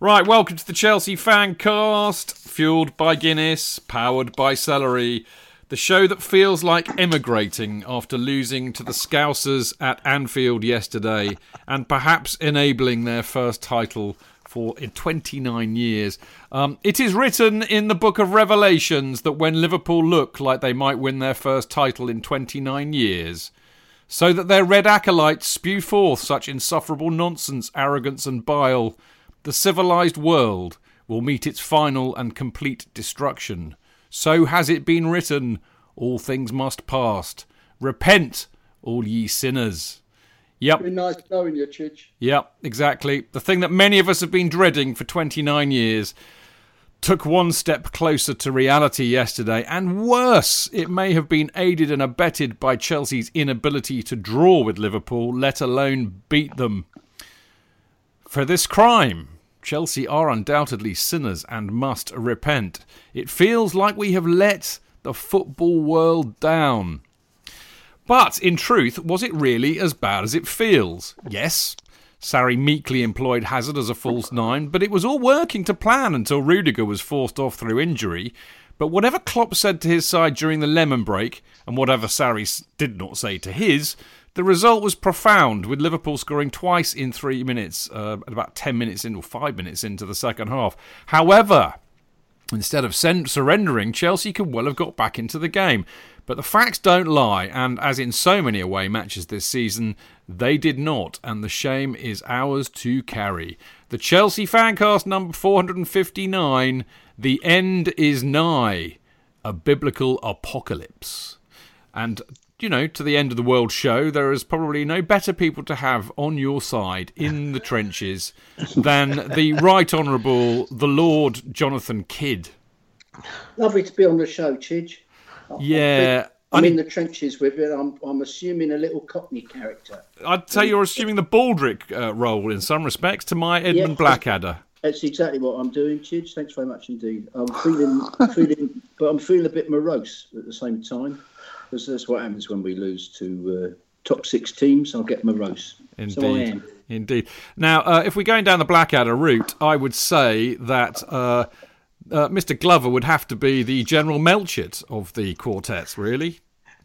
Right, welcome to the Chelsea Fancast, fueled by Guinness, powered by celery. The show that feels like emigrating after losing to the Scousers at Anfield yesterday and perhaps enabling their first title for in 29 years. Um, it is written in the book of Revelations that when Liverpool look like they might win their first title in 29 years, so that their red acolytes spew forth such insufferable nonsense, arrogance, and bile, the civilized world will meet its final and complete destruction. So has it been written, all things must pass. Repent, all ye sinners. Yep. Been nice knowing you, Chidge. Yep, exactly. The thing that many of us have been dreading for 29 years took one step closer to reality yesterday, and worse, it may have been aided and abetted by Chelsea's inability to draw with Liverpool, let alone beat them. For this crime, Chelsea are undoubtedly sinners and must repent. It feels like we have let the football world down. But in truth, was it really as bad as it feels? Yes. Sarri meekly employed Hazard as a false nine, but it was all working to plan until Rudiger was forced off through injury. But whatever Klopp said to his side during the lemon break, and whatever Sarri did not say to his, the result was profound, with Liverpool scoring twice in three minutes, uh, about 10 minutes in or five minutes into the second half. However, instead of surrendering, Chelsea could well have got back into the game. But the facts don't lie, and as in so many away matches this season, they did not, and the shame is ours to carry. The Chelsea Fancast number 459 The End is Nigh, a biblical apocalypse. And you know, to the end of the world show, there is probably no better people to have on your side in the trenches than the Right Honourable the Lord Jonathan Kidd. Lovely to be on the show, Chidge. Yeah. I'm in the trenches with it. I'm, I'm assuming a little Cockney character. I'd say you're assuming the Baldrick uh, role in some respects to my Edmund Yeah. Blackadder. That's exactly what I'm doing, Chidge. Thanks very much indeed. I'm feeling, feeling, but I'm feeling a bit morose at the same time, because that's what happens when we lose to uh, top six teams. I'll get morose. So I Indeed. am. Indeed. Now, uh, if we're going down the Blackadder route, I would say that uh, uh, Mr. Glover would have to be the General Melchett of the quartets, really.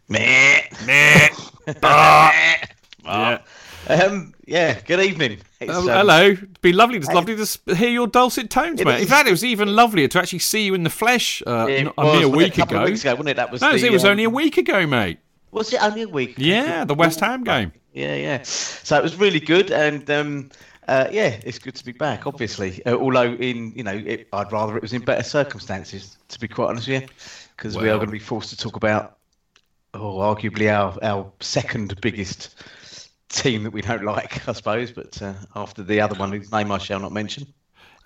Meh. Meh. Yeah. Um, yeah, good evening. Oh, um, hello. It'd be lovely. It's lovely to hear your dulcet tones, It mate. In fact, it was even lovelier to actually see you in the flesh uh, not- was, a mere week a ago. Of weeks ago, wasn't it? That was No, the, it was um, only a week ago, mate. Was it only a week? Yeah, the West Ham game. Yeah, yeah. So it was really good, and um, uh, yeah, it's good to be back. Obviously, uh, although in you know, it, I'd rather it was in better circumstances. To be quite honest with you, because we are going to be forced to talk about, oh, arguably our our second biggest team that we don't like, I suppose. But uh, after the other one, whose name I shall not mention.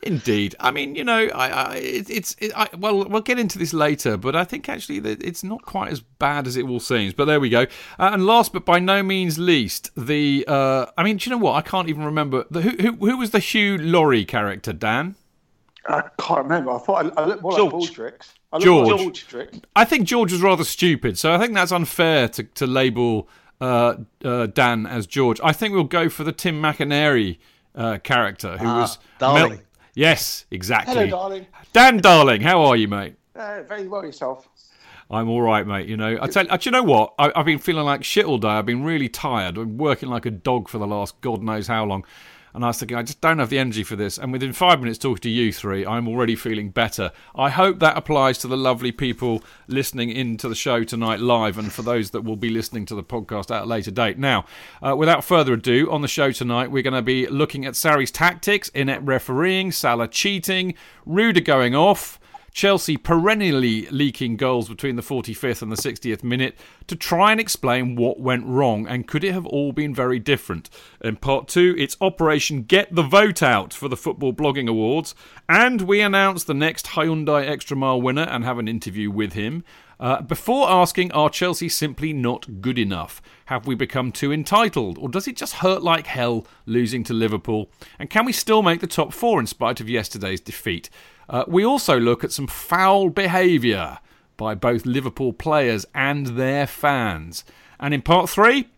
Indeed. I mean, you know, I, I it, it's it, I, well, we'll get into this later, but I think actually that it's not quite as bad as it all seems. But there we go. Uh, and last, but by no means least, the uh, I mean, do you know what? I can't even remember the who who, who was the Hugh Laurie character, Dan. I can't remember. I thought I, I looked more George. like Baldricks. I looked George. more like Baldricks. I think George was rather stupid, so I think that's unfair to to label uh, uh, Dan as George. I think we'll go for the Tim McInnerny uh, character, who Ah, was Darling. yes, exactly. Hello, darling. Dan Darling, how are you, mate? Uh, very well yourself. I'm all right, mate. You know, I tell you, you know what? I, I've been feeling like shit all day. I've been really tired. I've been working like a dog for the last God knows how long. And I was thinking, I just don't have the energy for this. And within five minutes talking to you three, I'm already feeling better. I hope that applies to the lovely people listening into the show tonight live and for those that will be listening to the podcast at a later date. Now, uh, without further ado, on the show tonight, we're going to be looking at Sarri's tactics, inept refereeing, Salah cheating, Rudiger going off. Chelsea perennially leaking goals between the 45th and the 60th minute to try and explain what went wrong and could it have all been very different. In part two, it's Operation Get the Vote Out for the Football Blogging Awards, and we announce the next Hyundai Extra Mile winner and have an interview with him. Uh, before asking, are Chelsea simply not good enough? Have we become too entitled? Or does it just hurt like hell losing to Liverpool? And can we still make the top four in spite of yesterday's defeat? Uh, we also look at some foul behaviour by both Liverpool players and their fans. And in part three,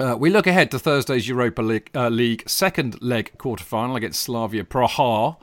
uh, we look ahead to Thursday's Europa League, uh, League second leg quarter-final against Slavia Praha,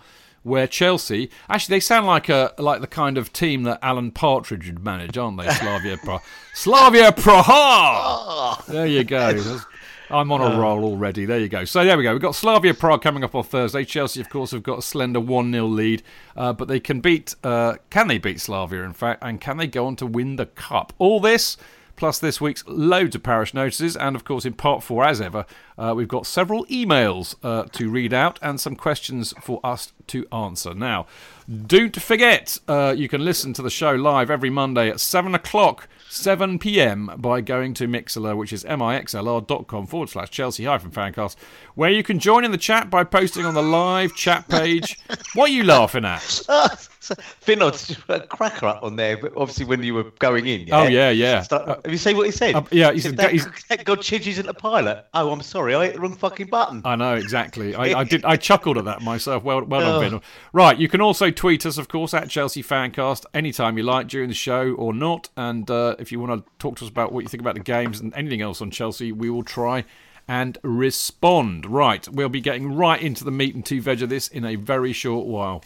where Chelsea actually they sound like a like the kind of team that Alan Partridge would manage, aren't they? Slavia Praha. Slavia Praha. There you go. That's- I'm on a roll already. There you go. So there we go. We've got Slavia Prague coming up on Thursday. Chelsea, of course, have got a slender 1 0 lead, uh, but they can beat, uh, can they beat Slavia, in fact, and can they go on to win the Cup? All this, plus this week's loads of parish notices, and of course, in part four, as ever, uh, we've got several emails uh, to read out and some questions for us to answer. Now, don't forget, uh, you can listen to the show live every Monday at 7 o'clock. 7 p.m. by going to Mixlr, which is mixlr.com forward slash Chelsea hyphen fancast, where you can join in the chat by posting on the live chat page. what are you laughing at? Just put a cracker up on there, but obviously when you were going in. Oh, yeah, yeah. Start- have you seen what he said? Uh, yeah, he said that he's- that God Chidge isn't a pilot. Oh, I'm sorry, I hit the wrong fucking button. I know exactly. I, I did. I chuckled at that myself. Well, well done, Oh. Right, you can also tweet us, of course, at Chelsea Fancast anytime you like during the show or not. And uh, if you want to talk to us about what you think about the games and anything else on Chelsea, we will try and respond. Right, we'll be getting right into the meat and two veg of this in a very short while.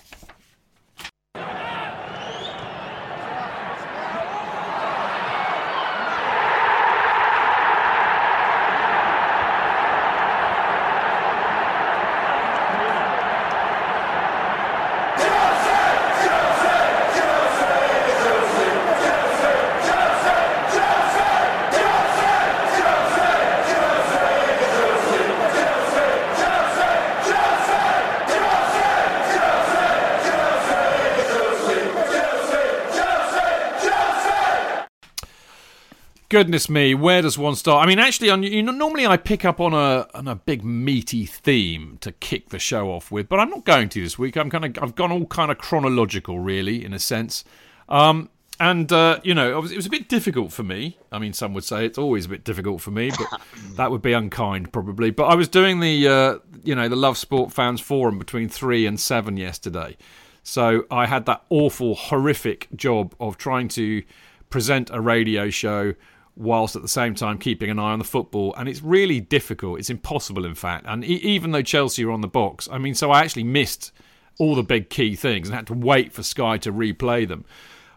Goodness me, where does one start? I mean, actually, on you know, normally I pick up on a on a big meaty theme to kick the show off with, but I'm not going to this week. I'm kind of I've gone all kind of chronological, really, in a sense. Um, and uh, you know, it was, it was a bit difficult for me. I mean, some would say it's always a bit difficult for me, but that would be unkind, probably. But I was doing the uh, you know the Love Sport Fans Forum between three and seven yesterday, so I had that awful, horrific job of trying to present a radio show whilst at the same time keeping an eye on the football. And it's really difficult. It's impossible, in fact. And even though Chelsea are on the box, I mean, so I actually missed all the big key things and had to wait for Sky to replay them.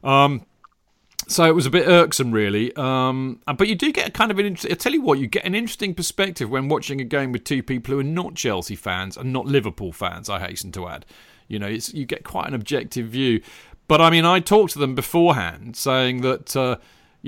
Um, so it was a bit irksome, really. Um, but you do get a kind of an. Inter- I tell you what, you get an interesting perspective when watching a game with two people who are not Chelsea fans and not Liverpool fans. I hasten to add, you know, you get quite an objective view. But I mean, I talked to them beforehand, saying that uh,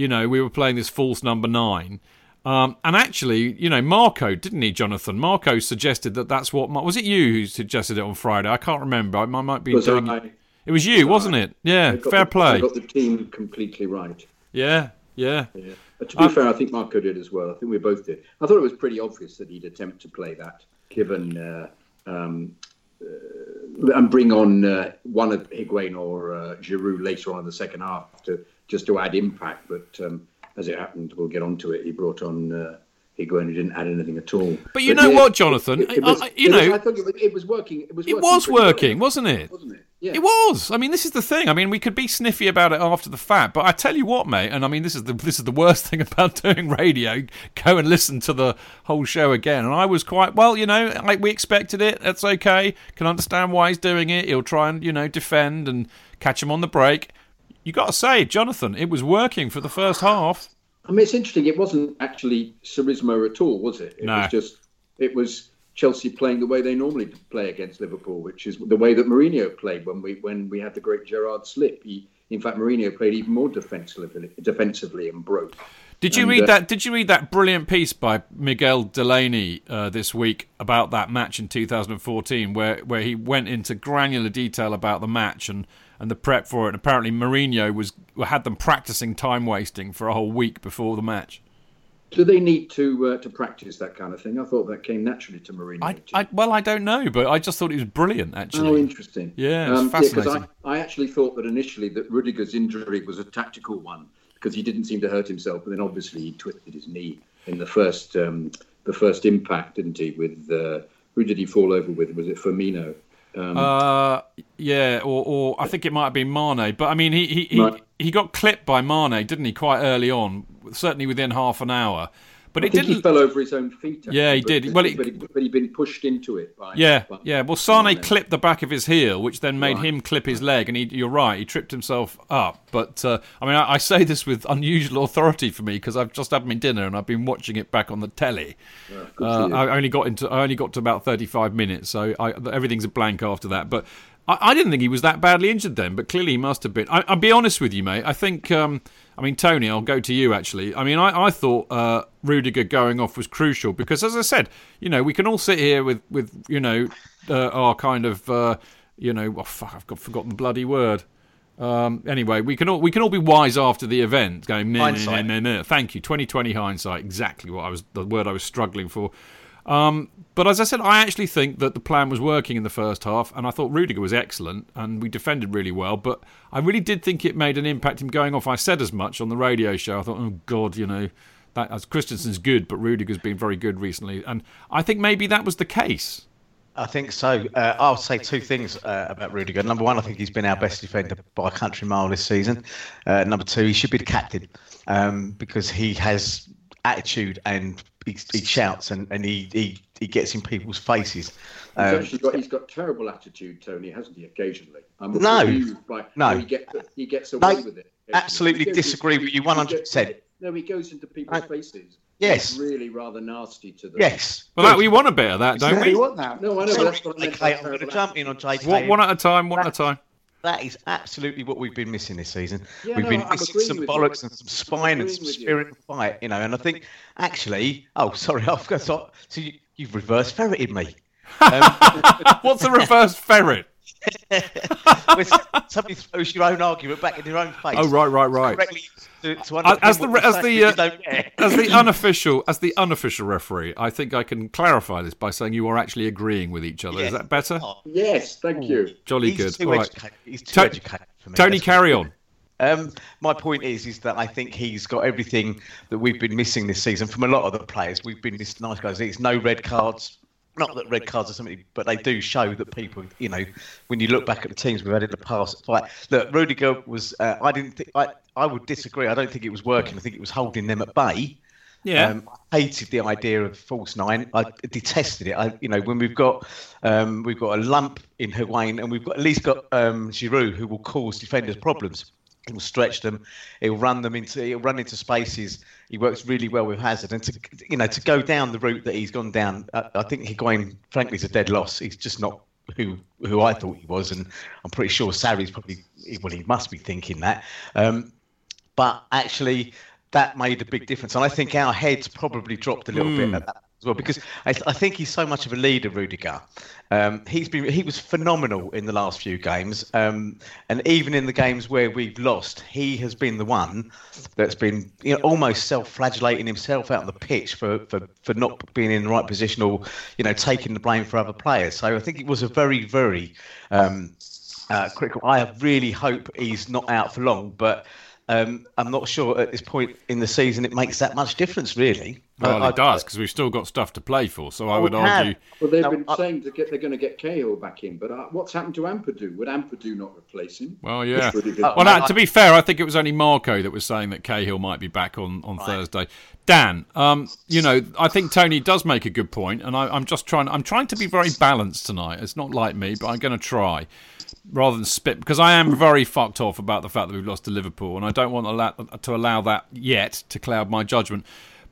you know we were playing this false number nine. Um, and actually, you know, Marco, didn't he, Jonathan? Marco suggested that that's what. Was it you who suggested it on Friday? I can't remember. I, might be Was doing. I- It was you, wasn't it? Yeah, fair the- play. I got the team completely right. Yeah, yeah. Yeah. To be fair, I think Marco did as well. I think we both did. I thought it was pretty obvious that he'd attempt to play that, given uh, um, uh, and bring on uh, one of Higuain or uh, Giroud later on in the second half to just to add impact. But um, as it happened, we'll get onto it. He brought on uh, Higuain, who didn't add anything at all. But you know what, Jonathan? It, it was, I- you it was- know- I thought it was, it was working. It was. It working was pretty well, working, wasn't it? Wasn't it? Yeah. It was. I mean, this is the thing. I mean, we could be sniffy about it after the fact, but I tell you what, mate. And I mean, this is the this is the worst thing about doing radio. Go and listen to the whole show again. And I was quite well, you know, like we expected it. That's okay. Can understand why he's doing it. He'll try and you know defend and catch him on the break. You got to say, Jonathan, it was working for the first half. I mean, it's interesting. It wasn't actually Sarrismo at all, was it? It No. was just. It was Chelsea playing the way they normally play against Liverpool, which is the way that Mourinho played when we when we had the great Gerrard slip. He, in fact, Mourinho played even more defensively, defensively and broke. Did you And, read uh, that? Did you read that brilliant piece by Miguel Delaney uh, this week about that match in 2014, where where he went into granular detail about the match and, and the prep for it? And apparently, Mourinho was had them practicing time wasting for a whole week before the match. Do they need to uh, to practice that kind of thing? I thought that came naturally to Mourinho. I, I well, I don't know, but I just thought it was brilliant. Actually, Oh, interesting. Yeah, Um, because fascinating. I, I actually thought that initially that Rudiger's injury was a tactical one because he didn't seem to hurt himself, but then obviously he twisted his knee in the first um, the first impact, didn't he? With uh, who did he fall over with? Was it Firmino? Um, Uh, yeah, or, or I think it might have been Mane. But I mean, he he, he, Right. he got clipped by Mane, didn't he? Quite early on, certainly within half an hour. But I it didn't. he fell over his own feet. Actually, Yeah, he but- did. Well, it- but, he, but he'd been pushed into it by. Yeah, by- yeah. Well, Sane clipped the back of his heel, which then made Right. him clip his leg, and he, you're right, he tripped himself up. But uh, I mean, I, I say this with unusual authority for me because I've just had my dinner and I've been watching it back on the telly. for Uh. I only got into I only got to about 35 minutes, so I, everything's a blank after that. But I, I didn't think he was that badly injured then, but clearly he must have been. I, I'll be honest with you, mate. I think. Um, I mean, Tony, I'll go to you actually. I mean, I, I thought uh, Rudiger going off was crucial because, as I said, you know, we can all sit here with, with you know, uh, our kind of, uh, you know, oh, fuck, I've got forgotten the bloody word. Um, anyway, we can all we can all be wise after the event, going no, no, Hindsight. no, no. Thank you, twenty twenty hindsight, exactly what I was the word I was struggling for. Um, but as I said, I actually think that the plan was working in the first half, and I thought Rudiger was excellent, and we defended really well. But I really did think it made an impact him going off. I said as much on the radio show. I thought, oh God, you know, that as Christensen's good, but Rudiger's been very good recently, and I think maybe that was the case. I think so. Uh, I'll say two things uh, about Rudiger. Number one, I think he's been our best defender by a country mile this season. Uh, number two, he should be the captain um, because he has attitude and he, he shouts and, and he, he, he gets in people's faces. Um, actually got he's got terrible attitude, Tony, hasn't he? Occasionally, I'm No. by No. he gets he gets away No, with it. absolutely disagree with you 100%. No, he goes into people's I- faces. Yes. It's really rather nasty to them. yes. Well, that, we want a bit of that, don't Yeah, we? you want that? No, I know. Sorry, but that's what I meant by I'm going to jump in on JK. One, one at a time, one at a time. That is absolutely what we've been missing this season. Yeah, we've no, been I'm missing some bollocks and some spine and some spirit and fight, you know. And I think actually, oh, sorry, I've got so, so you, you've reverse ferreted me. Um, What's a reverse ferret? Somebody throws your own argument back in your own face. Oh, right, right, right. Correctly to, to As- as the as the uh, you don't care. as the unofficial as the unofficial referee, I think I can clarify this by saying you are actually agreeing with each other. Is that better? Oh, Yes, thank you. Jolly he's good. Too All right. He's too To- educated for me. Tony, That's- carry on. Um, my point is, is that I think he's got everything that we've been missing this season from a lot of the players. We've been this nice guys. It's no red cards. Not that red cards are something, but they do show that people, you know, when you look back at the teams we've had in the past, fight. Look, Rudiger was. Uh, I didn't. Think, I I would disagree. I don't think it was working. I think it was holding them at bay. Yeah. Um, I hated the idea of false nine. I detested it. I, you know, when we've got um, we've got a lump in Higuain, and we've got at least got um, Giroud who will cause defenders problems. He'll stretch them. He'll run them into. He'll run into spaces. He works really well with Hazard, and to you know to go down the route that he's gone down, I, I think Higuain, frankly, is a dead loss. He's just not who who I thought he was, and I'm pretty sure Sarri's probably well, he must be thinking that. Um, but actually that made a big difference. And I think our heads probably dropped a little bit at that, as well because I, I think he's so much of a leader, Rudiger. Um, he's been he was phenomenal in the last few games, um, and even in the games where we've lost, he has been the one that's been you know almost self-flagellating himself out on the pitch for, for, for not being in the right position or you know taking the blame for other players. So I think it was a very very um, uh, critical. I really hope he's not out for long, but. Um, I'm not sure at this point in the season it makes that much difference, really. Well, I- it does because we've still got stuff to play for. So I Oh, would we have. argue. Well, they've No, been I- saying to get, they're going to get Cahill back in, but uh, what's happened to Ampadu? Would Ampadu not replace him? Well, yeah. It's really good. Well, no, uh, to be fair, I think it was only Marco that was saying that Cahill might be back on, on Thursday. Dan, um, you know, I think Tony does make a good point, and I, I'm just trying. I'm trying to be very balanced tonight. It's not like me, but I'm going to try rather than spit because I am very fucked off about the fact that we've lost to Liverpool, and I don't want to allow, that yet to cloud my judgment.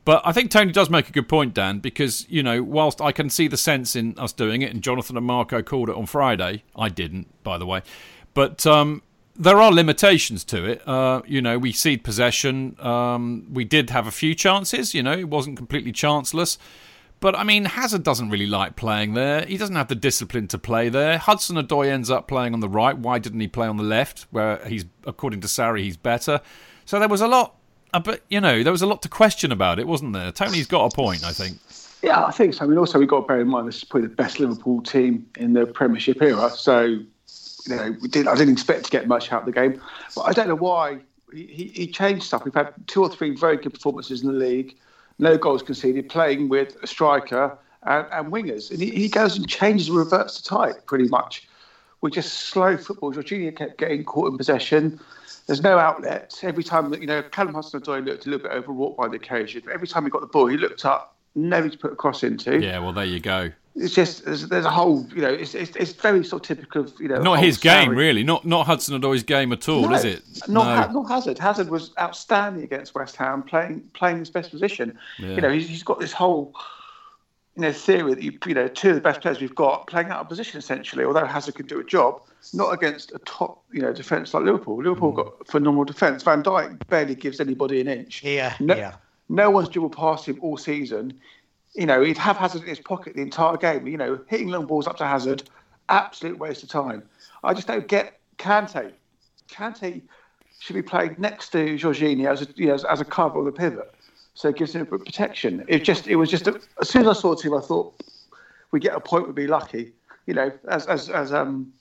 But I think Tony does make a good point, Dan, because you know, whilst I can see the sense in us doing it, and Jonathan and Marco called it on Friday, I didn't, by the way. But um, there are limitations to it. Uh, you know, we cede possession. Um, we did have a few chances. You know, it wasn't completely chanceless. But I mean, Hazard doesn't really like playing there. He doesn't have the discipline to play there. Hudson Odoi ends up playing on the right. Why didn't he play on the left, where he's, according to Sarri, he's better? So there was a lot. But you know, there was a lot to question about it, wasn't there? Tony's got a point, I think. Yeah, I think so. I mean, also we've got to bear in mind this is probably the best Liverpool team in the Premiership era. So, you know, we did. I didn't expect to get much out of the game, but I don't know why he, he changed stuff. We've had two or three very good performances in the league, no goals conceded, playing with a striker and, and wingers, and he, he goes and changes, and reverts to type pretty much. We just slow football. Jorginho kept getting caught in possession. There's no outlet. Every time that you know, Callum Hudson-Odoi looked a little bit overwrought by the occasion. But Every time he got the ball, he looked up, never to put a cross into. Yeah, well, there you go. It's just there's, there's a whole, you know, it's, it's it's very sort of typical of you know. Not his game, Sarri. really. Not not Hudson Odoi's game at all, No, is it? Not, no. Ha- not Hazard. Hazard was outstanding against West Ham, playing playing his best position. Yeah. You know, he's, he's got this whole, you know, theory that you, you know two of the best players we've got playing out of position essentially. Although Hazard can do a job, not against a top, you know, defence like Liverpool. Mm. Liverpool got phenomenal defence. Van Dijk barely gives anybody an inch. Here, No, here. no one's dribbled past him all season. You know, he'd have Hazard in his pocket the entire game. You know, hitting long balls up to Hazard, absolute waste of time. I just don't get Kante. Kante should be played next to Jorginho as a, you know, as, as a cover or the pivot, so it gives him a bit of protection. It just, it was just, a, as soon as I saw the team, I thought we get a point, we'd be lucky. You know, as as as um,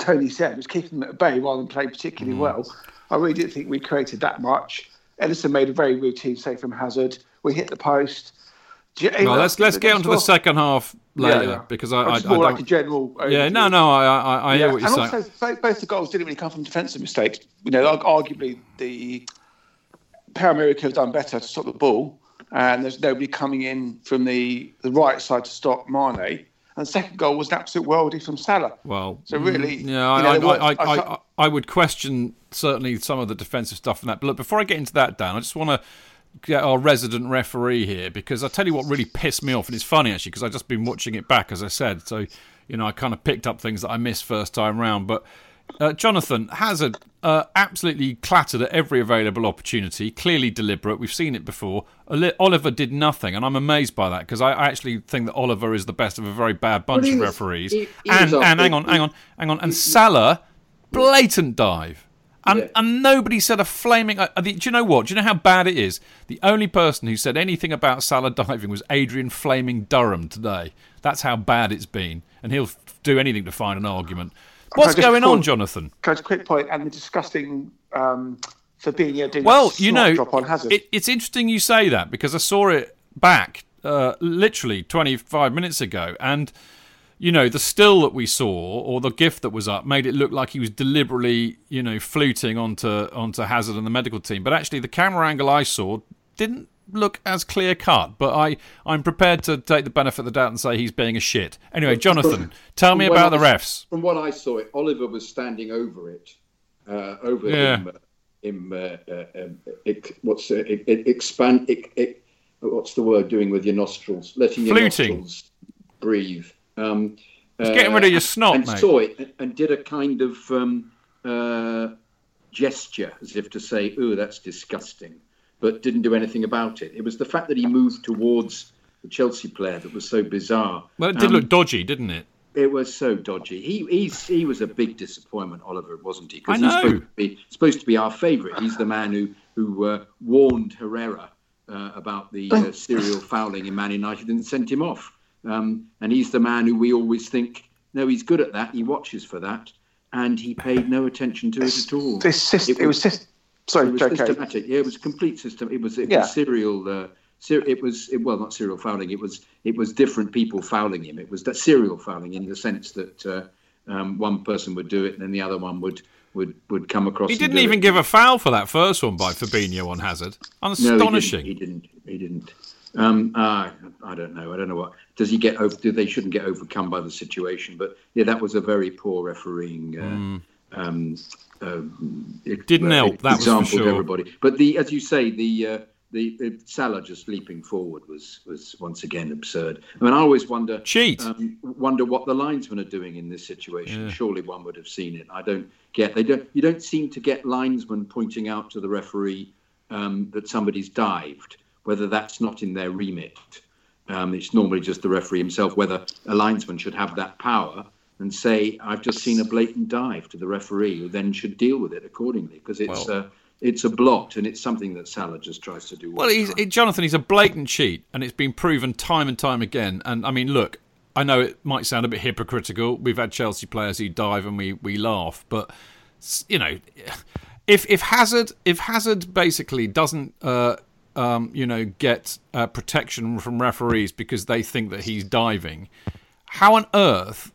Tony said, it was keeping them at bay rather than playing particularly Mm. well. I really didn't think we created that much. Edison made a very routine save from Hazard. We hit the post. You- Well, let's let's get onto the second half later Yeah, yeah. because I, I, I more like a general. Yeah, no, no, I I, I hear what you're and saying. also both, the goals didn't really come from defensive mistakes. You know, like, arguably the Paramerica have done better to stop the ball, and there's nobody coming in from the, the right side to stop Mane. And the second goal was an absolute worldie from Salah. Well, So really, mm, yeah, you I, know, I, I, I, I I, I would question certainly some of the defensive stuff from that. But look, before I get into that, Dan, I just want to get our resident referee here because I tell you what really pissed me off, and it's funny actually because I've just been watching it back, as I said. So, you know, I kind of picked up things that I missed first time round. But uh, Jonathan Hazard uh, absolutely clattered at every available opportunity, clearly deliberate. We've seen it before. Oliver did nothing, and I'm amazed by that because I actually think that Oliver is the best of a very bad bunch he of referees. he- he and and hang on, hang on, hang on. And Salah, blatant dive. And, Yeah. and nobody said a flaming. Uh, the, do you know what? Do you know how bad it is? The only person who said anything about Salah diving was Adrian Flaming Durham today. That's how bad it's been. And he'll f- do anything to find an argument. What's going on, Jonathan? Can I just quick point and the disgusting um, Fabinho doing Well, you know, drop on Hazard. it, it's interesting you say that because I saw it back uh, literally 25 minutes ago, and you know the still that we saw or the gift that was up made it look like he was deliberately, you know, fluting onto onto Hazard and the medical team. But actually, the camera angle I saw didn't look as clear cut. But I I'm prepared to take the benefit of the doubt and say he's being a shit. Anyway, Jonathan, tell me about the refs. From what I saw, it Oliver was standing over it, uh, over Yeah. him. Uh, him, uh, uh, um, what's uh, it, it, expand? It, it, what's the word? Doing with your nostrils, letting your Fluting. nostrils breathe. Um, It's getting rid of your snot, and mate. saw it and- did a kind of um, uh, gesture as if to say, "Oh, that's disgusting," but didn't do anything about it. It was the fact that he moved towards the Chelsea player that was so bizarre. Well, it did Um, look dodgy, didn't it? It was so dodgy. He he's, he was a big disappointment, Oliver, wasn't he? I he's supposed to be supposed to be our favourite. He's the man who who uh, warned Herrera uh, about the uh, serial fouling in Man United and sent him off. Um, and he's the man who we always think, no, he's good at that. He watches for that, and he paid no attention to it at all. This system, it was just sorry, It was JK. systematic. Yeah, it was complete system. It was, it Yeah. was serial. Uh, ser- it was it, well, not serial fouling. It was it was different people fouling him. It was that serial fouling in the sense that uh, um, one person would do it and then the other one would would would come across. He didn't even it. give a foul for that first one by Fabinho on Hazard. Astonishing. No, he didn't. Astonishing. He didn't. He didn't. Um, uh, I don't know. I don't know what. Does he get over? Do they shouldn't get overcome by the situation? But yeah, that was a very poor refereeing. Uh, um, um, Hmm. Didn't uh, help, that was for sure. everybody. But the, as you say, the, uh, the the Salah just leaping forward was was once again absurd. I mean, I always wonder Cheat. um, wonder what the linesmen are doing in this situation. Surely one would have seen it. I don't get. They don't. You don't seem to get linesmen pointing out to the referee um, that somebody's dived, whether that's not in their remit. Um, it's normally just the referee himself. Whether a linesman should have that power and say, "I've just seen a blatant dive" to the referee, who then should deal with it accordingly, because it's Well- uh, it's a blot and it's something that Salah just tries to do. Well, he's, it, Jonathan, he's a blatant cheat, and it's been proven time and time again. And I mean, look, I know it might sound a bit hypocritical. We've had Chelsea players who dive and we, we laugh, but you know, if if Hazard if Hazard basically doesn't uh, um, you know get uh, protection from referees because they think that he's diving, how on earth?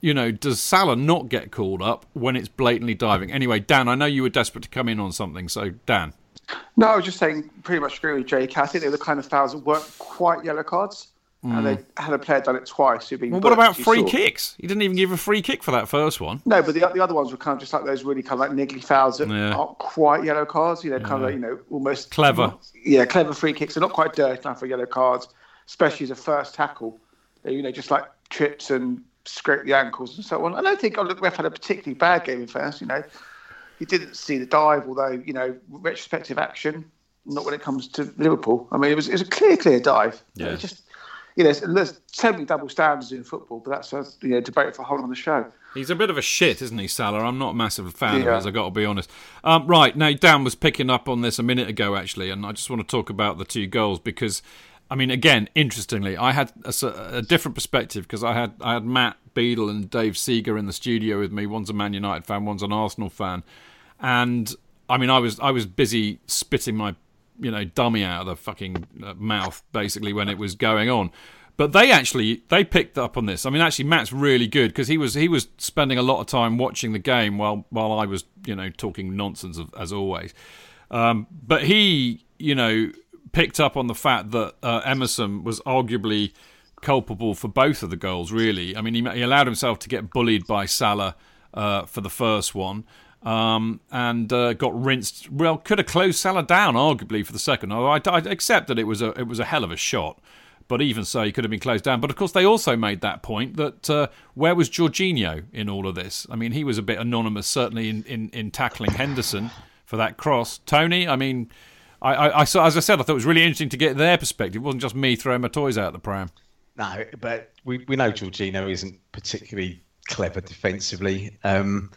You know, does Salah not get called up when it's blatantly diving? Anyway, Dan, I know you were desperate to come in on something, so Dan. No, I was just saying, pretty much agree with Jake. I think they were the kind of fouls that weren't quite yellow cards. And they mm. had a player done it twice been. Well, what about free saw. kicks? He didn't even give a free kick for that first one. No, but the, the other ones were kind of just like those really kind of like niggly fouls that Yeah. aren't quite yellow cards. You know, kind of like, you know almost Clever. Yeah, clever free kicks. They're not quite dirty enough for yellow cards, especially as a first tackle. You know, just like trips and scrape the ankles and so on. I don't think oh, look, ref had a particularly bad game in fairness. You know, he didn't see the dive, although you know retrospective action. Not when it comes to Liverpool. I mean, it was it was a clear, clear dive. Yeah. It's just you know, there's so many double standards in football, but that's a you know debate for a whole on the show. He's a bit of a shit, isn't he, Salah? I'm not a massive fan of Yeah. his, I've got to be honest. Um, right, now, Dan was picking up on this a minute ago, actually, and I just want to talk about the two goals because, I mean, again, interestingly, I had a different perspective because I had I had Matt Beadle and Dave Seeger in the studio with me. One's a Man United fan, one's an Arsenal fan. And, I mean, I was I was busy spitting my you know dummy out of the fucking uh, mouth basically when it was going on. But they actually they picked up on this. I mean actually matt's really good because he was he was spending a lot of time watching the game while while i was you know talking nonsense of, as always. Um, but he you know picked up on the fact that uh, emerson was arguably culpable for both of the goals really. I mean he, he allowed himself to get bullied by salah uh, for the first one um, and uh, got rinsed. Well, could have closed Salah down, arguably, for the second. I, I accept that it was a it was a hell of a shot, but even so, he could have been closed down. But of course, they also made that point that uh, where was Jorginho in all of this? I mean, he was a bit anonymous, certainly in, in, in tackling Henderson for that cross. Tony, I mean, I, I, I as I said, I thought it was really interesting to get their perspective. It wasn't just me throwing my toys out the pram. No, but we, we know Jorginho isn't particularly clever defensively. Um,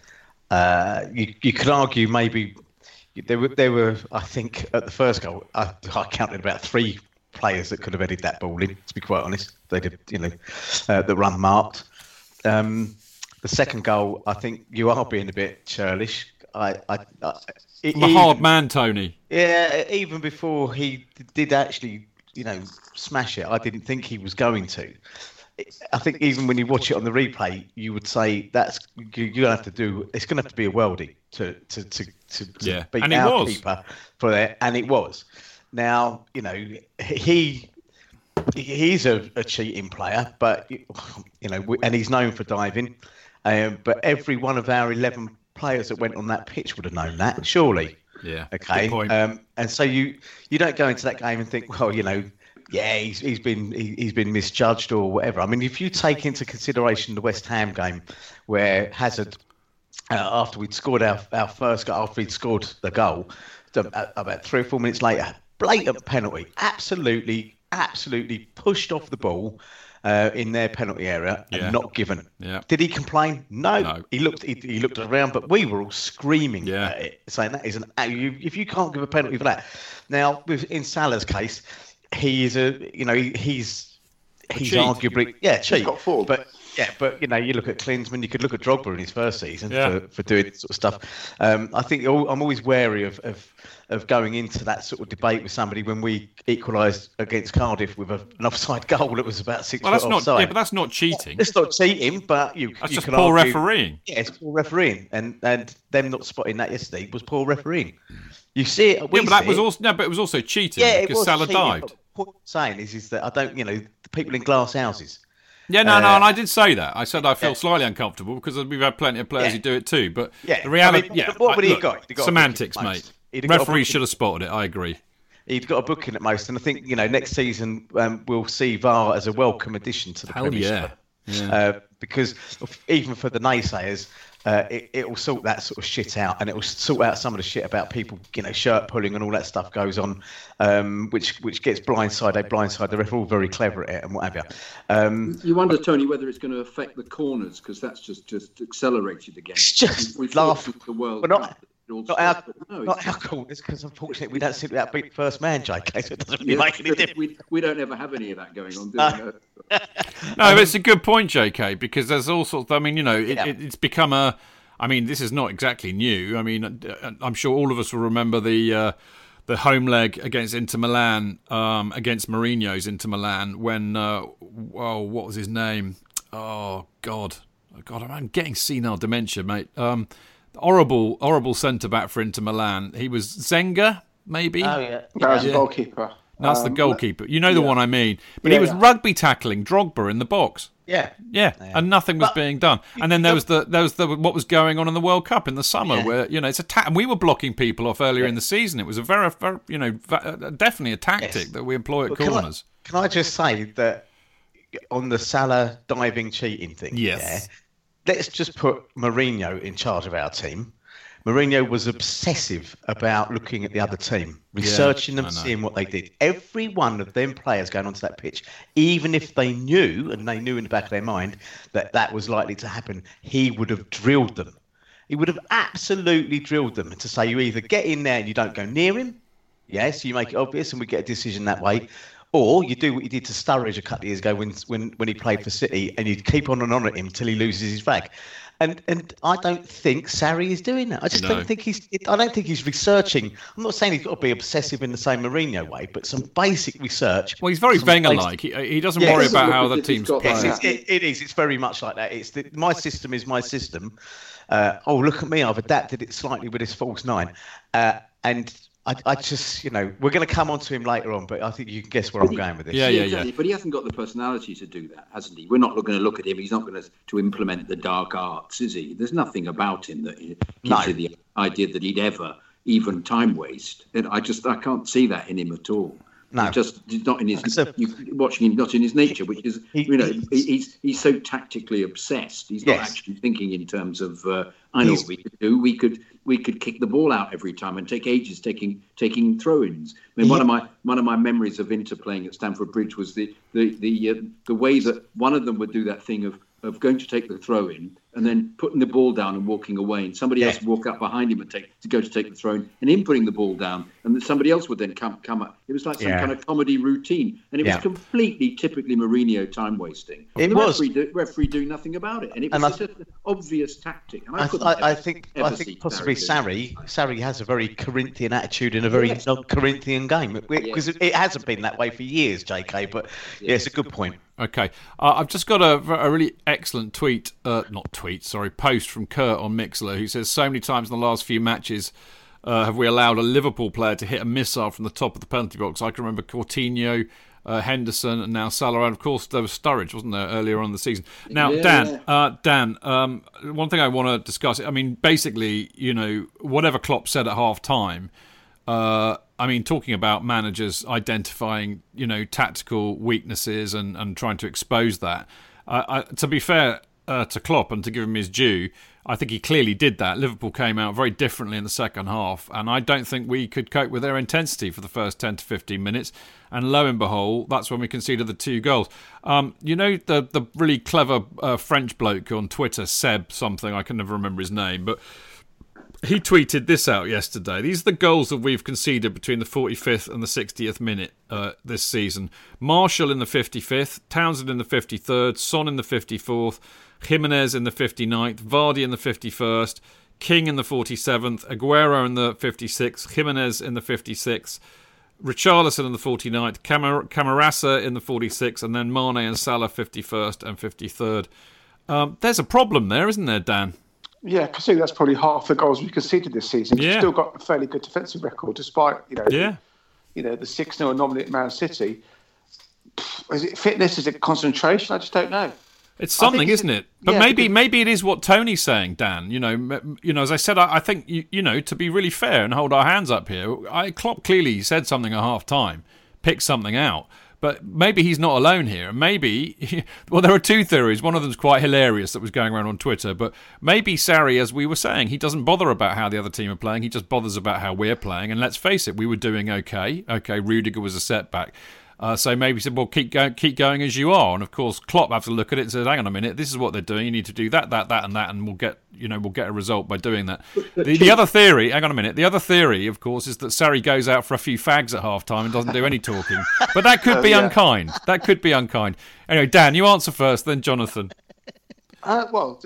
uh, you, you could argue maybe there were there were I think at the first goal I, I counted about three players that could have headed that ball in. To be quite honest, they did you know uh, the run marked. Um, the second goal, I think you are being a bit churlish. I, I, I I'm a hard man, Tony. yeah, even before he did actually, you know, smash it, I didn't think he was going to. I think even when you watch it on the replay, you would say that's you, you're gonna have to do. It's gonna have to be a worldie to to to to, to Yeah, beat and our was. keeper for that, and it was. Now you know he he's a, a cheating player, but you know, and he's known for diving. Um, but every one of our eleven players that went on that pitch would have known that, surely. Yeah. Okay. Good point. Um, and so you you don't go into that game and think, well, you know, yeah, he's he's been he, he's been misjudged or whatever. I mean, if you take into consideration the West Ham game, where Hazard, uh, after we'd scored our, our first goal, after we'd scored the goal, the- uh, about three or four minutes later, blatant penalty, absolutely absolutely pushed off the ball uh, in their penalty area and Yeah. not given. Yeah. Did he complain? No. No. He looked. He, he looked around, but we were all screaming Yeah. at it, saying that is an. You, if you can't give a penalty for that, now with in Salah's case, he is a. You know, he's he's cheat. arguably yeah cheat. got form. But yeah, but you know, you look at Klinsmann, you could look at Drogba in his first season Yeah. for, for doing sort of stuff. Um, I think I'm always wary of, of of going into that sort of debate with somebody when we equalised against Cardiff with a, an offside goal that was about six Well, that's not. offside. Yeah, but that's not cheating. It's not cheating, but you. That's you just can poor argue- refereeing. Yeah, it's poor refereeing, and and them not spotting that yesterday was poor refereeing. You see it. We Yeah, but that was also no, but it was also cheating Yeah, because Salah cheating, dived. What I'm saying is, is that I don't. You know, the people in glass houses. Yeah, no, no, Uh, and I did say that. I said I feel yeah. slightly uncomfortable because we've had plenty of players Yeah. who do it too. But Yeah, the reality, I mean, yeah, what would he look, got? Got semantics, mate. Most. He'd have Referee should have spotted it. I agree. He'd got a booking at most, and I think you know next season um, we'll see VAR as a welcome addition to the Hell Premiership. yeah. Uh, because even for the naysayers, uh, it, it will sort that sort of shit out, and it will sort out some of the shit about people, you know, shirt pulling and all that stuff goes on, um, which which gets blindside. They blindside the ref. All very clever at it and what have you. Um, You wonder, Tony, whether it's going to affect the corners because that's just just accelerated again. It's just We've laugh- thought the world. but not- Cup, not our, stopped, no, not it's- our corners, because unfortunately we don't seem to outbeat the first man, JK. So it doesn't really Yeah, make any difference. we, we don't ever have any of that going on, do No. we? No, but it's a good point, JK, because there's all sorts. I mean, you know, it, Yeah. it, it's become a. I mean, this is not exactly new. I mean, uh, I'm sure all of us will remember the uh, the home leg against Inter Milan, um, against Mourinho's Inter Milan, when uh, oh, what was his name? Oh God, oh, God, I'm getting senile dementia, mate. Um, horrible, horrible centre back for Inter Milan. He was Zenga, maybe. Oh yeah, That was Yeah. a goalkeeper. That's the Um, goalkeeper. You know the one I mean. But he was yeah. rugby tackling Drogba in the box. yeah. Yeah, and nothing was But- being done. And then there was the there was the what was going on in the World Cup in the summer, Yeah. where you know it's a ta- and we were blocking people off earlier in the season. It was a very, very you know uh, definitely a tactic Yes. that we employ at But can I- corners. Can I just say that on the Salah diving cheating thing? Yes. Yeah, let's just put Mourinho in charge of our team. Mourinho was obsessive about looking at the other team, researching them, seeing what they did. Every one of them players going onto that pitch, even if they knew, and they knew in the back of their mind, that that was likely to happen, he would have drilled them. He would have absolutely drilled them to say you either get in there and you don't go near him, yes, you make it obvious and we get a decision that way, or you do what you did to Sturridge a couple of years ago when when, when he played for City and you keep on and on at him till he loses his rag. And and I don't think Sarri is doing that. I just No. don't think he's. I don't think he's researching. I'm not saying he's got to be obsessive in the same Mourinho way, but some basic research. Well, he's very some Wenger-like. He, he doesn't Yeah, worry he doesn't about how the team's. he's Yes, like- it's, it, it is. It's very much like that. It's the, my system is my system. Uh, oh, look at me! I've adapted it slightly with this false nine, uh, and I, I just, you know, we're going to come on to him later on, but I think you can guess where I'm going with this. Yeah, yeah, exactly. But he hasn't got the personality to do that, hasn't he? We're not going to look at him. He's not going to to implement the dark arts, is he? There's nothing about him that gives No. you the idea that he'd ever even time waste. And I just I can't see that in him at all. No. He just not in his a- you, watching him not in his nature, which is He- you know he's- he's he's so tactically obsessed. He's not actually thinking in terms of uh, I know He's- what we could do. We could we could kick the ball out every time and take ages taking taking throw-ins. I mean, one of my one of my memories of Inter playing at Stamford Bridge was the the the uh, the way that one of them would do that thing of of going to take the throw in and then putting the ball down and walking away, and somebody else Yeah. would walk up behind him and take to go to take the throne, and him putting the ball down, and then somebody else would then come come up. It was like some Yeah. kind of comedy routine, and it Yeah. was completely typically Mourinho time wasting. It the was. referee, do, referee doing nothing about it, and it was And I- an obvious tactic. And I, I, couldn't I, I ever- think ever I think possibly Sarri Sarri Sarri has a very Corinthian attitude in a very Yes. non-Corinthian game because Yes. it, it hasn't been that way for years, JK. But yeah, it's a good point. Okay, uh, I've just got a, a really excellent tweet, uh, not tweet, sorry, post from Kurt on Mixlr, who says so many times in the last few matches uh, have we allowed a Liverpool player to hit a missile from the top of the penalty box. I can remember Coutinho, uh, Henderson, and now Salah, and of course there was Sturridge, wasn't there, earlier on in the season? Now, Yeah. Dan, uh, Dan, um, one thing I want to discuss. I mean, basically, you know, whatever Klopp said at half time. Uh, I mean, talking about managers identifying, you know, tactical weaknesses and, and trying to expose that. Uh, I, to be fair uh, to Klopp and to give him his due, I think he clearly did that. Liverpool came out very differently in the second half, and I don't think we could cope with their intensity for the first 10 to 15 minutes. And lo and behold, that's when we conceded the two goals. Um, you know, the, the really clever uh, French bloke on Twitter, Seb something, I can never remember his name, but he tweeted this out yesterday. These are the goals that we've conceded between the 45th and the 60th minute uh, this season. Marshall in the 55th, Townsend in the 53rd, Son in the 54th, Jimenez in the 59th, Vardy in the 51st, King in the 47th, Aguero in the 56th, Jimenez in the 56th, Richarlison in the 49th, Camar- Camarasa in the 46th, and then Mane and Salah 51st and 53rd. Um, there's a problem there, isn't there, Dan? Yeah, considering that's probably half the goals we conceded this season. Yeah. We've still got a fairly good defensive record, despite you know, Yeah. you know, the six 0 anomaly at Man City. Is it fitness? Is it concentration? I just don't know. It's something, isn't it? But yeah, maybe because- maybe it is what Tony's saying, Dan. You know, you know, as I said, I, I think you, you know to be really fair and hold our hands up here. I Klopp clearly said something at half time, picked something out. But maybe he's not alone here. Maybe, well, there are two theories. One of them's quite hilarious that was going around on Twitter. But maybe Sarri, as we were saying, he doesn't bother about how the other team are playing. He just bothers about how we're playing. And let's face it, we were doing okay. Okay, Rudiger was a setback. Uh, so maybe he said, well, keep going, keep going as you are. And of course, Klopp have to look at it and say, hang on a minute, this is what they're doing. You need to do that, that, that, and that, and we'll get, you know, we'll get a result by doing that. The, the other theory, hang on a minute, the other theory, of course, is that Sarri goes out for a few fags at half time and doesn't do any talking. But that could be yeah. unkind. That could be unkind. Anyway, Dan, you answer first, then Jonathan. Uh, well,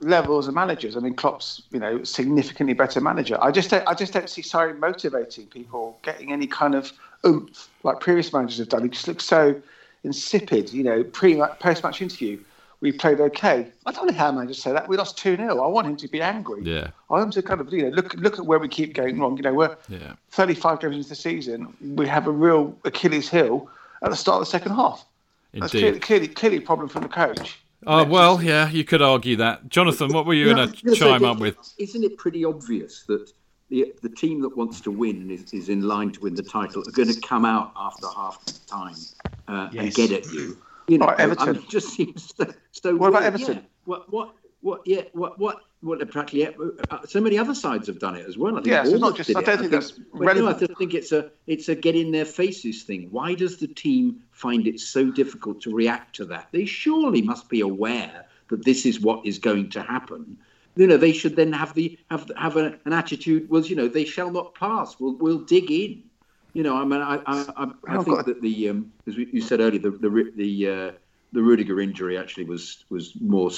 levels of managers. I mean, Klopp's you know significantly better manager. I just don't, I just don't see Sarri motivating people, getting any kind of oomph like previous managers have done. He just looks so insipid. You know, pre post match interview, we played okay. I don't know how managers say that. We lost two 0 I want him to be angry. Yeah. I want him to kind of you know look look at where we keep going wrong. You know, we're Yeah. 35 games into the season. We have a real Achilles heel at the start of the second half. That's clearly, Indeed. clearly, clearly a problem from the coach. Oh, well, yeah, you could argue that. Jonathan, what were you going to gonna say, chime up with? Isn't it pretty obvious that the the team that wants to win and is, is in line to win the title are going to come out after half time uh, and get at you? You know, Right, Everton. I mean, it just seems so. so What about weird. Everton? Yeah. What what what? Yeah. What what? What practically uh, so many other sides have done it as well. I think Yeah, so not just- I don't think that's but no, I relevant. just think it's a it's a get in their faces thing. Why does the team find it so difficult to react to that? They surely must be aware that this is what is going to happen. You know, they should then have the have have a, an attitude. Was you know, they shall not pass. We'll we'll dig in. You know, I mean, I I, I, I I've think that the um, as we- you said earlier, the the the uh, the Rudiger injury actually was was more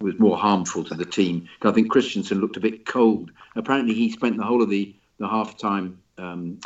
was more harmful to the team. I think Christensen looked a bit cold. Apparently, he spent the whole of the the half time um,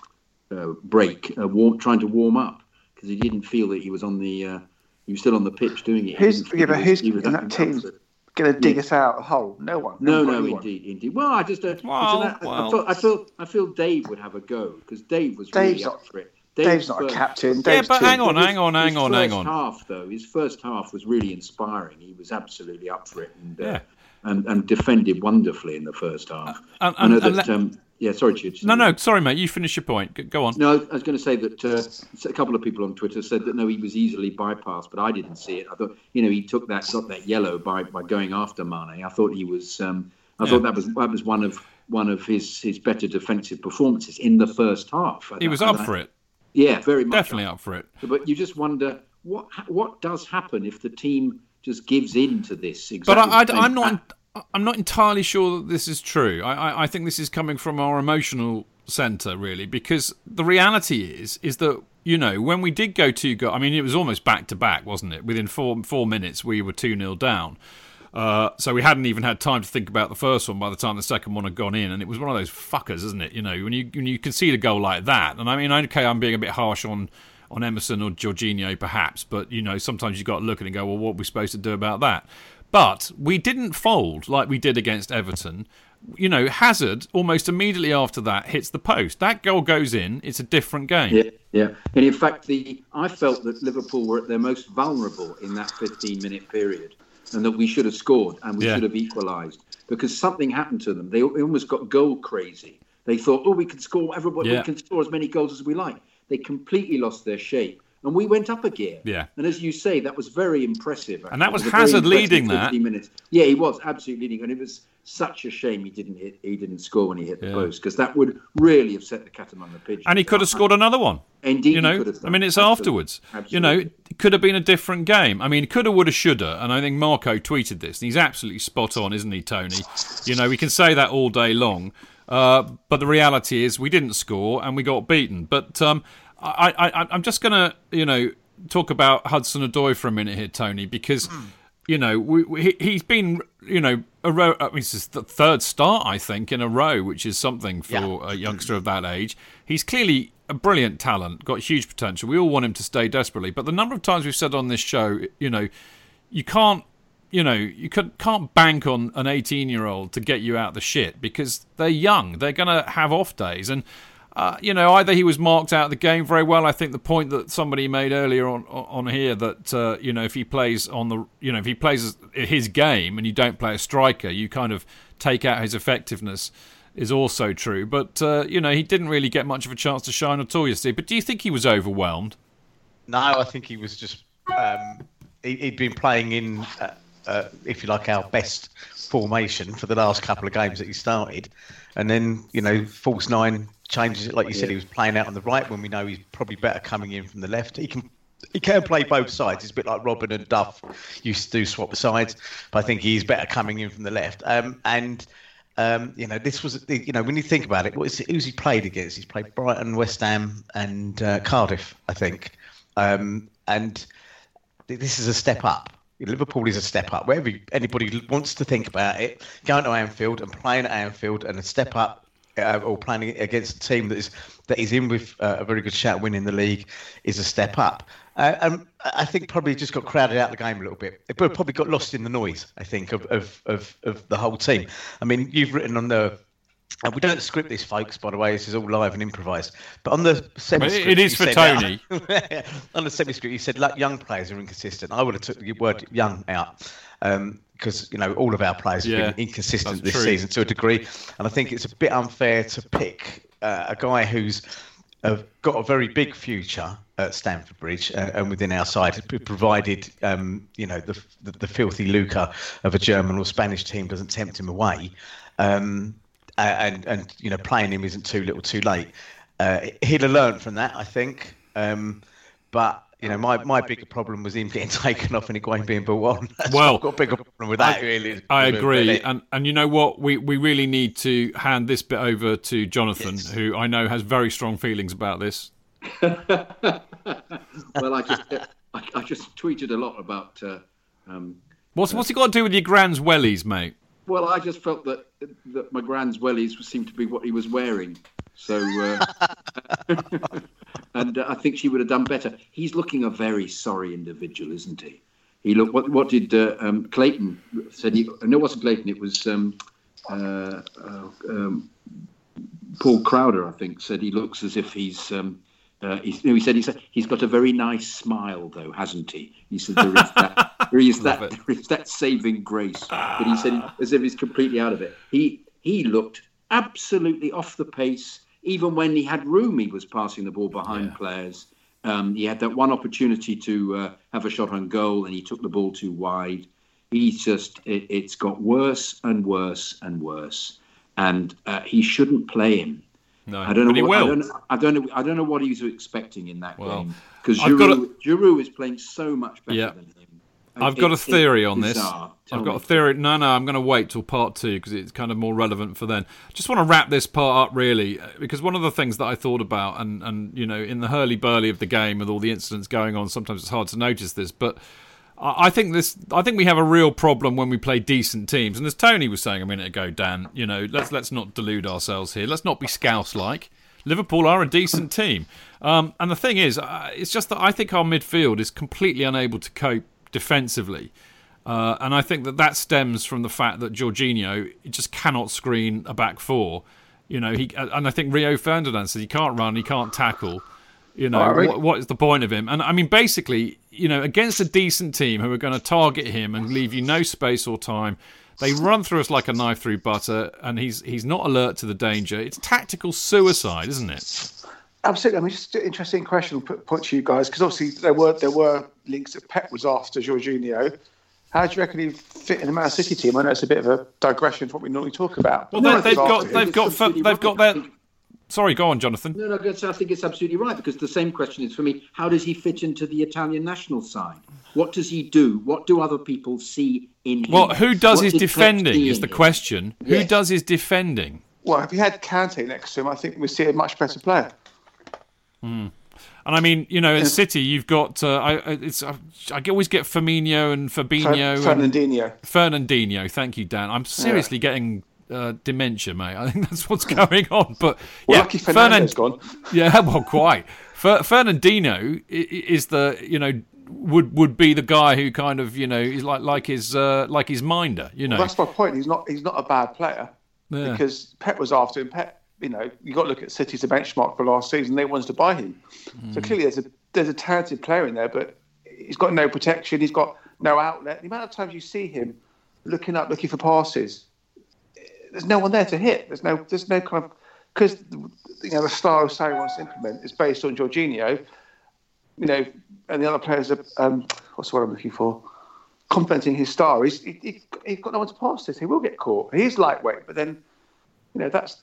uh, break uh, warm, trying to warm up because he didn't feel that he was on the uh, he was still on the pitch doing it. Didn't yeah, but was- he was in that team involved. Going to dig Yeah. us out a hole? No one. No, Haven't no, anyone. indeed, indeed. Well, I just uh, it's an- Well, I, well. feel, I feel I feel Dave would have a go because Dave was really Dave's up for it. Dave's not a first- captain. Yeah, but too- hang on, his- hang on, hang on, hang first on. Half though, his first half was really inspiring. He was absolutely up for it and uh, Yeah. and, and defended wonderfully in the first half. and- I know and- and that. let- um, yeah, sorry, Chidge. No, no, sorry, mate. You finish your point. Go on. No, I was going to say that uh, a couple of people on Twitter said that no, he was easily bypassed, but I didn't see it. I thought, you know, he took that got that yellow by, by going after Mane. I thought he was, um, I Yeah. thought that was that was one of one of his his better defensive performances in the first half. He was up I- for it. Yeah, very much. Definitely up for it. But you just wonder what what does happen if the team just gives in to this. But Exactly I, I, I'm not. I'm not entirely sure that this is true. I, I, I think this is coming from our emotional centre, really, because the reality is, is that you know when we did go two go, I mean, it was almost back to back, wasn't it? Within four four minutes, we were two 0 down. Uh, so we hadn't even had time to think about the first one by the time the second one had gone in, and it was one of those fuckers, isn't it? You know, when you when you concede a goal like that, and I mean, okay, I'm being a bit harsh on on Emerson or Jorginho, perhaps, but you know, sometimes you've got to look at it and go, well, what are we supposed to do about that? But we didn't fold like we did against Everton. You know, Hazard almost immediately after that hits the post. That goal goes in. It's a different game. Yeah, yeah. And in fact, the I felt that Liverpool were at their most vulnerable in that 15 minute period, and that we should have scored and we Yeah. should have equalised because something happened to them. They almost got goal crazy. They thought, oh, we can score. Everybody Yeah. we can score as many goals as we like. They completely lost their shape, and we went up a gear. Yeah. And as you say, that was very impressive. And that was very Hazard leading that. Minutes. Yeah, he was absolutely leading, and it was such a shame he didn't hit. He didn't score when he hit the post because that would really have set the cat among the pigeons. And he could have scored another one. Indeed, you know. he could have I mean, it's Absolutely. afterwards. Absolutely. You know, it could have been a different game. I mean, coulda, woulda, shoulda. And I think Marco tweeted this, and he's absolutely spot on, isn't he, Tony? You know, we can say that all day long, uh, but the reality is we didn't score and we got beaten. But um, I, I, I'm just going to, you know, talk about Hudson Odoi for a minute here, Tony, because. Hmm. You know, we, we, he- he's been, you know, a row. I mean, this is the third start, I think, in a row, which is something for Yeah. a hmm. youngster of that age. He's clearly a brilliant talent, got huge potential. We all want him to stay desperately. But the number of times we've said on this show, you know, you can't, you know, you could, can't bank on an 18 year old to get you out the shit because they're young. They're going to have off days. And, uh, you know, either he was marked out of the game very well. I think the point that somebody made earlier on on here that uh, you know if he plays on the you know if he plays his game and you don't play a striker, you kind of take out his effectiveness is also true. But uh, you know he didn't really get much of a chance to shine at all yesterday. But do you think he was overwhelmed? No, I think he was just. Um, he, he'd been playing in, uh, uh, if you like, our best formation for the last couple of games that he started, and then you know, false nine changes it. Like you said, he was playing out on the right when we know he's probably better coming in from the left. He can. He can play both sides. It's a bit like Robben and Duff used to do swap sides, but I think he's better coming in from the left. Um, and um, you know, this was you know when you think about it, what is who's he played against? He's played Brighton, West Ham, and uh, Cardiff, I think. Um, and this is a step up. Liverpool is a step up. Wherever anybody wants to think about it, going to Anfield and playing at Anfield and a step up, uh, or playing against a team that is that is in with uh, a very good shot at winning the league, is a step up. Uh, and I think probably just got crowded out of the game a little bit. It probably got lost in the noise. I think of of of, of the whole team. I mean, you've written on the. And we don't script this, folks. By the way, this is all live and improvised. But on the semi it is for Tony. on the semi script, you said like young players are inconsistent. I would have took the word young out because you know all of our players have Yeah, been inconsistent this true. season to a degree, and I think it's a bit unfair to pick uh, a guy who's uh, got a very big future at Stamford Bridge uh, and within our side, provided um, you know the, the the filthy lucre of a German or Spanish team doesn't tempt him away. Um, and and you know playing him isn't too little too late. Uh, he'd have learned from that, I think. Um, but you know, my, my bigger problem was him getting taken off and Higuain being brought on. That's Well, I've got a bigger problem with that. really, I agree, with it. and and you know what? We we really need to hand this bit over to Jonathan, who I know has very strong feelings about this. well, I just I, I just tweeted a lot about. Uh, um, What's what's it got to do with your grand's wellies, mate? well, I just felt that that my grand's wellies seemed to be what he was wearing. So, uh, and uh, I think she would have done better. He's looking a very sorry individual, isn't he? He looked. What what did uh, um, Clayton said? He no, it wasn't Clayton. It was um, uh, uh, um, Paul Crowder, I think, said he looks as if he's. Um, uh, he's, no, he said he said he's got a very nice smile, though, hasn't he? He said there is that, there is that, there is that saving grace. But he said as if he's completely out of it. He he looked absolutely off the pace. Even when he had room, he was passing the ball behind players. Um, he had that one opportunity to uh, have a shot on goal, and he took the ball too wide. He's just it, it's got worse and worse and worse, and uh, he shouldn't play him. No, I don't know. what, I don't, know- I don't know. I don't know what he was expecting in that Well, game because Giroud, Giroud is playing so much better Yeah. than him. I've got a theory on this. bizarre. I've got a theory. No, no, I'm going to wait till part two because it's kind of more relevant for then. Just want to wrap this part up really, uh, because one of the things that I thought about, and and you know, in the hurly burly of the game with all the incidents going on, sometimes it's hard to notice this, but. I think this. I think we have a real problem when we play decent teams, and as Tony was saying a minute ago, Dan. You know, let's let's not delude ourselves here. Let's not be scouse-like. Liverpool are a decent team, um, and the thing is, uh, it's just that I think our midfield is completely unable to cope defensively. Uh, and I think that that stems from the fact that Jorginho just cannot screen a back four. You know, he and I think Rio Ferdinand said he can't run, he can't tackle. You know, really? what, what is the point of him? And I mean, basically, you know, against a decent team who are going to target him and leave you no space or time, they run through us like a knife through butter, and he's he's not alert to the danger. It's tactical suicide, isn't it? Absolutely. I mean, just an interesting question I'll put, put to you guys because obviously there were there were links that Pep was after Jorginho. How do you reckon he fit in the Man City team? I know it's a bit of a digression from what we normally talk about. Well, No, they, they've I got they've got absolutely they've got right. their. Sorry, go on, Jonathan. No, no, I I think it's absolutely right because the same question is for me: How does he fit into the Italian national side? What does he do? What do other people see in him? Well, who does What his did defending is the him? question. Who does his defending? Well, if he had Kante next to him, I think we'd see a much better player. And I mean, you know, in City, you've got uh, I it's I, I always get Firmino and Fabinho and Fernandinho. Fernandinho. Thank you, Dan. I'm seriously getting uh, dementia, mate. I think that's what's going on. But Well, yeah, lucky Fernando's Fernan- gone. Yeah, well, quite. Fer- i- is the you know would would be the guy who kind of you know is like like his uh, like his minder. You know, That's my point. He's not. He's not a bad player Yeah. because Pep was after him. Pep, you know, you got to look at City as a benchmark for last season. They wanted to buy him, Mm. so clearly there's a there's a talented player in there, but he's got no protection. He's got no outlet. The amount of times you see him looking up, looking for passes, there's no one there to hit. There's no there's no kind of because you know the style Sarri wants to implement is based on Jorginho. You know, and the other players are um, what's the word I'm looking for? Complementing his style. He's he, he, he's got no one to pass this. He will get caught. He is lightweight, but then you know that's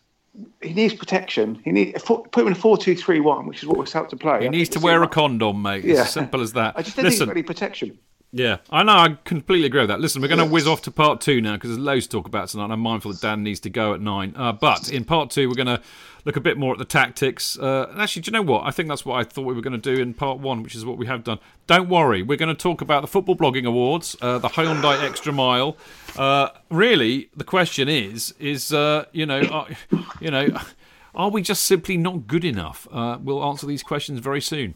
he needs protection. He need put him in a four-two-three-one, which is what we're set to play. he needs to wear a condom, mate. It's Yeah. as simple as that. I just he's Listen, got any protection. Yeah, I know. I completely agree with that. Listen, we're going to whiz off to part two now because there's loads to talk about tonight. and I'm mindful that Dan needs to go at nine. Uh, but in part two, we're going to look a bit more at the tactics. Uh, and actually, do you know what? I think that's what I thought we were going to do in part one, which is what we have done. Don't worry, we're going to talk about the Football Blogging Awards, uh, the Hyundai Extra Mile. Uh, really, the question is, is uh, you know, are, you know, are we just simply not good enough? Uh, we'll answer these questions very soon.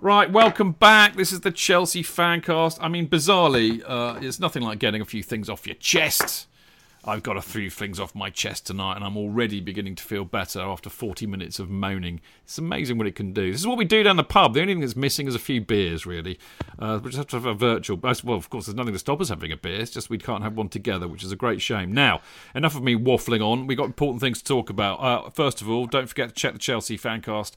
Right, welcome back. This is the Chelsea Fancast. I mean, bizarrely, uh, it's nothing like getting a few things off your chest. I've got a few things off my chest tonight, and I'm already beginning to feel better after 40 minutes of moaning. It's amazing what it can do. This is what we do down the pub. The only thing that's missing is a few beers, really. Uh, we just have to have a virtual. Well, of course, there's nothing to stop us having a beer. It's just we can't have one together, which is a great shame. Now, enough of me waffling on. We've got important things to talk about. Uh, first of all, don't forget to check the Chelsea Fancast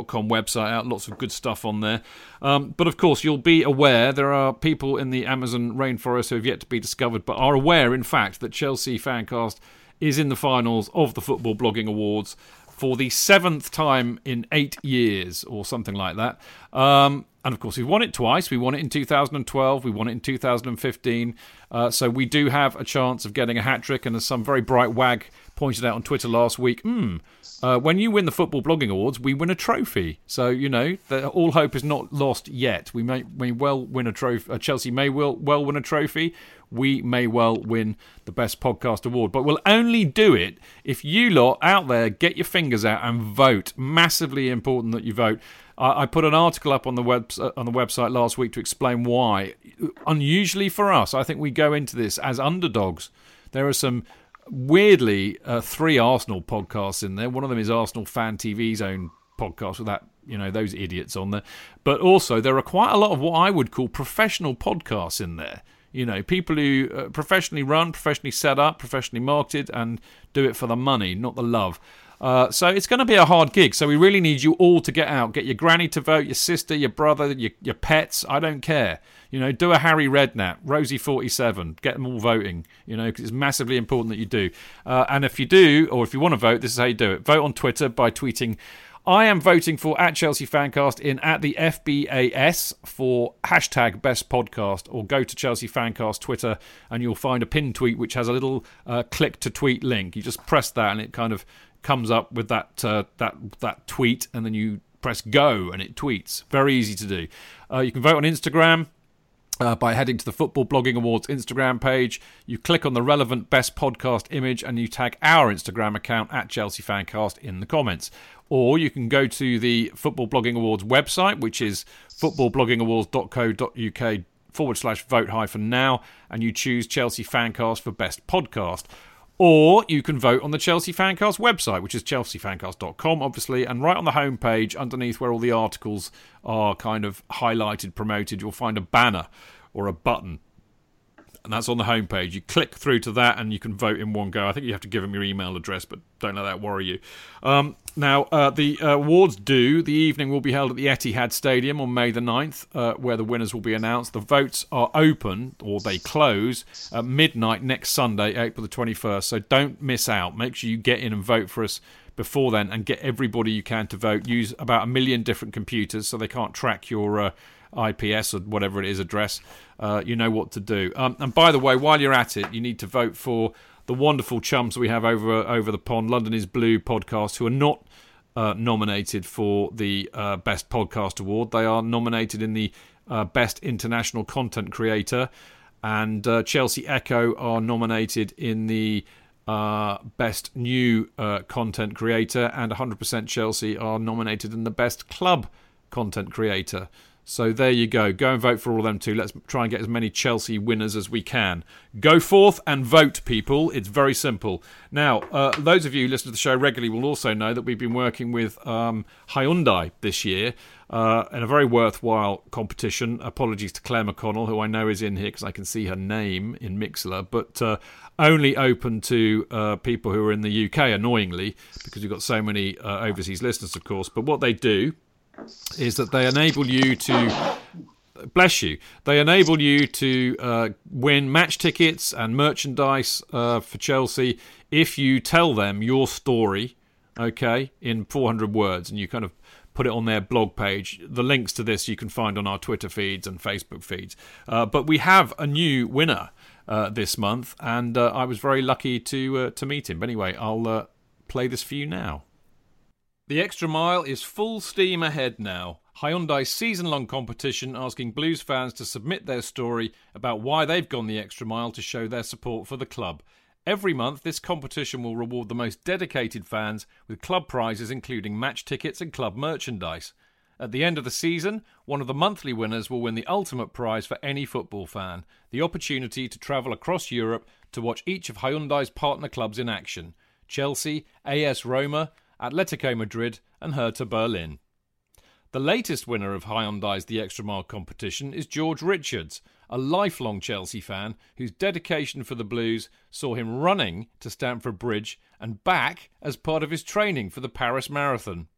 com website out. Lots of good stuff on there. Um, but of course, you'll be aware there are people in the Amazon rainforest who have yet to be discovered, but are aware, in fact, that Chelsea Fancast is in the finals of the Football Blogging Awards for the seventh time in eight years, or something like that. Um, and of course, we've won it twice. We won it in 2012, we won it in 2015. Uh, so we do have a chance of getting a hat trick. And as some very bright wag pointed out on Twitter last week, hmm, uh, when you win the Football Blogging Awards, we win a trophy. So, you know, the, all hope is not lost yet. We may, may well win a trophy. Uh, Chelsea may well, well win a trophy. We may well win the Best Podcast Award. But we'll only do it if you lot out there get your fingers out and vote. Massively important that you vote. I, I put an article up on the web on the website last week to explain why. Unusually for us, I think we go into this as underdogs. There are some weirdly uh, three Arsenal podcasts in there. One of them is Arsenal Fan TV's own podcast with that you know those idiots on there. But also there are quite a lot of what I would call professional podcasts in there. You know, people who uh, professionally run, professionally set up, professionally marketed, and do it for the money, not the love. Uh, so it's going to be a hard gig. So we really need you all to get out. Get your granny to vote, your sister, your brother, your, your pets. I don't care. You know, do a Harry Redknapp, Rosie forty seven. Get them all voting. You know, because it's massively important that you do. Uh, and if you do, or if you want to vote, this is how you do it. Vote on Twitter by tweeting. I am voting for at Chelsea Fancast in at the FBAS for hashtag best podcast, or go to Chelsea Fancast Twitter and you'll find a pinned tweet which has a little uh, click to tweet link. You just press that and it kind of comes up with that uh, that that tweet, and then you press go and it tweets. Very easy to do. Uh, you can vote on Instagram. uh, by heading to the Football Blogging Awards Instagram page. You click on the relevant best podcast image and you tag our Instagram account at Chelsea Fancast in the comments. Or you can go to the Football Blogging Awards website, which is footballbloggingawards.co.uk forward slash vote hyphen now, and you choose Chelsea Fancast for best podcast. Or you can vote on the Chelsea Fancast website, which is chelseafancast.com, obviously. And right on the homepage, underneath where all the articles are kind of highlighted, promoted, you'll find a banner or a button and that's on the homepage. You click through to that, and you can vote in one go. I think you have to give them your email address, but don't let that worry you. Um, now, uh, the uh, awards do. The evening will be held at the Etihad Stadium on May the 9th, uh, where the winners will be announced. The votes are open, or they close, at midnight next Sunday, April the 21st. So don't miss out. Make sure you get in and vote for us before then and get everybody you can to vote. Use about a million different computers so they can't track your uh, IPS or whatever it is address, uh, you know what to do. Um, and by the way, while you're at it, you need to vote for the wonderful chums we have over over the pond, London is Blue podcast, who are not uh, nominated for the uh, Best Podcast Award. They are nominated in the uh, Best International Content Creator, and uh, Chelsea Echo are nominated in the uh, Best New uh, Content Creator, and 100% Chelsea are nominated in the Best Club Content Creator. So there you go. Go and vote for all of them too. Let's try and get as many Chelsea winners as we can. Go forth and vote, people. It's very simple. Now, uh, those of you who listen to the show regularly will also know that we've been working with um, Hyundai this year uh, in a very worthwhile competition. Apologies to Claire McConnell, who I know is in here because I can see her name in Mixlr, but uh, only open to uh, people who are in the UK, annoyingly, because we've got so many uh, overseas listeners, of course. But what they do is that they enable you to bless you. They enable you to uh, win match tickets and merchandise uh, for Chelsea if you tell them your story, okay, in 400 words, and you kind of put it on their blog page. The links to this you can find on our Twitter feeds and Facebook feeds. Uh, but we have a new winner uh, this month, and uh, I was very lucky to uh, to meet him. But anyway, I'll play this for you now. The Extra Mile is full steam ahead now. Hyundai's season long competition asking Blues fans to submit their story about why they've gone the extra mile to show their support for the club. Every month, this competition will reward the most dedicated fans with club prizes including match tickets and club merchandise. At the end of the season, one of the monthly winners will win the ultimate prize for any football fan the opportunity to travel across Europe to watch each of Hyundai's partner clubs in action Chelsea, AS Roma, Atletico Madrid, and Hertha Berlin. The latest winner of Hyundai's The Extra Mile competition is George Richards, a lifelong Chelsea fan whose dedication for the Blues saw him running to Stamford Bridge and back as part of his training for the Paris Marathon.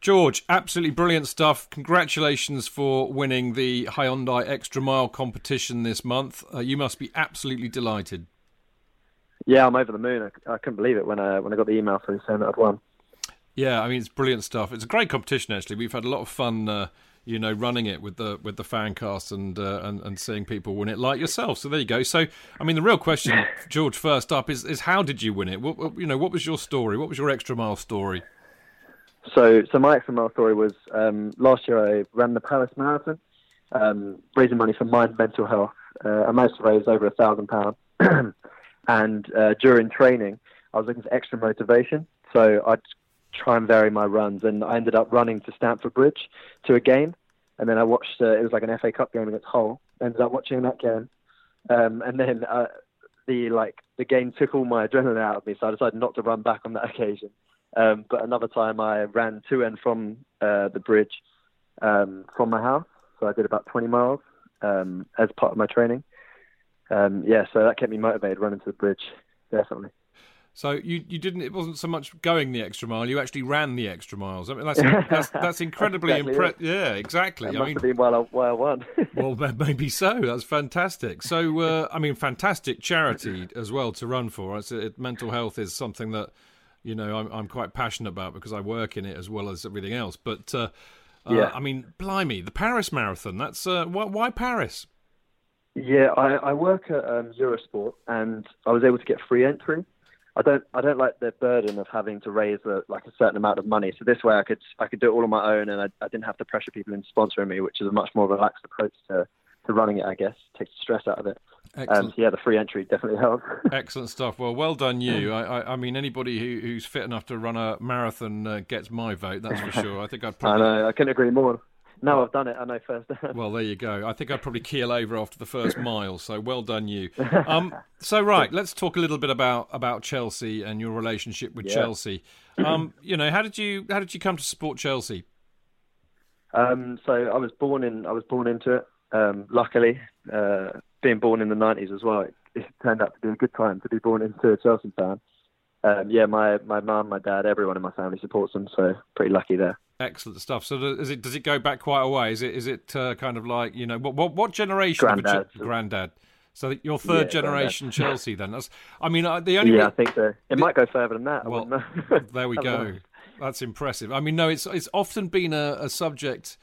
George, absolutely brilliant stuff. Congratulations for winning the Hyundai Extra Mile competition this month. Uh, you must be absolutely delighted. Yeah, I'm over the moon. I, I couldn't believe it when I when I got the email through saying that I'd won. Yeah, I mean it's brilliant stuff. It's a great competition actually. We've had a lot of fun, uh, you know, running it with the with the fan cast and, uh, and and seeing people win it like yourself. So there you go. So I mean, the real question, George, first up is is how did you win it? What, what, you know, what was your story? What was your extra mile story? So so my extra mile story was um, last year I ran the Paris Marathon, um, raising money for mind mental health. Uh, I managed to raise over a thousand pounds. And uh, during training, I was looking for extra motivation. So I'd try and vary my runs. And I ended up running to Stamford Bridge to a game. And then I watched, uh, it was like an FA Cup game against Hull. Ended up watching that game. Um, and then uh, the like the game took all my adrenaline out of me, so I decided not to run back on that occasion. Um, but another time I ran to and from uh, the bridge um, from my house, so I did about 20 miles um, as part of my training um, yeah, so that kept me motivated running to the bridge, definitely. So you you didn't it wasn't so much going the extra mile you actually ran the extra miles. I mean that's that's, that's incredibly exactly impressive yeah exactly. That I must mean have been I, why I won. Well maybe so that's fantastic. So uh, I mean fantastic charity as well to run for. It's, it, mental health is something that you know I'm, I'm quite passionate about because I work in it as well as everything else. But uh, uh, yeah. I mean blimey the Paris Marathon that's uh, why, why Paris yeah, I, I work at um, Eurosport, and I was able to get free entry. I don't I don't like the burden of having to raise a, like a certain amount of money. So this way, I could I could do it all on my own, and I, I didn't have to pressure people into sponsoring me, which is a much more relaxed approach to to running it. I guess takes the stress out of it. Um, Excellent. so yeah, the free entry definitely helps. Excellent stuff. Well, well done you. I, I, I mean, anybody who, who's fit enough to run a marathon uh, gets my vote. That's for sure. I think I'd I know. I couldn't agree more. Now I've done it. I know first. Well, there you go. I think I'd probably keel over after the first mile. So well done you. Um, so right, let's talk a little bit about about Chelsea and your relationship with Yeah. Chelsea. Um, you know, how did you how did you come to support Chelsea? Um, so I was born in I was born into it. Um, luckily, uh, being born in the '90s as well, it, it turned out to be a good time to be born into a Chelsea fan. Um, yeah, my my mum, my dad, everyone in my family supports them, so pretty lucky there. Excellent stuff. So does it does it go back quite a way? Is it is it uh, kind of like you know what what, what generation? Granddad. Ch- granddad. So you're third Yeah, generation Chelsea then. That's I mean uh, the only yeah, re- I think so. It might go further than that. I Well, there we go. That's impressive. I mean, no, it's it's often been a, a subject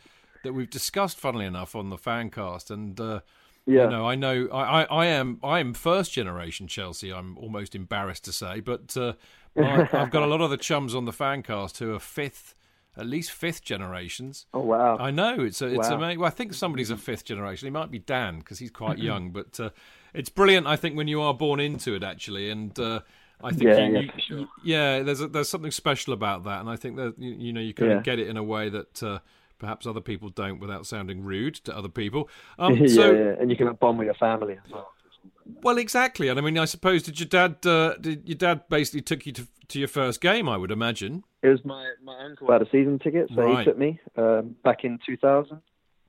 that we've discussed, funnily enough, on the fancast, and uh, Yeah. you know, I know I, I, I am I am first generation Chelsea. I'm almost embarrassed to say, but uh, my, I've got a lot of the chums on the fancast who are fifth, at least fifth generations. Oh wow! I know it's a, it's Wow. amazing. Well, I think somebody's a fifth generation. He might be Dan because he's quite young, but uh, it's brilliant. I think when you are born into it, actually, and uh, I think Yeah, you, yeah, for sure. yeah, there's a, there's something special about that, and I think that you, you know you kind Yeah. of get it in a way that uh, perhaps other people don't, without sounding rude to other people. Um, yeah, so, yeah, and you can bond with your family as well. Well, exactly, and I mean, I suppose did your dad uh, did your dad basically took you to to your first game? I would imagine. It was my my uncle had a season ticket, so Right. he took me um, back in 2000.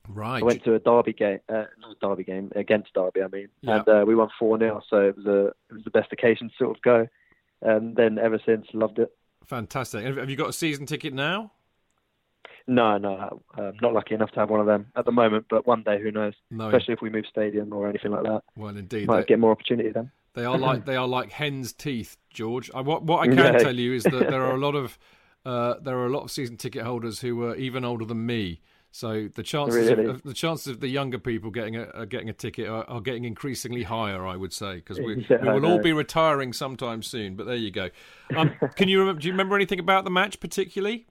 Right. I went to a Derby game, uh, not a Derby game against Derby. I mean, Yeah. and uh, we won four 0 So it was a it was the best occasion to sort of go, and then ever since loved it. Fantastic. Have you got a season ticket now? No, no, I'm not lucky enough to have one of them at the moment, but one day, who knows? No. Especially if we move stadium or anything like that. Well, indeed. Might They- get more opportunity then. They are like they are like hen's teeth, George. I, what what I can Yeah. tell you is that there are a lot of uh, there are a lot of season ticket holders who are even older than me. So the chances Really? of, the chances of the younger people getting a uh, getting a ticket are, are getting increasingly higher, I would say, because we, yeah, we will all be retiring sometime soon. But there you go. Um, can you remember? Do you remember anything about the match particularly?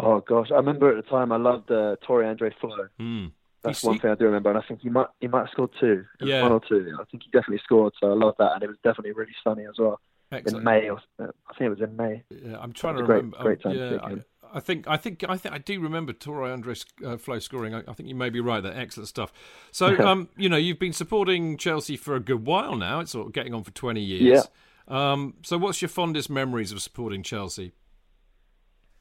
Oh gosh, I remember at the time I loved uh, Tore Andre Flo. Hmm. That's one thing I do remember, and I think he might he might have scored two, Yeah. one or two. I think he definitely scored, so I love that, and it was definitely really sunny as well. Excellent. In May, or, uh, I think it was in May. Yeah, I'm trying to great- remember. great time yeah, I. I think I think I think I do remember Tore Andres uh, Flo scoring. I, I think you may be right there. Excellent stuff. So, um, you know, you've been supporting Chelsea for a good while now. It's sort of getting on for 20 years. Um, so, what's your fondest memories of supporting Chelsea?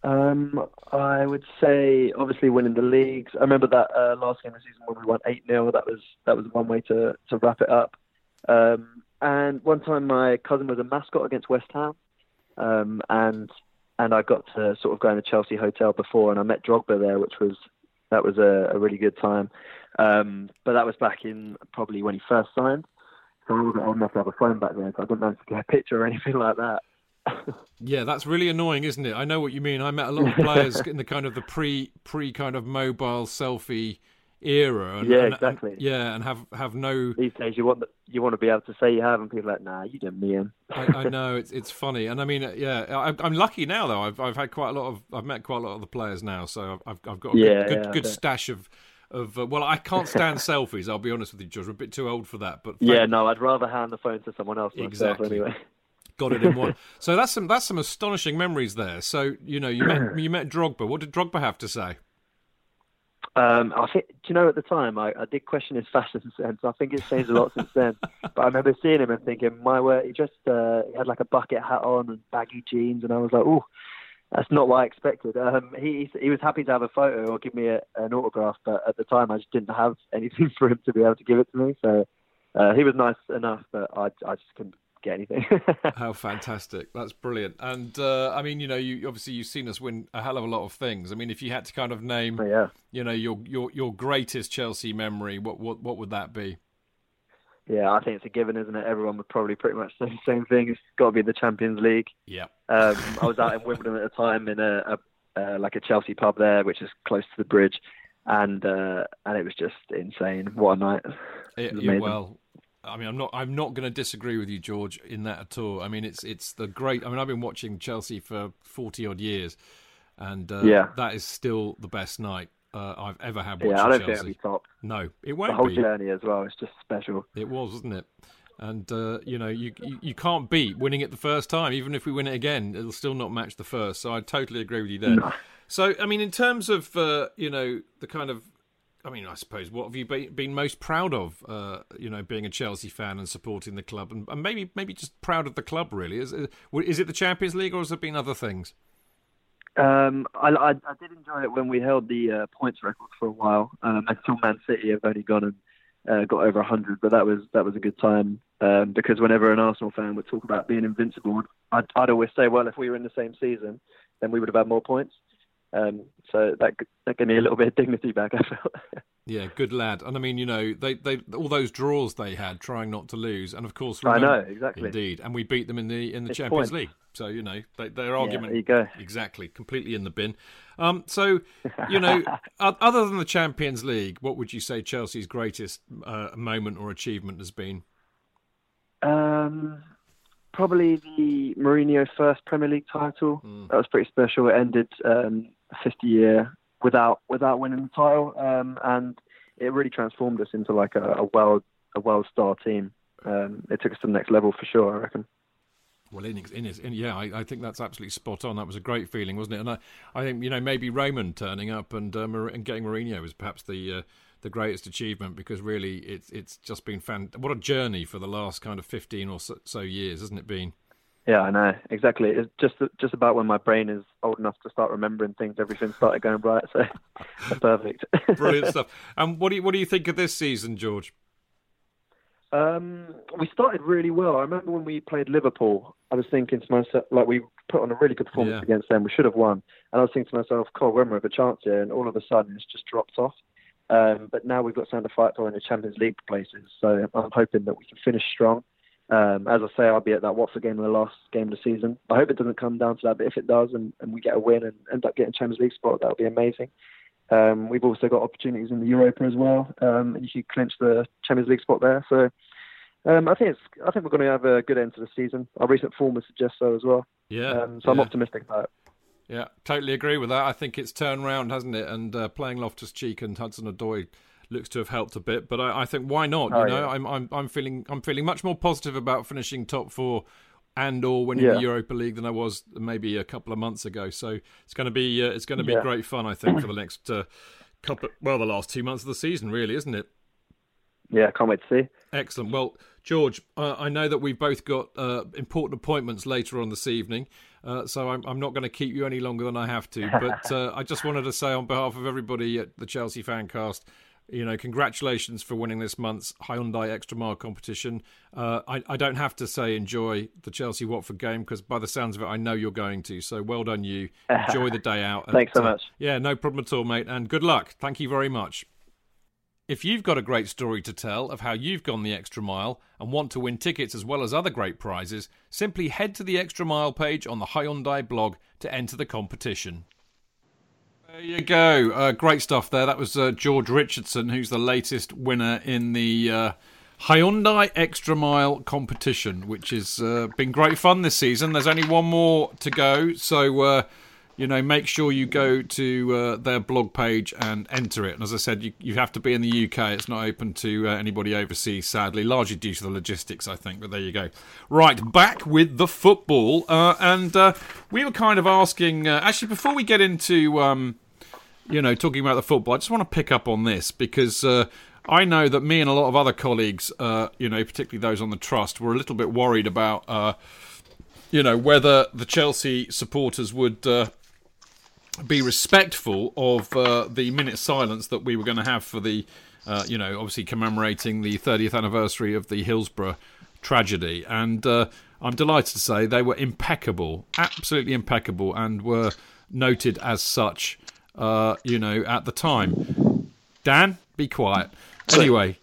Um, I would say obviously winning the leagues. I remember that uh, last game of the season when we won eight 0 That was that was one way to to wrap it up. Um, and one time my cousin was a mascot against West Ham, um, and and I got to sort of go in the Chelsea hotel before, and I met Drogba there, which was that was a, a really good time. Um, but that was back in probably when he first signed. So I wasn't old enough to have a phone back then, so I didn't manage to get a picture or anything like that. Yeah, that's really annoying, isn't it? I know what you mean. I met a lot of players in the kind of the pre pre kind of mobile selfie era. And, Yeah, and- exactly. and- yeah, and have have no. These days, you want you want to be able to say you have, and people are like, nah, you didn't me in. I, I know it's it's funny, and I mean, uh, yeah, I, I'm lucky now though. I've I've had quite a lot of I've met quite a lot of the players now, so I've I've got a Yeah, good good, yeah, good stash of of. Uh, well, I can't stand selfies. I'll be honest with you, George. I'm a bit too old for that, but Yeah, no, I'd rather hand the phone to someone else myself Exactly. anyway. Got it in one. So that's some that's some astonishing memories there. So you know, you met you met Drogba. What did Drogba have to say? Um, I think, do you know, at the time, I, I did question his fashion sense. I think it's changed a lot since then. But I remember seeing him and thinking, my word, he just uh, he had like a bucket hat on and baggy jeans, and I was like, oh, that's not what I expected. Um, he he was happy to have a photo or give me a, an autograph, but at the time, I just didn't have anything for him to be able to give it to me. So uh, he was nice enough, but I I just couldn't get anything. How fantastic! That's brilliant. And uh, I mean, you know, you obviously you've seen us win a hell of a lot of things. I mean, if you had to kind of name, yeah. you know, your your your greatest Chelsea memory, what what what would that be? Yeah, I think it's a given, isn't it? Everyone would probably pretty much say the same thing. It's got to be the Champions League. Yeah. Um, I was out in Wimbledon at the time in a, a uh, like a Chelsea pub there, which is close to the bridge, and uh, and it was just insane. What a night! It, It was yeah, amazing. well, I mean, I'm not I'm not going to disagree with you, George, in that at all. I mean, it's it's the great. I mean, I've been watching Chelsea for forty odd years, and uh, Yeah. that is still the best night. uh, I've ever had. Yeah, I don't Chelsea. think it'll be top. No, it won't The whole be. journey as well. It's just special. It was, wasn't it? And uh, you know, you, you you can't beat winning it the first time. Even if we win it again, it'll still not match the first. So I totally agree with you there. No. So I mean, in terms of uh, you know the kind of, I mean, I suppose what have you be, been most proud of? Uh, you know, being a Chelsea fan and supporting the club, and, and maybe maybe just proud of the club. Really, is is it the Champions League or has there been other things? Um, I, I, I did enjoy it when we held the uh, points record for a while um, until Man City have only gone and uh, got over 100. But that was that was a good time um, because whenever an Arsenal fan would talk about being invincible, I'd, I'd always say, well, if we were in the same season, then we would have had more points. Um, so that that gave me a little bit of dignity back. I felt. Yeah, good lad. And I mean, you know, they, they all those draws they had, trying not to lose, and of course, I know, exactly. indeed, and we beat them in the in the It's Champions. League. So you know, they, their argument, there you go. exactly, completely in the bin. Um, so you know, other than the Champions League, what would you say Chelsea's greatest uh, moment or achievement has been? Um, probably the Mourinho first Premier League title. Hmm. That was pretty special. It ended um, 50 year without without winning the title, um, and it really transformed us into like a, a world a world star team. Um, it took us to the next level for sure. I reckon. Well, in, in, his- in yeah, I, I think that's absolutely spot on. That was a great feeling, wasn't it? And I, I think you know maybe Roman turning up and Mar- and getting Mourinho was perhaps the uh, the greatest achievement because really it's it's just been fan. What a journey for the last kind of fifteen or so, so years, hasn't it been? Yeah, I know exactly. It's just just about when my brain is old enough to start remembering things. Everything started going right, so perfect. Brilliant stuff. And what do you what do you think of this season, George? Um, we started really well. I remember when we played Liverpool, I was thinking to myself, like we put on a really good performance Yeah. against them. We should have won. And I was thinking to myself, "Cool, when we have a chance here," and all of a sudden it's just dropped off. Um, but now we've got something to fight for in the Champions League places. So I'm hoping that we can finish strong. Um, as I say, I'll be at that Watford game in the last game of the season. I hope it doesn't come down to that, but if it does and, and we get a win and end up getting Champions League spot, that would be amazing. Um, we've also got opportunities in the Europa as well, um, and you could clinch the Champions League spot there. So um, I think it's, I think we're going to have a good end to the season. Our recent form would suggest so as well. Yeah, Um, so I'm optimistic about it. Yeah, totally agree with that. I think it's turned round, hasn't it? And uh, playing Loftus Cheek and Hudson Odoi looks to have helped a bit. But I, I think why not? Oh, you know, yeah. I'm I'm I'm feeling I'm feeling much more positive about finishing top four and or winning Yeah. the Europa League than I was maybe a couple of months ago. So it's going to be uh, it's going to be Yeah. great fun, I think, for the next uh, couple well the last two months of the season, really, isn't it? Yeah, can't wait to see. Excellent. Well, George, uh, I know that we've both got uh, important appointments later on this evening, uh, so I'm, I'm not going to keep you any longer than I have to. But uh, I just wanted to say, on behalf of everybody at the Chelsea Fancast, you know, congratulations for winning this month's Hyundai Extra Mile competition. Uh, I, I don't have to say enjoy the Chelsea Watford game because, by the sounds of it, I know you're going to. So well done, you. Enjoy the day out. Thanks so uh, much. Yeah, no problem at all, mate. And good luck. Thank you very much. If you've got a great story to tell of how you've gone the extra mile and want to win tickets as well as other great prizes, simply head to the extra mile page on the Hyundai blog to enter the competition. There you go. Uh, great stuff there. That was uh, George Richardson, who's the latest winner in the uh, Hyundai Extra Mile competition, which has uh, been great fun this season. There's only one more to go, so uh, you know, make sure you go to uh, their blog page and enter it. And as I said, you, you have to be in the UK. It's not open to uh, anybody overseas, sadly, largely due to the logistics, I think. But there you go. Right, back with the football. Uh, and uh, we were kind of asking, uh, actually, before we get into, um, you know, talking about the football, I just want to pick up on this because. Uh, I know that me and a lot of other colleagues, you know, particularly those on the trust, were a little bit worried about, you know, whether the Chelsea supporters would be respectful of uh, the minute silence that we were going to have for the, uh, you know, obviously commemorating the 30th anniversary of the Hillsborough tragedy. And uh, I'm delighted to say they were impeccable, absolutely impeccable, and were noted as such, uh, you know, at the time. Dan, be quiet. Anyway.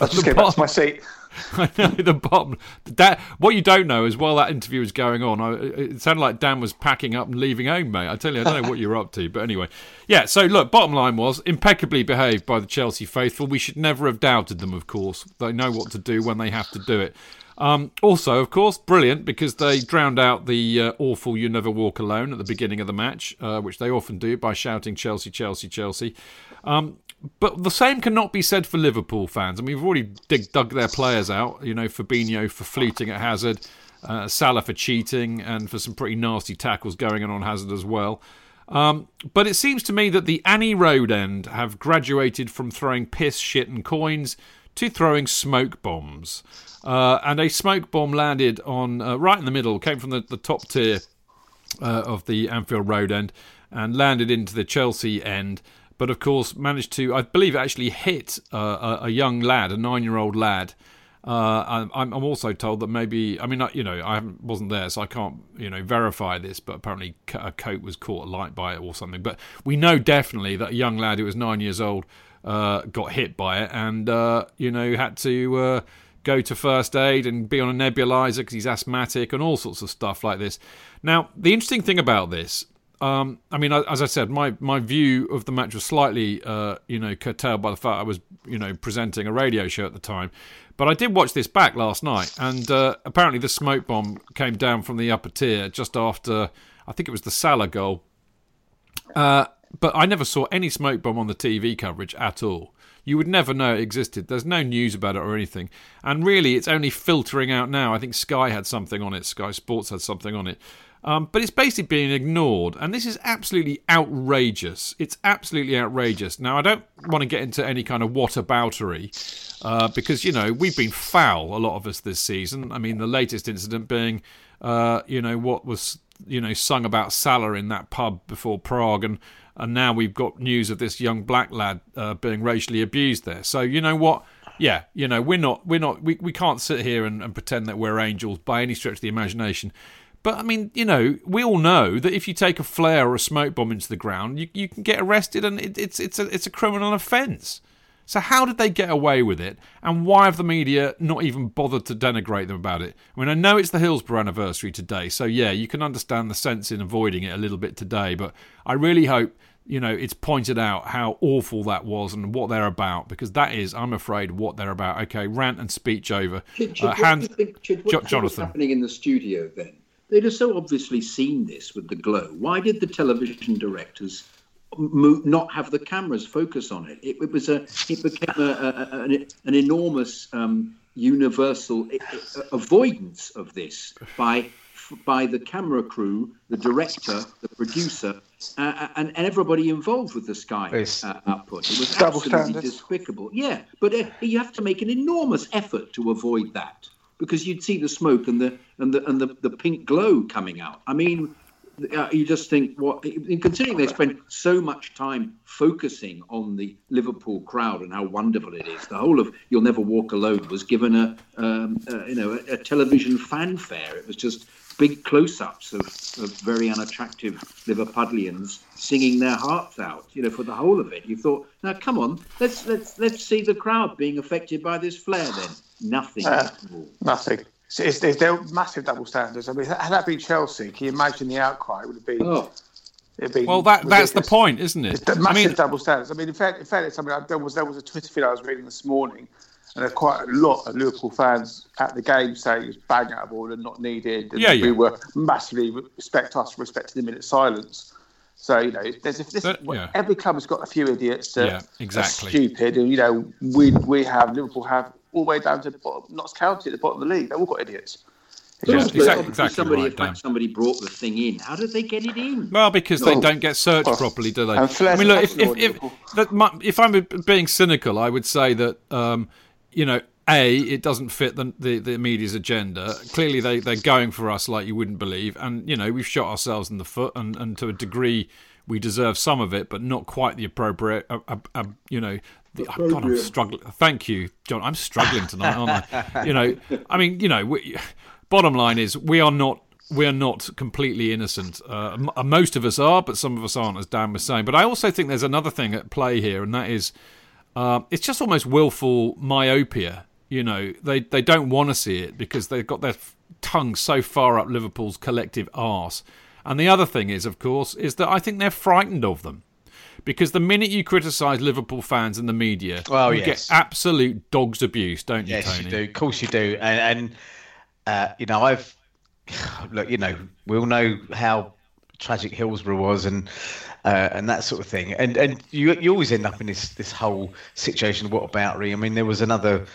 I'll just go back to my seat. I know the bottom. That what you don't know is while that interview was going on, I, it sounded like Dan was packing up and leaving home, mate. I tell you, I don't know what you're up to, but anyway, yeah. So look, bottom line was impeccably behaved by the Chelsea faithful. We should never have doubted them. Of course, they know what to do when they have to do it. Um, also, of course, brilliant because they drowned out the uh, awful "You Never Walk Alone" at the beginning of the match, uh, which they often do by shouting "Chelsea, Chelsea, Chelsea." Um, but the same cannot be said for Liverpool fans. I mean, we've already dig, dug their players out. You know, Fabinho for fleeting at Hazard, uh, Salah for cheating, and for some pretty nasty tackles going on on Hazard as well. Um, but it seems to me that the Annie Road end have graduated from throwing piss, shit, and coins to throwing smoke bombs. Uh, and a smoke bomb landed on uh, right in the middle, came from the, the top tier uh, of the Anfield Road end, and landed into the Chelsea end but of course managed to, I believe, actually hit uh, a, a, young lad, a nine-year-old lad. Uh, I'm, I'm, also told that maybe, I mean, you know, I wasn't there, so I can't, you know, verify this. But apparently, a coat was caught alight by it or something. But we know definitely that a young lad who was nine years old uh, got hit by it, and uh, you know, had to uh, go to first aid and be on a nebulizer because he's asthmatic and all sorts of stuff like this. Now, the interesting thing about this um, I mean, as I said, my, my view of the match was slightly, uh, you know, curtailed by the fact I was, you know, presenting a radio show at the time. But I did watch this back last night, and uh, apparently the smoke bomb came down from the upper tier just after, I think it was the Salah goal. Uh, but I never saw any smoke bomb on the TV coverage at all. You would never know it existed. There's no news about it or anything. And really, it's only filtering out now. I think Sky had something on it, Sky Sports had something on it. Um, but it's basically being ignored, and this is absolutely outrageous. It's absolutely outrageous. Now, I don't want to get into any kind of whataboutery uh, because you know we've been foul, a lot of us this season. I mean, the latest incident being, uh, you know, what was you know sung about Salah in that pub before Prague, and and now we've got news of this young black lad uh, being racially abused there. So you know what? Yeah, you know we're not we're not we, we can't sit here and, and pretend that we're angels by any stretch of the imagination. But I mean, you know, we all know that if you take a flare or a smoke bomb into the ground, you, you can get arrested, and it, it's it's a it's a criminal offence. So how did they get away with it? And why have the media not even bothered to denigrate them about it? I mean, I know it's the Hillsborough anniversary today, so yeah, you can understand the sense in avoiding it a little bit today. But I really hope you know it's pointed out how awful that was and what they're about because that is, I'm afraid, what they're about. Okay, rant and speech over. Chid, uh, hand, think, Chid, what Jonathan. happening in the studio then? They'd have so obviously seen this with the glow. Why did the television directors not have the cameras focus on it? It, it was a, it became a, a, an, an, enormous um, universal avoidance of this by by the camera crew, the director, the producer, uh, and, and everybody involved with the Sky uh, output. It was Double absolutely standards. despicable. Yeah, but uh, you have to make an enormous effort to avoid that because you'd see the smoke and the and the and the, the pink glow coming out. I mean, uh, you just think what considering they spend so much time focusing on the Liverpool crowd and how wonderful it is. The whole of "You'll Never Walk Alone" was given a um, you know a, a, television fanfare. It was just big close-ups of, of very unattractive Liverpudlians singing their hearts out. You know, for the whole of it. You thought, now come on, let's let's let's see the crowd being affected by this flare then. Nothing. Uh, nothing. It's, it's, it's, they're massive double standards. I mean, had that been Chelsea, can you imagine the outcry? It would have been. Oh. Been well, that ridiculous. that's the point, isn't it? Massive I mean, double standards. I mean, in fact, in fairness, I mean, there was there was a Twitter feed I was reading this morning, and there quite a lot of Liverpool fans at the game saying it was bang out of order, not needed. And yeah, yeah. We were massively respect us, respecting the minute silence. So you know, there's this, but, yeah. every club has got a few idiots that yeah, exactly. are stupid, and you know, we we have Liverpool have all the way down to the bottom, Notts County at the bottom of the league. They've all got idiots. Yeah, exactly, exactly somebody, right, fact, somebody brought the thing in. How did they get it in? Well, because no. they don't get searched properly, do they? I mean, look, if, if, if, if, if, I'm being cynical, I would say that, um, you know, A, it doesn't fit the, the, the, media's agenda. Clearly, they, they're going for us like you wouldn't believe. And, you know, we've shot ourselves in the foot, and, and to a degree, we deserve some of it, but not quite the appropriate, uh, uh, uh, you know, the, oh God, I'm struggling. Thank you, John. I'm struggling tonight, aren't I? you know, I mean, you know, we, bottom line is we are not we are not completely innocent. Uh, most of us are, but some of us aren't, as Dan was saying. But I also think there's another thing at play here, and that is uh, it's just almost willful myopia. You know, they they don't want to see it because they've got their f- tongue so far up Liverpool's collective arse. And the other thing is, of course, is that I think they're frightened of them. Because the minute you criticise Liverpool fans in the media, Well, you yes. get absolute dog's abuse, don't you, Yes, Tony? you do. Of course, you do. And, and uh, you know, I've look. You know, we all know how tragic Hillsborough was, and uh, and that sort of thing. And and you you always end up in this this whole situation. What about Re? I mean, there was another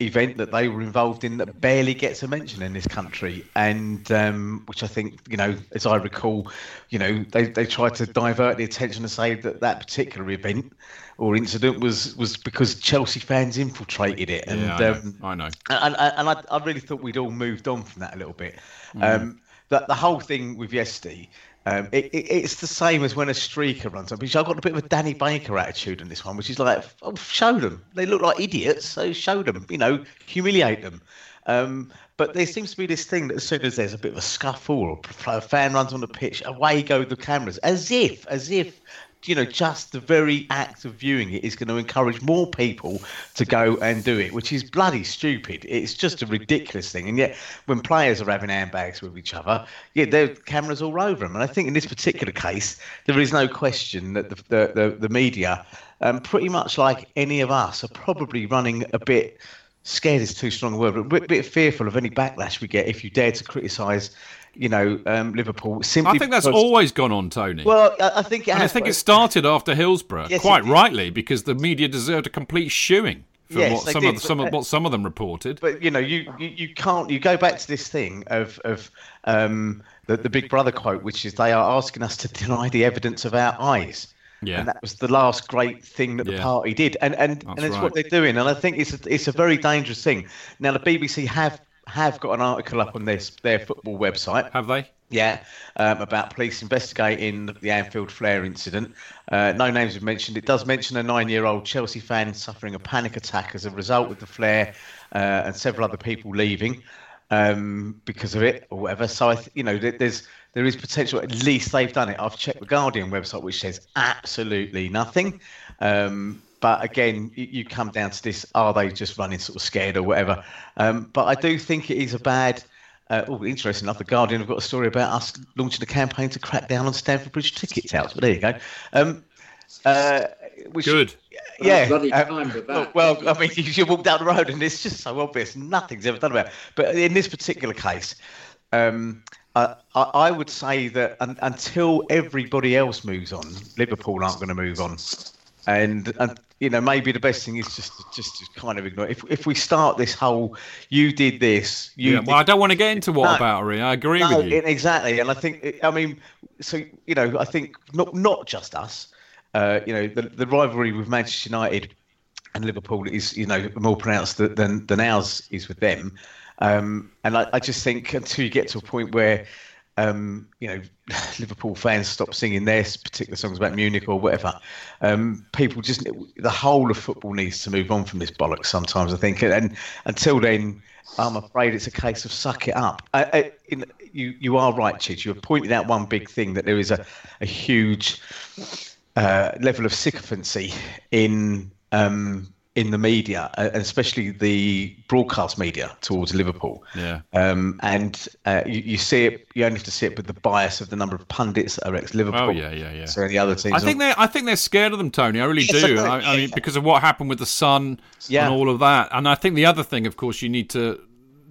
event that they were involved in that barely gets a mention in this country, and um, which I think you know, as I recall, you know, they they tried to divert the attention and say that that particular event or incident was was because Chelsea fans infiltrated it, and Yeah, I know. um, I know. and, and, and I, I really thought we'd all moved on from that a little bit. Mm. Um, that the whole thing with Yesti, um, it, it, it's the same as when a streaker runs up. I've got a bit of a Danny Baker attitude in this one, which is like, oh, show them. They look like idiots, so show them. You know, humiliate them. Um, but there seems to be this thing that as soon as there's a bit of a scuffle or a fan runs on the pitch, away go the cameras, as if, as if you know, just the very act of viewing it is going to encourage more people to go and do it, which is bloody stupid. It's just a ridiculous thing. And yet, when players are having handbags with each other, yeah, there are cameras all over them. And I think in this particular case, there is no question that the the, the, the media, um, pretty much like any of us, are probably running a bit. Scared is too strong a word, but a bit, fearful of any backlash we get if you dare to criticise, you know, um, Liverpool. Simply I think that's because- always gone on, Tony. Well, I, I think it and I think but- it started after Hillsborough, Yes, quite rightly, because the media deserved a complete shoeing for Yes, what some did, of some of what some of them reported. But you know, you, you, you can't. You go back to this thing of of um, the the Big Brother quote, which is they are asking us to deny the evidence of our eyes. Yeah. And that was the last great thing that the Yeah. party did, and and and it's right. what they're doing. And I think it's a, it's a very dangerous thing. Now the BBC have have got an article up on their their football website. Have they? Yeah, um, about police investigating the Anfield flare incident. Uh, no names have mentioned. It does mention a nine-year-old Chelsea fan suffering a panic attack as a result of the flare, uh, and several other people leaving um, because of it or whatever. So I, th- you know, there's there is potential. At least they've done it. I've checked the Guardian website, which says absolutely nothing. Um, but again, you, you come down to this: are they just running sort of scared or whatever? Um, but I do think it is a bad. Uh, oh, interesting enough, the Guardian have got a story about us launching a campaign to crack down on Stamford Bridge ticket touts. But there you go. Um, uh, which, Good. Yeah. bloody um, time. Well, I mean, you, you walk down the road and it's just so obvious. Nothing's ever done about it. But in this particular case, um, I, I I would say that un, until everybody else moves on, Liverpool aren't going to move on. And, and you know maybe the best thing is just just to kind of ignore. it. If if we start this whole, you did this, you yeah, did well, I don't want to get into what No. about I agree no, with you. exactly, and I think I mean, so you know, I think not not just us. Uh, you know, the the rivalry with Manchester United and Liverpool is you know more pronounced than than ours is with them. Um, and I, I just think until you get to a point where um, you know Liverpool fans stop singing their particular songs about Munich or whatever, um, people just the whole of football needs to move on from this bollocks. Sometimes I think, and until then, I'm afraid it's a case of suck it up. I, I, in, you you are right, Chid. You have pointed out one big thing that there is a a huge uh, level of sycophancy in um, in the media, uh, especially the broadcast media towards Liverpool. Yeah. Um, and uh, you, you see it. You only have to see it with the bias of the number of pundits that are ex-Liverpool. Oh, yeah, yeah, yeah. So any other teams. I think they I think they're scared of them, Tony. I really do. I, I mean, because of what happened with the Sun Yeah. and all of that. And I think the other thing, of course, you need to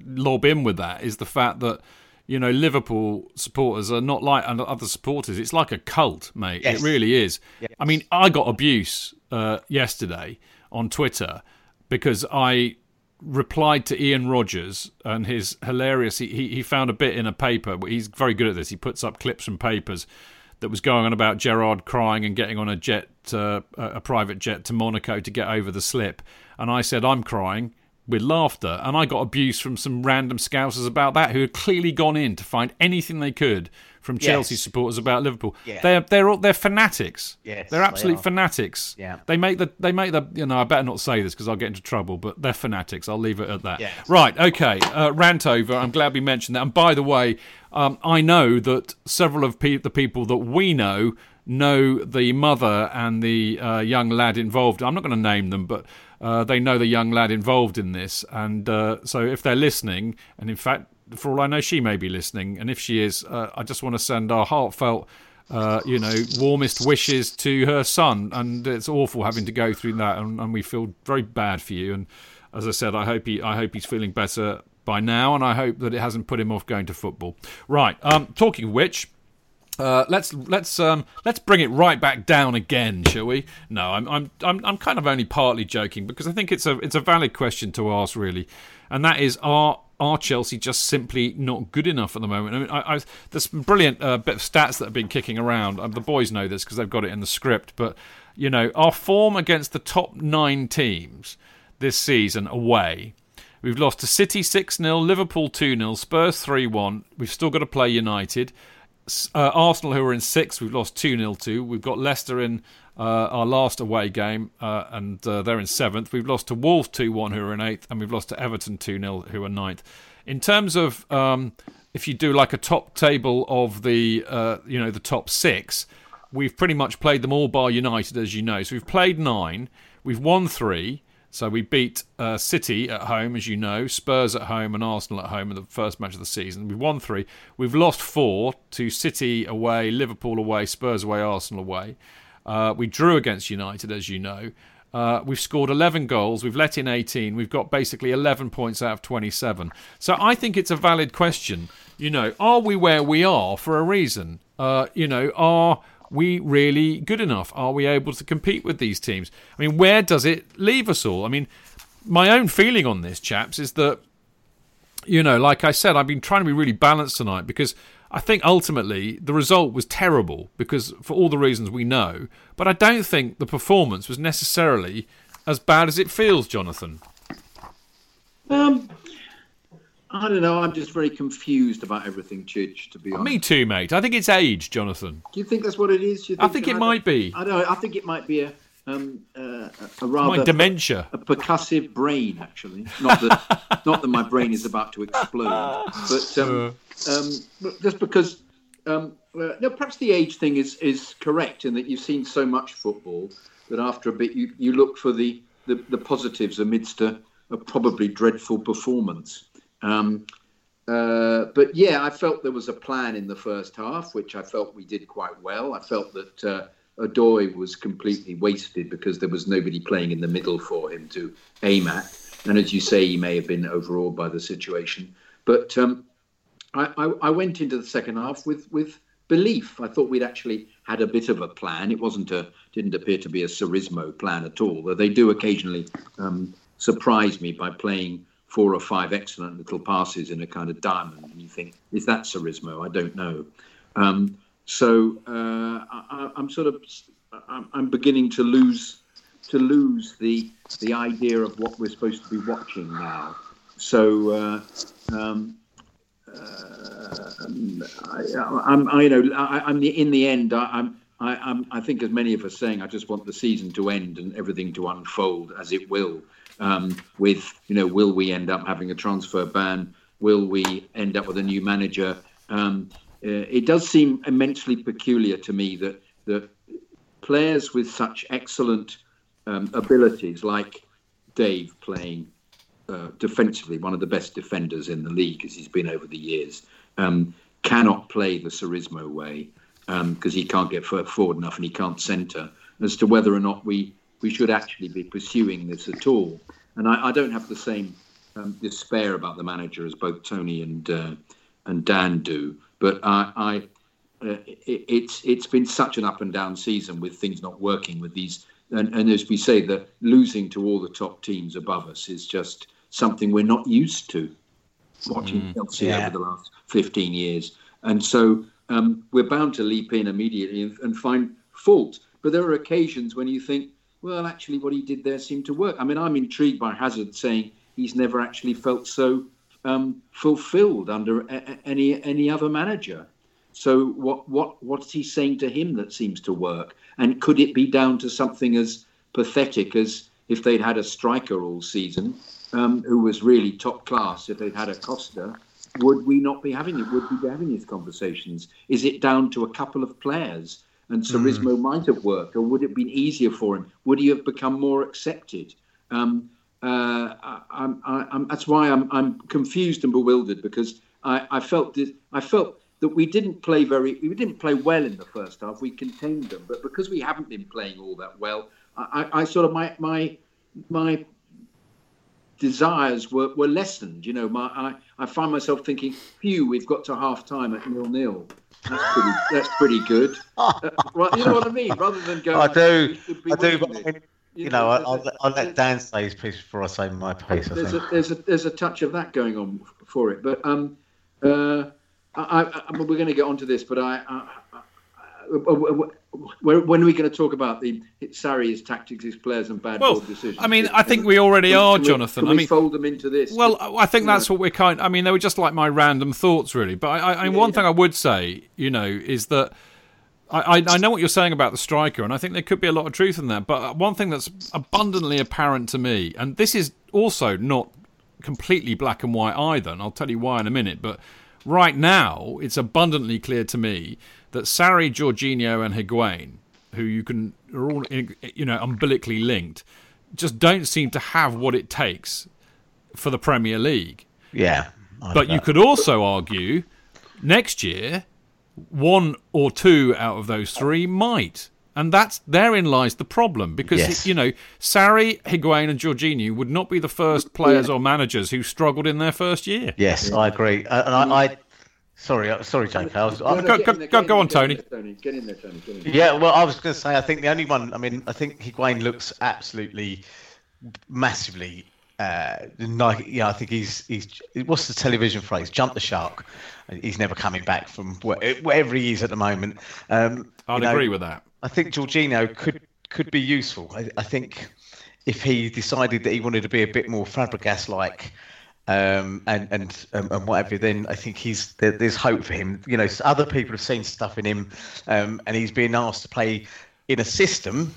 lob in with that is the fact that you know Liverpool supporters are not like other supporters. It's like a cult, mate. Yes. It really is. Yes. I mean, I got abuse uh, yesterday on Twitter because I replied to Ian Rogers and his hilarious. He, he found a bit in a paper. He's very good at this. He puts up clips from papers that was going on about Gerrard crying and getting on a jet, uh, a private jet to Monaco to get over the slip. And I said I'm crying with laughter, and I got abuse from some random scousers about that who had clearly gone in to find anything they could from Chelsea Yes. supporters about Liverpool. Yeah. They're they're all, they're fanatics. Yes, they're absolute are. fanatics. Yeah. They make the they make the you know I better not say this because I'll get into trouble, but they're fanatics. I'll leave it at that. Yes. Right. Okay. Uh, rant over. I'm glad we mentioned that. And by the way, um, I know that several of pe- the people that we know know the mother and the uh, young lad involved. I'm not going to name them, but Uh, they know the young lad involved in this, and uh, so if they're listening, and in fact, for all I know, she may be listening, and if she is, uh, I just want to send our heartfelt. Uh, you know, warmest wishes to her son, and it's awful having to go through that, and, and we feel very bad for you. And as I said, I hope he, I hope he's feeling better by now, and I hope that it hasn't put him off going to football. Right. Um, talking of which, uh, let's let's um, let's bring it right back down again, shall we? No, I'm I'm I'm kind of only partly joking because I think it's a it's a valid question to ask, really, and that is are are Chelsea just simply not good enough at the moment? I mean, I, I, there's some brilliant uh, bit of stats that have been kicking around. Uh, the boys know this because they've got it in the script, but you know our form against the top nine teams this season away. We've lost to City 6 0, Liverpool 2 0, Spurs 3 1. We've still got to play United uh, Arsenal, who are in sixth, we've lost 2 0 to. We've got Leicester in uh, our last away game, uh, and uh, they're in seventh. We've lost to Wolves 2 1, who are in eighth, and we've lost to Everton 2 0, who are ninth. In terms of um, if you do like a top table of the uh, you know the top six, we've pretty much played them all bar United, as you know. So we've played nine, we've won three. So we beat uh, City at home, as you know, Spurs at home, and Arsenal at home in the first match of the season. We've won three. We've lost four to City away, Liverpool away, Spurs away, Arsenal away. Uh, we drew against United, as you know. Uh, we've scored 11 goals. We've let in 18. We've got basically 11 points out of 27. So I think it's a valid question. You know, are we where we are for a reason? Uh, you know, are we really good enough? Are we able to compete with these teams? I mean, where does it leave us all? I mean, my own feeling on this, chaps, is that, you know, like I said, I've been trying to be really balanced tonight because I think ultimately the result was terrible because for all the reasons we know, but I don't think the performance was necessarily as bad as it feels, Jonathan. Um, I don't know. I'm just very confused about everything, Chidge. To be honest. Me too, mate. I think it's age, Jonathan. Do you think that's what it is? Think I think it might be. I don't. Know, I think it might be a um, uh, a rather my dementia, a percussive brain. Actually, not that not that my brain is about to explode, but um, uh. um, just because. Um, uh, no, perhaps the age thing is is correct in that you've seen so much football that after a bit you, you look for the, the, the positives amidst a, a probably dreadful performance. Um, uh, but yeah, I felt there was a plan in the first half, which I felt we did quite well. I felt that Odoi was completely wasted because there was nobody playing in the middle for him to aim at. And as you say, he may have been overawed by the situation. But um, I, I, I, went into the second half with, with belief. I thought we'd actually had a bit of a plan. It wasn't a didn't appear to be a Sarrismo plan at all. Though they do occasionally um, surprise me by playing four or five excellent little passes in a kind of diamond, and you think, is that Sarrismo? I don't know. Um, so uh, I, am sort of I'm beginning to lose to lose the the idea of what we're supposed to be watching now. So. Uh, um, uh, I, am you know, I, am in the end. I, I'm, I, I'm, I think, as many of us saying, I just want the season to end and everything to unfold as it will um, with, you know, will we end up having a transfer ban? Will we end up with a new manager? Um, it does seem immensely peculiar to me that that players with such excellent um, abilities, like Dave playing uh, defensively, one of the best defenders in the league as he's been over the years, um, cannot play the Sarrismo way because um, he can't get forward enough and he can't centre. As to whether or not we we should actually be pursuing this at all. And I, I don't have the same um, despair about the manager as both Tony and uh, and Dan do. But I, I uh, it, it's it's been such an up and down season with things not working with these. And, and as we say, that losing to all the top teams above us is just something we're not used to watching mm, Chelsea yeah. over the last 15 years. And so um, we're bound to leap in immediately and, and find fault. But there are occasions when you think, well, actually, what he did there seemed to work. I mean, I'm intrigued by Hazard saying he's never actually felt so um, fulfilled under a, any any other manager. So what what what's he saying to him that seems to work? And could it be down to something as pathetic as if they'd had a striker all season um, who was really top class? If they'd had a Costa, would we not be having it? Would we be having these conversations? Is it down to a couple of players? and Sarrismo mm. might have worked, or would it have been easier for him? Would he have become more accepted? Um, uh, I, I'm, I, I'm, that's why I'm, I'm confused and bewildered because I, I felt this, I felt that we didn't play very we didn't play well in the first half. We contained them, but because we haven't been playing all that well, I, I sort of my my my desires were, were lessened. You know, my I, I find myself thinking, phew, we've got to half time at nil nil. That's pretty, that's pretty good. Uh, well, you know what I mean? Rather than going, I do, I do, winning but I this. mean, you know, there's I'll, a- I'll, I'll let Dan say his piece before I say my piece. I there's think. a, there's a there's a touch of that going on for it. But um, uh, I, I, I, we're going to get onto this, but I, I, I, I when when are we going to talk about the Sarri, his tactics, his players, and bad Well, board decisions? I mean, I think we already Can- are, we- Jonathan. Can I we mean, fold them into this? Well, I think that's know, what we're kind. I mean, they were just like my random thoughts, really. But I, I, I mean, one thing I would say, you know, is that I, I, I know what you're saying about the striker, and I think there could be a lot of truth in that. But one thing that's abundantly apparent to me, and this is also not completely black and white either, and I'll tell you why in a minute. But right now, it's abundantly clear to me that Sarri, Jorginho, and Higuain, who you can are all you know umbilically linked, just don't seem to have what it takes for the Premier League. Yeah, I But you could also argue next year, one or two out of those three might. And that's therein lies the problem because Yes. you know Sarri, Higuain, and Jorginho would not be the first players or managers who struggled in their first year. Yes, I agree. Uh, and I, I sorry, uh, sorry, Jake. I was, no, no, go- go- there, go- get go on, Tony. There, Tony. Get in there, Tony. In there. Yeah, well, I was going to say, I think the only one. I mean, I think Higuain looks absolutely massively. Uh, like, yeah, I think he's he's. What's the television phrase? Jump the shark. He's never coming back from where- wherever he is at the moment. Um, I'd you know, agree with that. I think Jorginho could could be useful. I, I think if he decided that he wanted to be a bit more Fabregas like. Um, and and um, and whatever. Then I think he's there, there's hope for him. You know, other people have seen stuff in him, um, and he's being asked to play in a system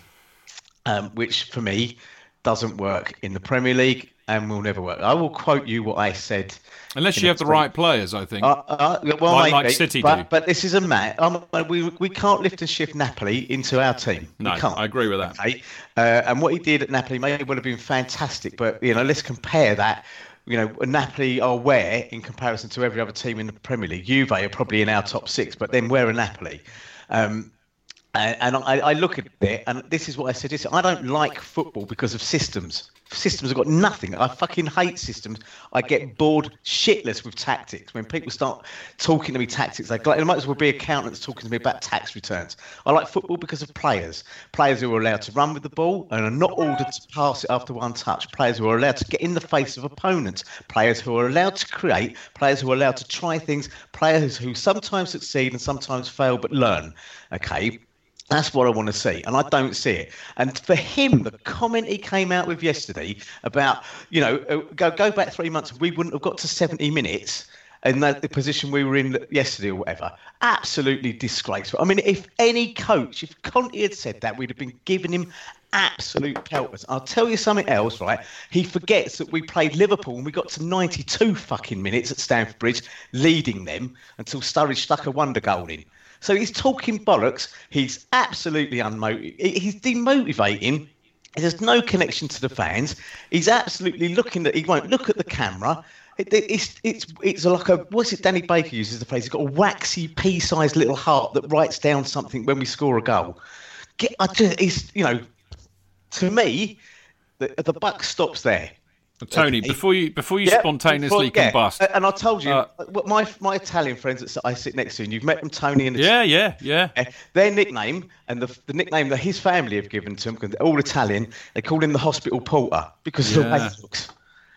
um, which for me doesn't work in the Premier League and will never work. I will quote you what I said. Unless you have the right players, I think. Uh, uh, well, Like- like City but, do. but this is a match. Um, we we can't lift and shift Napoli into our team. no, we can't. I agree with that. Okay? Uh, and what he did at Napoli may well have been fantastic, but you know, let's compare that. You know, Napoli are where in comparison to every other team in the Premier League. Juve are probably in our top six, but then where are Napoli? Um, and, I, I look at it, and this is what I said. I don't like football because of systems. Systems have got nothing. I fucking hate systems. I get bored shitless with tactics. When people start talking to me tactics, they might as well be accountants talking to me about tax returns. I like football because of players. Players who are allowed to run with the ball and are not ordered to pass it after one touch. Players who are allowed to get in the face of opponents. Players who are allowed to create. Players who are allowed to try things. Players who sometimes succeed and sometimes fail but learn. Okay. That's what I want to see, and I don't see it. And for him, the comment he came out with yesterday about, you know, uh, go go back three months, we wouldn't have got to 70 minutes in that, the position we were in yesterday or whatever. Absolutely disgraceful. I mean, if any coach, if Conte had said that, we'd have been giving him absolute pelters. I'll tell you something else, right? He forgets that we played Liverpool and we got to 92 fucking minutes at Stamford Bridge, leading them until Sturridge stuck a wonder goal in. So he's talking bollocks. He's absolutely unmotivated. He's demotivating. There's no connection to the fans. He's absolutely looking at. He won't look at the camera. It, it, it's it's it's like a what's it? Danny Baker uses the phrase. He's got a waxy pea-sized little heart that writes down something when we score a goal. Get, I just, it's you know, to me, the the buck stops there. Tony, before you before you Yeah, spontaneously before- yeah. combust. And I told you, Uh, my my Italian friends that I sit next to, and you've met them, Tony and yeah, yeah, yeah. Their nickname and the, the nickname that his family have given to him, because they're all Italian, they call him the hospital porter because of the way he looks.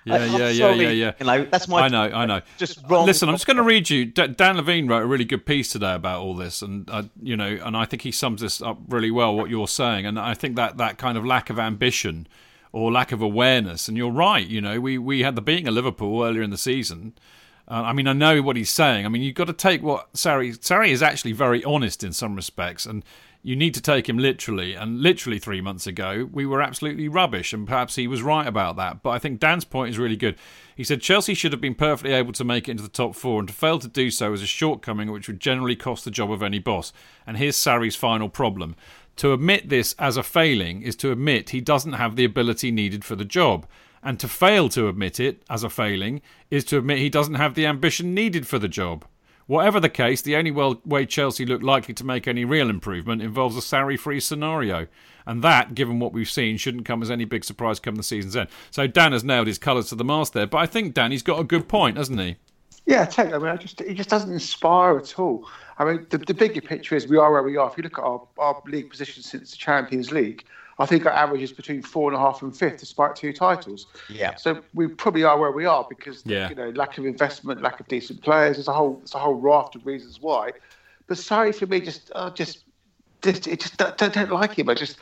Yeah, I'm yeah, yeah, yeah, yeah. You know, that's my. I know, I know. Just wrong. Listen, I'm just going to read you. D- Dan Levene wrote a really good piece today about all this, and uh, you know, and I think he sums this up really well. What you're saying, and I think that that kind of lack of ambition or lack of awareness, and you're right. You know, we we had the beating of Liverpool earlier in the season. Uh, I mean, I know what he's saying. I mean, you've got to take what Sarri. Sarri is actually very honest in some respects, and you need to take him literally. And literally three months ago, we were absolutely rubbish, and perhaps he was right about that. But I think Dan's point is really good. He said Chelsea should have been perfectly able to make it into the top four, and to fail to do so is a shortcoming which would generally cost the job of any boss. And here's Sarri's final problem. To admit this as a failing is to admit he doesn't have the ability needed for the job. And to fail to admit it as a failing is to admit he doesn't have the ambition needed for the job. Whatever the case, the only way Chelsea look likely to make any real improvement involves a Sarri free scenario. And that, given what we've seen, shouldn't come as any big surprise come the season's end. So Dan has nailed his colours to the mast there. But I think Danny's got a good point, hasn't he? Yeah, totally. I mean, I just he just doesn't inspire at all. I mean, the, the bigger picture is we are where we are. If you look at our, our league position since the Champions League, I think our average is between four and a half and fifth, despite two titles. Yeah. So we probably are where we are because yeah. you know lack of investment, lack of decent players. There's a whole there's a whole raft of reasons why. But sorry for me, just uh, just just it just don't, don't like him. I just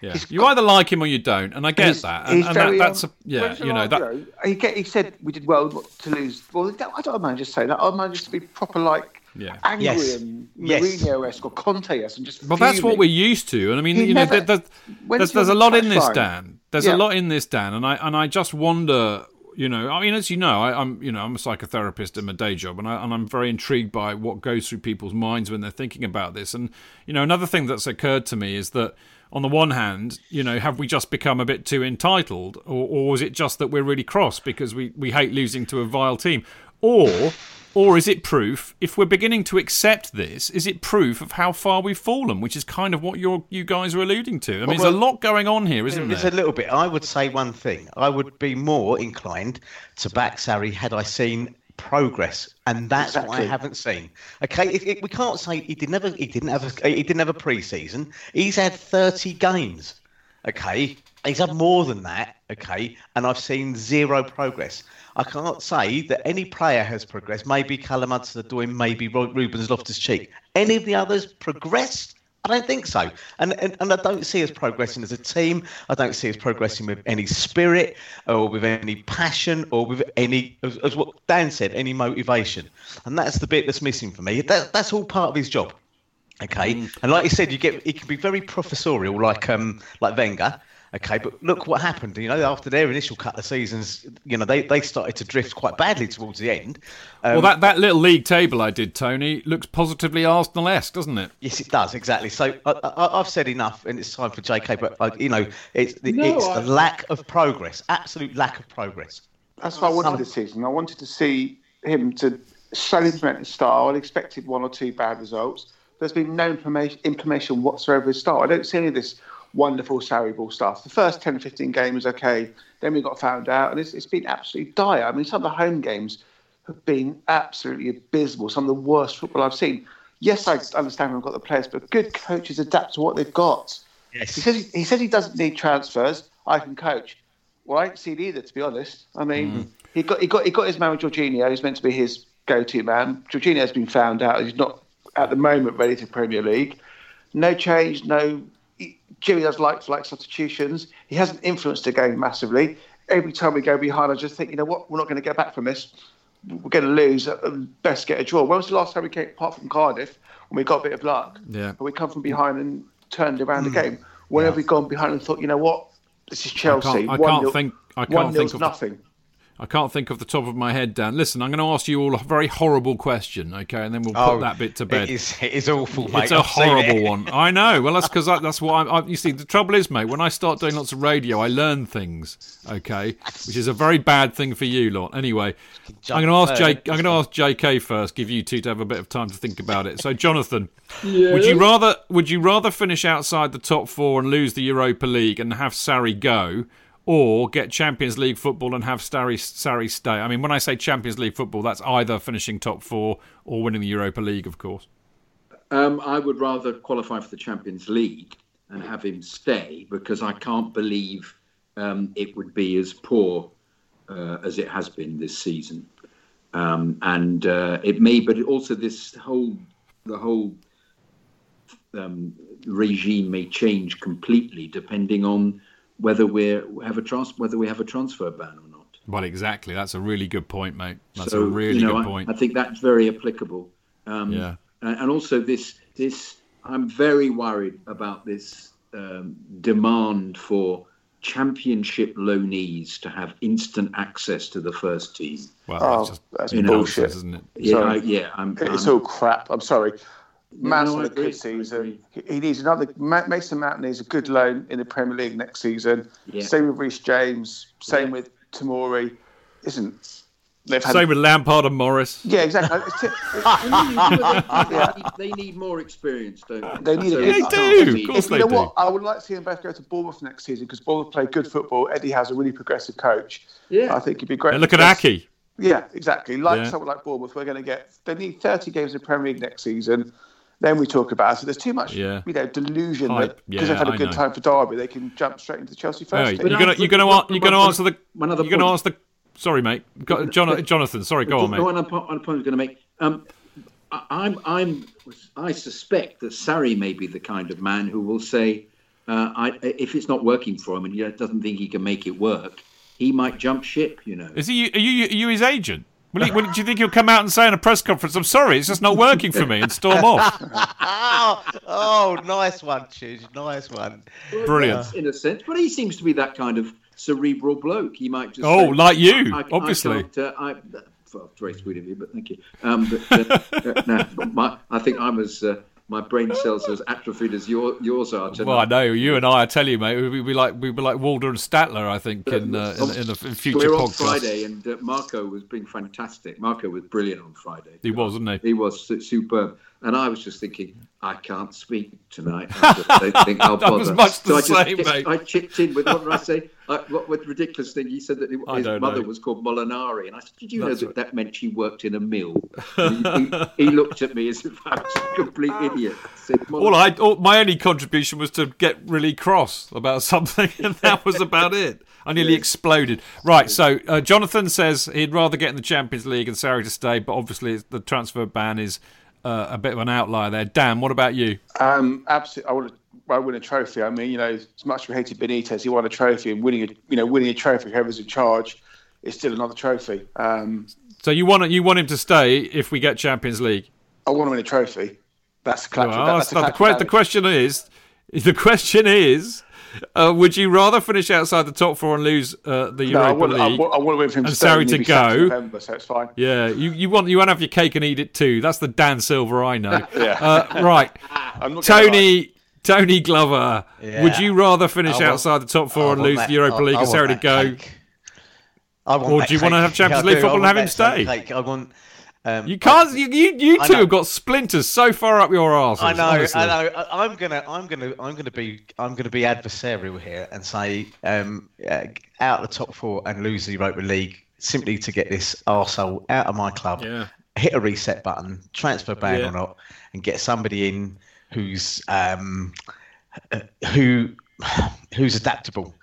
yeah. You got, either like him or you don't, and I get he's, that. And, he's and very, that, that's a, yeah, you know that. he, get, he said we did well to lose. Well, I don't mind just saying that. I mind just to be proper like yeah. angry Yes. and Yes. Mourinho-esque or Conte-esque and just. Well, that's what we're used to, and I mean, He you know, there- there's, there's, there's a lot in this, touchline? Dan. There's Yeah. a lot in this, Dan, and I and I just wonder. You know, I mean, as you know, I, I'm you know I'm a psychotherapist in my day job, and I and I'm very intrigued by what goes through people's minds when they're thinking about this. And you know, another thing that's occurred to me is that on the one hand, you know, have we just become a bit too entitled, or, or is it just that we're really cross because we, we hate losing to a vile team, or or is it proof? If we're beginning to accept this, is it proof of how far we've fallen? Which is kind of what you're you guys are alluding to. I mean, Well, there's a lot going on here, isn't There's there? a little bit. I would say one thing. I would be more inclined to back Sarri had I seen progress, and that's what I haven't seen. Okay, it, it- we can't say he didn't have a, he didn't have a, he didn't have a pre-season. He's had 30 games. Okay, he's had more than that. Okay, and I've seen zero progress. I can't say that any player has progressed. Maybe Callum Hudson-Odoi, maybe Ru- Rubens Loftus-Cheek. Any of the others progressed? I don't think so. And, and and I don't see us progressing as a team. I don't see us progressing with any spirit or with any passion or with any, as, as what Dan said, any motivation. And that's the bit that's missing for me. That, that's all part of his job. Okay. And like you said, you get he can be very professorial like um like Wenger. Okay, but look what happened. You know, after their initial couple of seasons, you know, they, they started to drift quite badly towards the end. Um, well, that, that little league table I did, Tony, looks positively Arsenal-esque, doesn't it? Yes, it does exactly. So I, I, I've said enough, and it's time for JK. But uh, you know, it's the, No, it's I- the lack of progress, absolute lack of progress. That's what I wanted this season. I wanted to see him to slowly implement his style. I expected one or two bad results. There's been no implementation, implementation whatsoever of his style. I don't see any of this wonderful Sarri ball stuff. The first 10 or 15 games, okay. Then we got found out, and it's, it's been absolutely dire. I mean, some of the home games have been absolutely abysmal. Some of the worst football I've seen. Yes, I understand we've got the players, but good coaches adapt to what they've got. Yes. He says he, he says he doesn't need transfers. I can coach. Well, I don't see it either, to be honest. I mean, mm. he got he got he got his man with Jorginho. He's meant to be his go-to man. Jorginho has been found out. He's not at the moment ready to Premier League. No change. No. He- Jimmy does like for like substitutions. He hasn't influenced the game massively. Every time we go behind, I just think, you know what, we're not going to get back from this. We're going to lose. Uh, Best get a draw. When was the last time we came apart from Cardiff when we got a bit of luck? Yeah. But we come from behind and turned around the game. When have we gone behind and thought, you know what, this is Chelsea. I can't One nil- think- I can't think of- nothing. I can't think off the top of my head, Dan. Listen, I'm going to ask you all a very horrible question, okay, and then we'll put Oh, that bit to bed. It is, it is awful, mate. It's a I've horrible it. one. I know. Well, that's because that's what I'm. I, you see, the trouble is, mate, when I start doing lots of radio, I learn things. Okay, which is a very bad thing for you lot. Anyway, I'm going to ask J. I'm going to ask J.K. first. Give you two to have a bit of time to think about it. So, Jonathan, would you rather would you rather finish outside the top four and lose the Europa League and have Sarri go? Or get Champions League football and have Sarri, Sarri stay. I mean, when I say Champions League football, that's either finishing top four or winning the Europa League, of course. Um, I would rather qualify for the Champions League and have him stay because I can't believe um, it would be as poor uh, as it has been this season. Um, and uh, it may, but also this whole the whole um, regime may change completely depending on whether we have a trans- whether we have a transfer ban or not. Well, exactly. That's a really good point, mate. That's so, a really you know, good point. I, think that's very applicable. Um, Yeah. And, and also this this I'm very worried about this um, demand for championship loanees to have instant access to the first team. well, Oh, that's just that's you know, bullshit. isn't it? Yeah, I, yeah. I'm, It's I'm- all crap. I'm sorry. Mount's no, had a good season. He he needs another. Mason Mount needs a good loan in the Premier League next season. Yeah. Same with Reece James. Same Yeah. with Tomori. Isn't they've had? Same with Lampard and Morris. yeah, exactly. It's they, need, they need more experience, don't they? They need So- bit- They do, of course you they know do. what? I would like to see them both go to Bournemouth next season because Bournemouth play good football. Eddie has a really progressive coach. Yeah. I think it'd be great. And look at Yes. Aké. Yeah, exactly. Like Yeah. someone like Bournemouth, we're going to get. They need 30 games in the Premier League next season. Then we talk about it. So there's too much, Yeah. you know, delusion Hype. that because Yeah, they've had a I good know. time for Derby, they can jump straight into the Chelsea first. you're gonna I- you're gonna you're gonna answer the one other you're gonna point. answer the. Sorry, mate. Go, John, Jonathan. Sorry, go on, mate. one, po- point I was going to make. Um, I- I'm, I'm, I suspect that Sarri may be the kind of man who will say, uh, I, if it's not working for him and he doesn't think he can make it work, he might jump ship. You know. Is he? Are you? Are you his agent? Will he, will, do you think he'll come out and say in a press conference, "I'm sorry, it's just not working for me," and storm off? oh, oh, nice one, Chidge. Nice one. Brilliant. in a sense, but he seems to be that kind of cerebral bloke. He might just. Oh, say, like you, I, I obviously. can't, uh, I, well, very sweet of you, but thank you. Um, but, uh, uh, no, my, I think I'm as uh, my brain cells are as atrophied as your, yours are. tonight. Well, I know you and I. I tell you, mate, we'd be like we'd be like Waldorf and Statler. I think in uh, in, in, the, in future We're on podcasts. Friday, and uh, Marco was being fantastic. Marco was brilliant on Friday. He was, wasn't he? He was su- superb. And I was just thinking, I can't speak tonight. I just don't think I'll That bother. was much the so I just same, chipped- mate. I chipped in with what did I say? I, what, ridiculous thing? He said that his mother know. was called Molinari, and I said, "Did you That's know right. that that meant she worked in a mill?" He, he, he looked at me as if I was a complete idiot. Said, All I, all, my only contribution was to get really cross about something, and that was about it. I nearly exploded. Right, so uh, Jonathan says he'd rather get in the Champions League and Sarri to stay, but obviously the transfer ban is uh, a bit of an outlier there. Dan, what about you? Um, absolutely. I want to. I win a trophy. I mean, you know, as much as we hated Benitez, he won a trophy, and winning a, you know, winning a trophy, whoever's in charge, is still another trophy. Um, So you want you want him to stay if we get Champions League? I want to win a trophy. That's the. Well, that's that's the, que- the question is, the question is, uh, would you rather finish outside the top four and lose uh, the No, I Europa want, I, League? want, I want to win for him and to stay. To he'll be sacked in go. November, so it's fine. Yeah, you, you want you want to have your cake and eat it too. That's the Dan Silver I know. Yeah. Uh, right, I'm not. Tony Tony Glover. Yeah. Would you rather finish want- outside the top four I and lose that- the Europa I- League I and want Sarri to go? cake. I want Or do you wanna have Champions Yeah, League football and have him stay? cake. I want. Um, You can't. You you, you I two know. have got splinters so far up your arse. I know, honestly. I know. I- I'm gonna, I'm gonna, I'm gonna be, I'm gonna be adversarial here and say, um, uh, out of the top four and lose the Europa League simply to get this arsehole out of my club. Yeah. Hit a reset button, transfer ban Yeah. or not, and get somebody in who's um, who who's adaptable,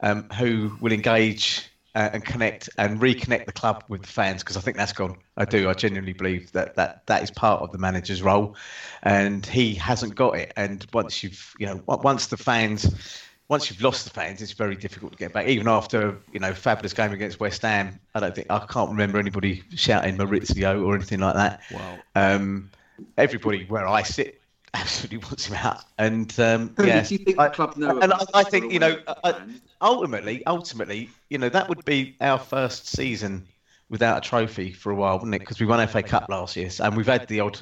um, who will engage uh, and connect and reconnect the club with the fans because I think that's gone. I do. I genuinely believe that that that is part of the manager's role, and he hasn't got it. And once you've you know once the fans. Once you've lost the fans, it's very difficult to get back. Even after you know fabulous game against West Ham, I don't think I can't remember anybody shouting Maurizio or anything like that. Wow. Um, everybody where I sit absolutely wants him out, and um, yeah, do you think I- the club know and I, I think you know, I- fans? Ultimately, ultimately, you know, that would be our first season without a trophy for a while, wouldn't it? Because we won FA Cup last year, and we've had the odd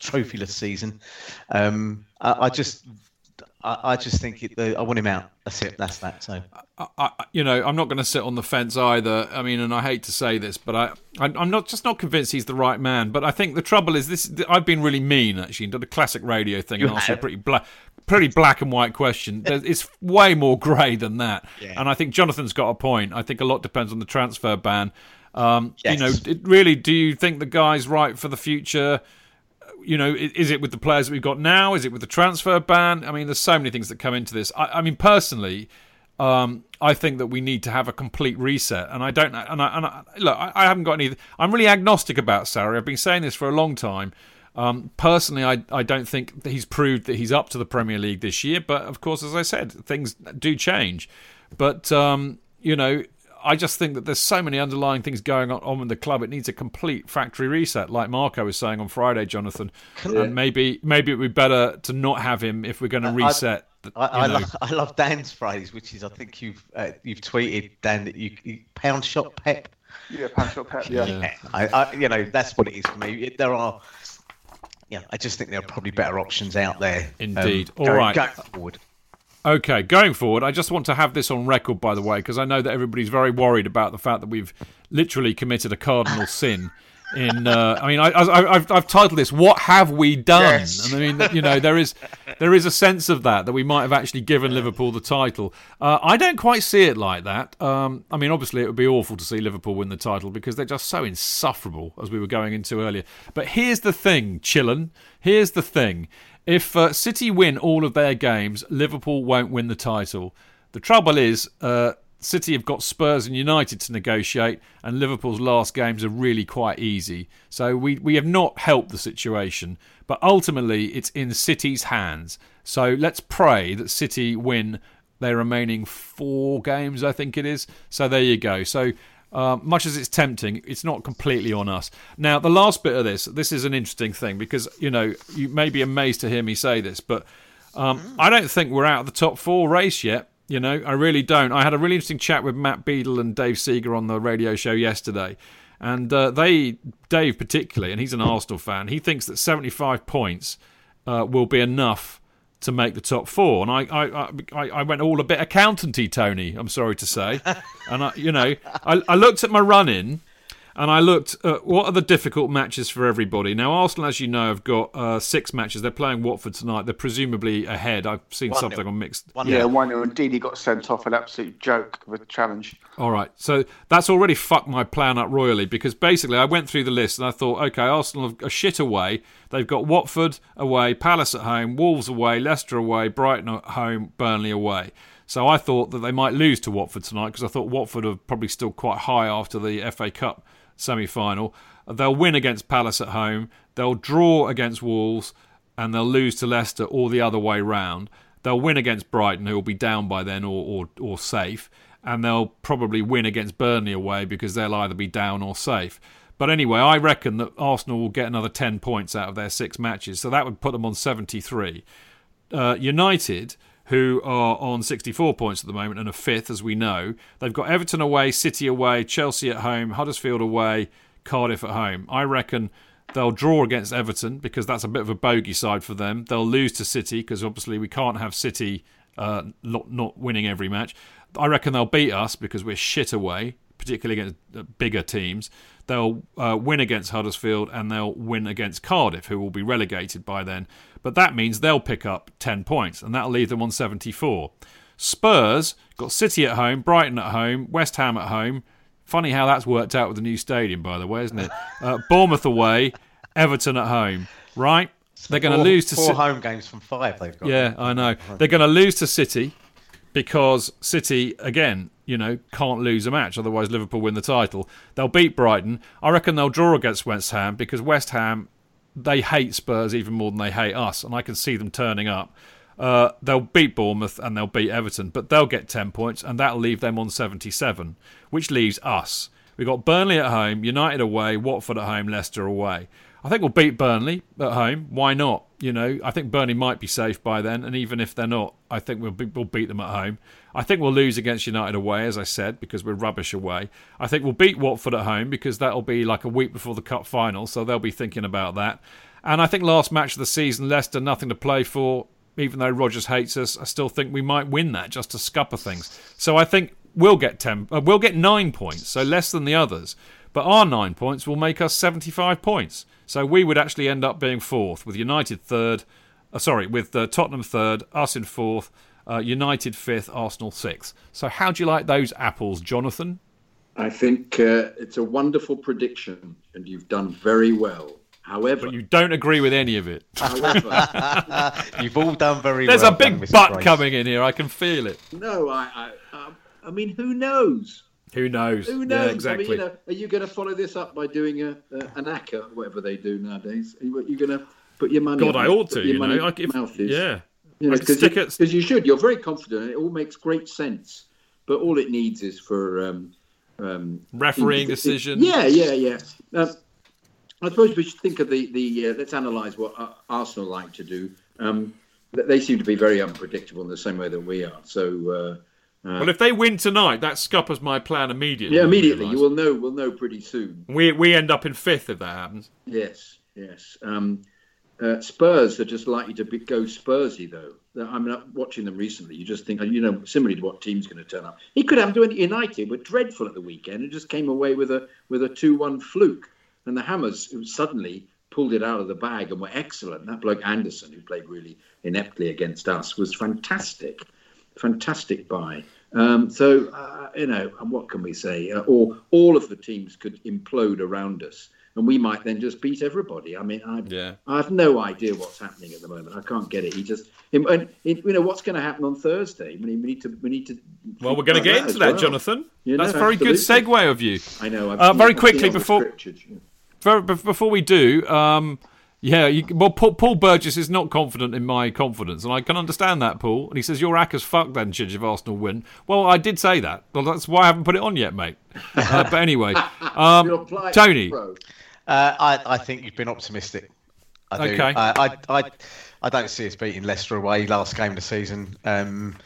trophyless season. Um, I, I just, I, I just think it, I want him out. That's it. That's that. So I, you know, I'm not going to sit on the fence either. I mean, and I hate to say this, but I, I'm not just not convinced he's the right man. But I think the trouble is this: I've been really mean actually, and done a classic radio thing You and have. pretty black, pretty black and white question. It's way more grey than that. Yeah. And I think Jonathan's got a point. I think a lot depends on the transfer ban. Um, You know, it really, do you think the guy's right for the future? you know, is it with the players that we've got now? Is it with the transfer ban? I mean, there's so many things that come into this. I, I mean, personally, um, I think that we need to have a complete reset. And I don't. And I, and I look, I, I haven't got any. I'm really agnostic about Sarri. I've been saying this for a long time. Um, personally, I, I don't think that he's proved that he's up to the Premier League this year. But of course, as I said, things do change. But um, you know, I just think that there's so many underlying things going on, on with the club. It needs a complete factory reset, like Marco was saying on Friday, Jonathan. And maybe maybe it would be better to not have him if we're going to I- reset. the- I, I, love, I love Dan's phrase, which is I think you've uh, you've tweeted Dan that you, you pound shot Pep. Yeah, punch up Pep. Yeah. Yeah, I, I, you know that's what it is for me. There are, yeah, I just think there are probably better options out there. Indeed. Um, All going, right. going forward. Okay, going forward, I just want to have this on record, by the way, because I know that everybody's very worried about the fact that we've literally committed a cardinal sin. In, uh, I mean, I, I, I've, I've titled this "What Have We Done?" Yes. And I mean, you know, there is there is a sense of that that we might have actually given Liverpool the title. Uh, I don't quite see it like that. Um, I mean, obviously, it would be awful to see Liverpool win the title because they're just so insufferable, as we were going into earlier. But here's the thing, Chillen. Here's the thing. If uh, City win all of their games, Liverpool won't win the title. The trouble is, uh, City have got Spurs and United to negotiate, and Liverpool's last games are really quite easy. So we, we have not helped the situation, but ultimately it's in City's hands. So let's pray that City win their remaining four games, I think it is. So there you go. So uh, much as it's tempting, it's not completely on us. Now, the last bit of this, this is an interesting thing because, you know, you may be amazed to hear me say this, but um, I don't think we're out of the top four race yet. You know, I really don't. I had a really interesting chat with Matt Beadle and Dave Seeger on the radio show yesterday. And uh, they, Dave particularly, and he's an Arsenal fan, he thinks that 75 points uh, will be enough to make the top four. And I, I, I, I went all a bit accountanty, Tony. I'm sorry to say. And I, you know, I, I looked at my run in, and I looked at what are the difficult matches for everybody. Now, Arsenal, as you know, have got uh, six matches. They're playing Watford tonight. They're presumably ahead. I've seen One something nil. on Mixlr. One Yeah, nil. one nil. And Deeney got sent off an absolute joke of a challenge. All right, so that's already fucked my plan up royally because basically I went through the list and I thought, okay, Arsenal are shit away. They've got Watford away, Palace at home, Wolves away, Leicester away, Brighton at home, Burnley away. So I thought that they might lose to Watford tonight because I thought Watford are probably still quite high after the FA Cup semi-final. They'll win against Palace at home. They'll draw against Wolves, and they'll lose to Leicester or the other way round. They'll win against Brighton, who will be down by then or, or, or safe, and they'll probably win against Burnley away because they'll either be down or safe. But anyway, I reckon that Arsenal will get another 10 points out of their six matches, so that would put them on 73. Uh, United, who are on 64 points at the moment and are fifth, as we know, they've got Everton away, City away, Chelsea at home, Huddersfield away, Cardiff at home. I reckon they'll draw against Everton because that's a bit of a bogey side for them. They'll lose to City because obviously we can't have City uh, not, not winning every match. I reckon they'll beat us because we're shit away, particularly against uh, bigger teams. They'll uh, win against Huddersfield and they'll win against Cardiff, who will be relegated by then. But that means they'll pick up 10 points and that'll leave them on 74. Spurs got City at home, Brighton at home, West Ham at home. Funny how that's worked out with the new stadium, by the way, isn't it? Uh, Bournemouth away, Everton at home, right? They're going to lose to four Ci- home games from five. They've got. yeah, I know. They're going to lose to City because City, again, you know, can't lose a match. Otherwise, Liverpool win the title. They'll beat Brighton. I reckon they'll draw against West Ham because West Ham, they hate Spurs even more than they hate us, and I can see them turning up. Uh, they'll beat Bournemouth and they'll beat Everton, but they'll get 10 points, and that'll leave them on 77, which leaves us. We've got Burnley at home, United away, Watford at home, Leicester away. I think we'll beat Burnley at home. Why not? You know, I think Burnley might be safe by then, and even if they're not, I think we'll, be, we'll beat them at home. I think we'll lose against United away, as I said, because we're rubbish away. I think we'll beat Watford at home because that'll be like a week before the cup final, so they'll be thinking about that. And I think last match of the season, Leicester, nothing to play for. Even though Rodgers hates us, I still think we might win that just to scupper things. So I think we'll get ten. Uh, we'll get nine points, so less than the others. But our nine points will make us seventy-five points. So we would actually end up being fourth, with United third. Uh, sorry, with uh, Tottenham third, us in fourth, uh, United fifth, Arsenal sixth. So how do you like those apples, Jonathan? I think uh, it's a wonderful prediction, and you've done very well. However, But you don't agree with any of it. however, You've all done very There's well. There's a big done, butt Grace. coming in here. I can feel it. no, I, I, I mean, who knows? Who knows? Who knows? Yeah, exactly. I mean, you know, are you going to follow this up by doing a, a an ACCA, whatever they do nowadays? Are you, you going to put your money? God, I ought to. You know, like if, mouth is? yeah. You know, I could because you, it- you should. You're very confident. It all makes great sense. But all it needs is for um, um, Refereeing it- it- decision. Yeah, yeah, yeah. Um, I suppose we should think of the the. Uh, let's analyse what uh, Arsenal like to do. Um, they seem to be very unpredictable in the same way that we are. So. Uh, Well, if they win tonight, that scuppers my plan immediately. yeah, immediately you will know. We'll know pretty soon. We we end up in fifth if that happens. Yes, yes. Um, Uh, Spurs are just likely to be, go Spursy though. I'm not watching them recently. You just think, you know, similarly to what team's going to turn up. He could have done it. United were dreadful at the weekend and just came away with a with a two-one fluke. And the Hammers suddenly pulled it out of the bag and were excellent. That bloke Anderson, who played really ineptly against us, was fantastic, fantastic buy. Um, so uh, you know, what can we say? Uh, or all of the teams could implode around us, and we might then just beat everybody. I mean, I, Yeah. I have no idea what's happening at the moment. I can't get it. He just, and, and, you know, what's going to happen on Thursday? We need, we need to, we need to. Well, we're going to get into that, well. Jonathan. You know, That's a very good segue of you. I know. I've Uh, very quickly seen all the before before we do, um, yeah, you, well, Paul, Paul Burgess is not confident in my confidence, and I can understand that, Paul. And he says you're hack as fuck, then, Chidge, if Arsenal win. Well, I did say that. Well, that's why I haven't put it on yet, mate. Uh, but anyway, um, Tony. Uh, I, I think you've been optimistic. I do. Okay. I, I, I, I don't see us beating Leicester away last game of the season. Um,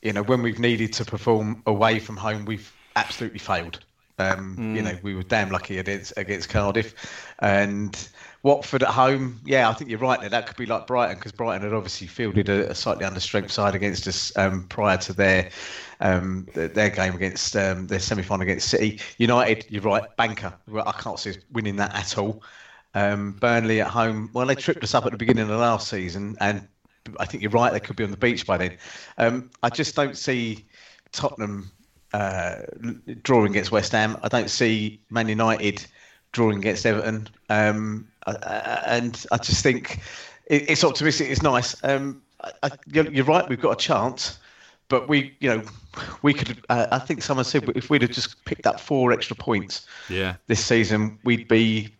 you know, when we've needed to perform away from home, we've absolutely failed. Um, You Mm. know, we were damn lucky against against Cardiff, and Watford at home. Yeah, I think you're right there. That could be like Brighton because Brighton had obviously fielded a, a slightly understrength side against us um, prior to their um, their, game against um, their semi final against City. United, you're right, banker. I can't see us winning that at all. Um, Burnley at home. Well, they tripped us up at the beginning of last season, and I think you're right. They could be on the beach by then. Um, I just don't see Tottenham uh, drawing against West Ham. I don't see Man United drawing against Everton. Um, and I just think it's optimistic. It's nice. Um, I, you're right. We've got a chance, but we, you know, we could. Uh, I think someone said if we'd have just picked up four extra points Yeah. this season, we'd be,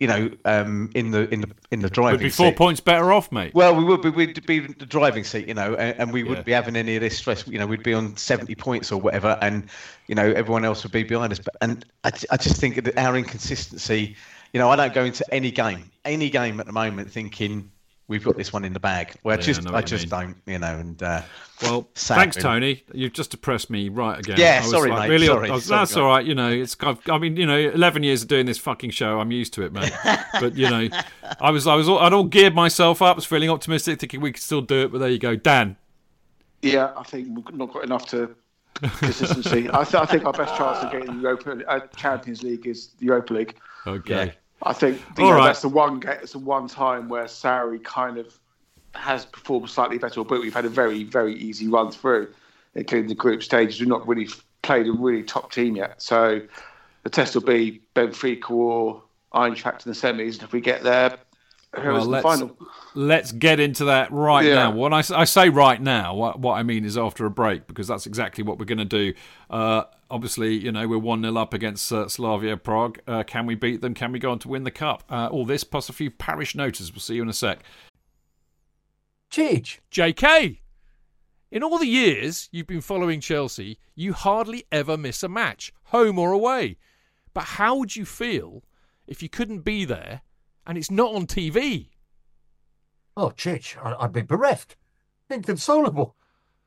you know, um, in the in the in the driving. Would be four seat. points better off, mate. Well, we would be, we'd be in the driving seat, you know, and, and we wouldn't Yeah. be having any of this stress. You know, we'd be on 70 points or whatever, and, you know, everyone else would be behind us. But, and I, I just think that our inconsistency, you know, I don't go into any game, any game at the moment thinking we've got this one in the bag. Well, I Yeah, just, know I, just mean. don't, you know, and, uh, Well, sad, thanks, really. Tony. You've just depressed me right again. Yeah, I was sorry, like, mate, Really, sorry, I was- sorry, that's guys. all right. You know, it's. I've, I mean, you know, eleven years of doing this fucking show, I'm used to it, mate. but you know, I was, I was, all, I'd all geared myself up, was feeling optimistic, thinking we could still do it. But there you go, Dan. Yeah, I think we've not got enough to consistency. I, th- I think our best chance of getting the Europa uh, Champions League is the Europa League. Okay. I think you know, right. that's the one it's the one time where Sarri kind of has performed slightly better, but we've had a very very easy run through, including the group stages. We've not really played a really top team yet, so the test will be Benfica or Eintracht in the semis, and if we get there, Well, in the let's final. let's get into that right Yeah. now. When I say right now, what, what I mean is after a break, because that's exactly what we're going to do. Uh, obviously, you know we're one 0 up against uh, Slavia Prague. Uh, can we beat them? Can we go on to win the cup? Uh, all this plus a few parish notices. We'll see you in a sec. Cheech. JK. In all the years you've been following Chelsea, you hardly ever miss a match, home or away. But how would you feel if you couldn't be there and it's not on TV? Oh, Chich, I'd be bereft. Inconsolable.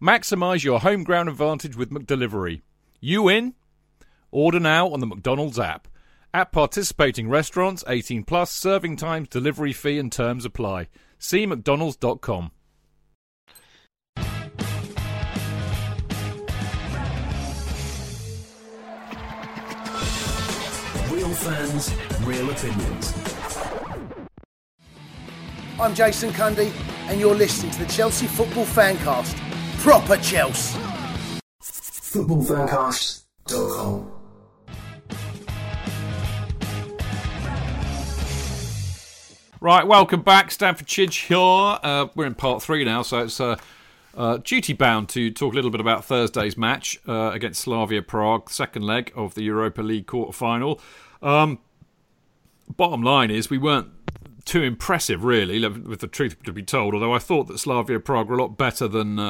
Maximise your home ground advantage with McDelivery. You in? Order now on the McDonald's app. At participating restaurants, 18 plus, serving times, delivery fee and terms apply. See mcdonalds.com. Real fans, real opinions. I'm Jason Cundy, and you're listening to the Chelsea Football Fancast. Proper Chelsea. Footballfancast.com. Right, welcome back. Stamford Chidge here. Uh, we're in part three now, so it's uh, uh, duty bound to talk a little bit about Thursday's match uh, against Slavia Prague, second leg of the Europa League quarter final. Um, bottom line is, we weren't too impressive, really, with the truth to be told. Although I thought that Slavia Prague were a lot better than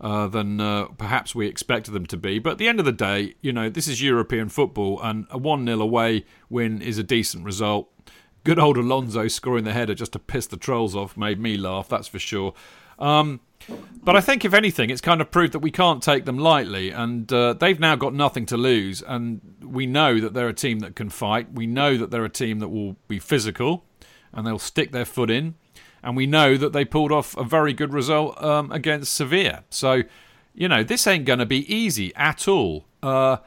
uh, than uh, perhaps we expected them to be. But at the end of the day, you know, this is European football, and a one 0 away win is a decent result. Good old Alonso scoring the header just to piss the trolls off made me laugh, that's for sure. Um, but I think, if anything, it's kind of proved that we can't take them lightly, and uh, they've now got nothing to lose. And we know that they're a team that can fight. We know that they're a team that will be physical, and they'll stick their foot in. And we know that they pulled off a very good result um, against Sevilla. So, you know, this ain't going to be easy at all. Uh,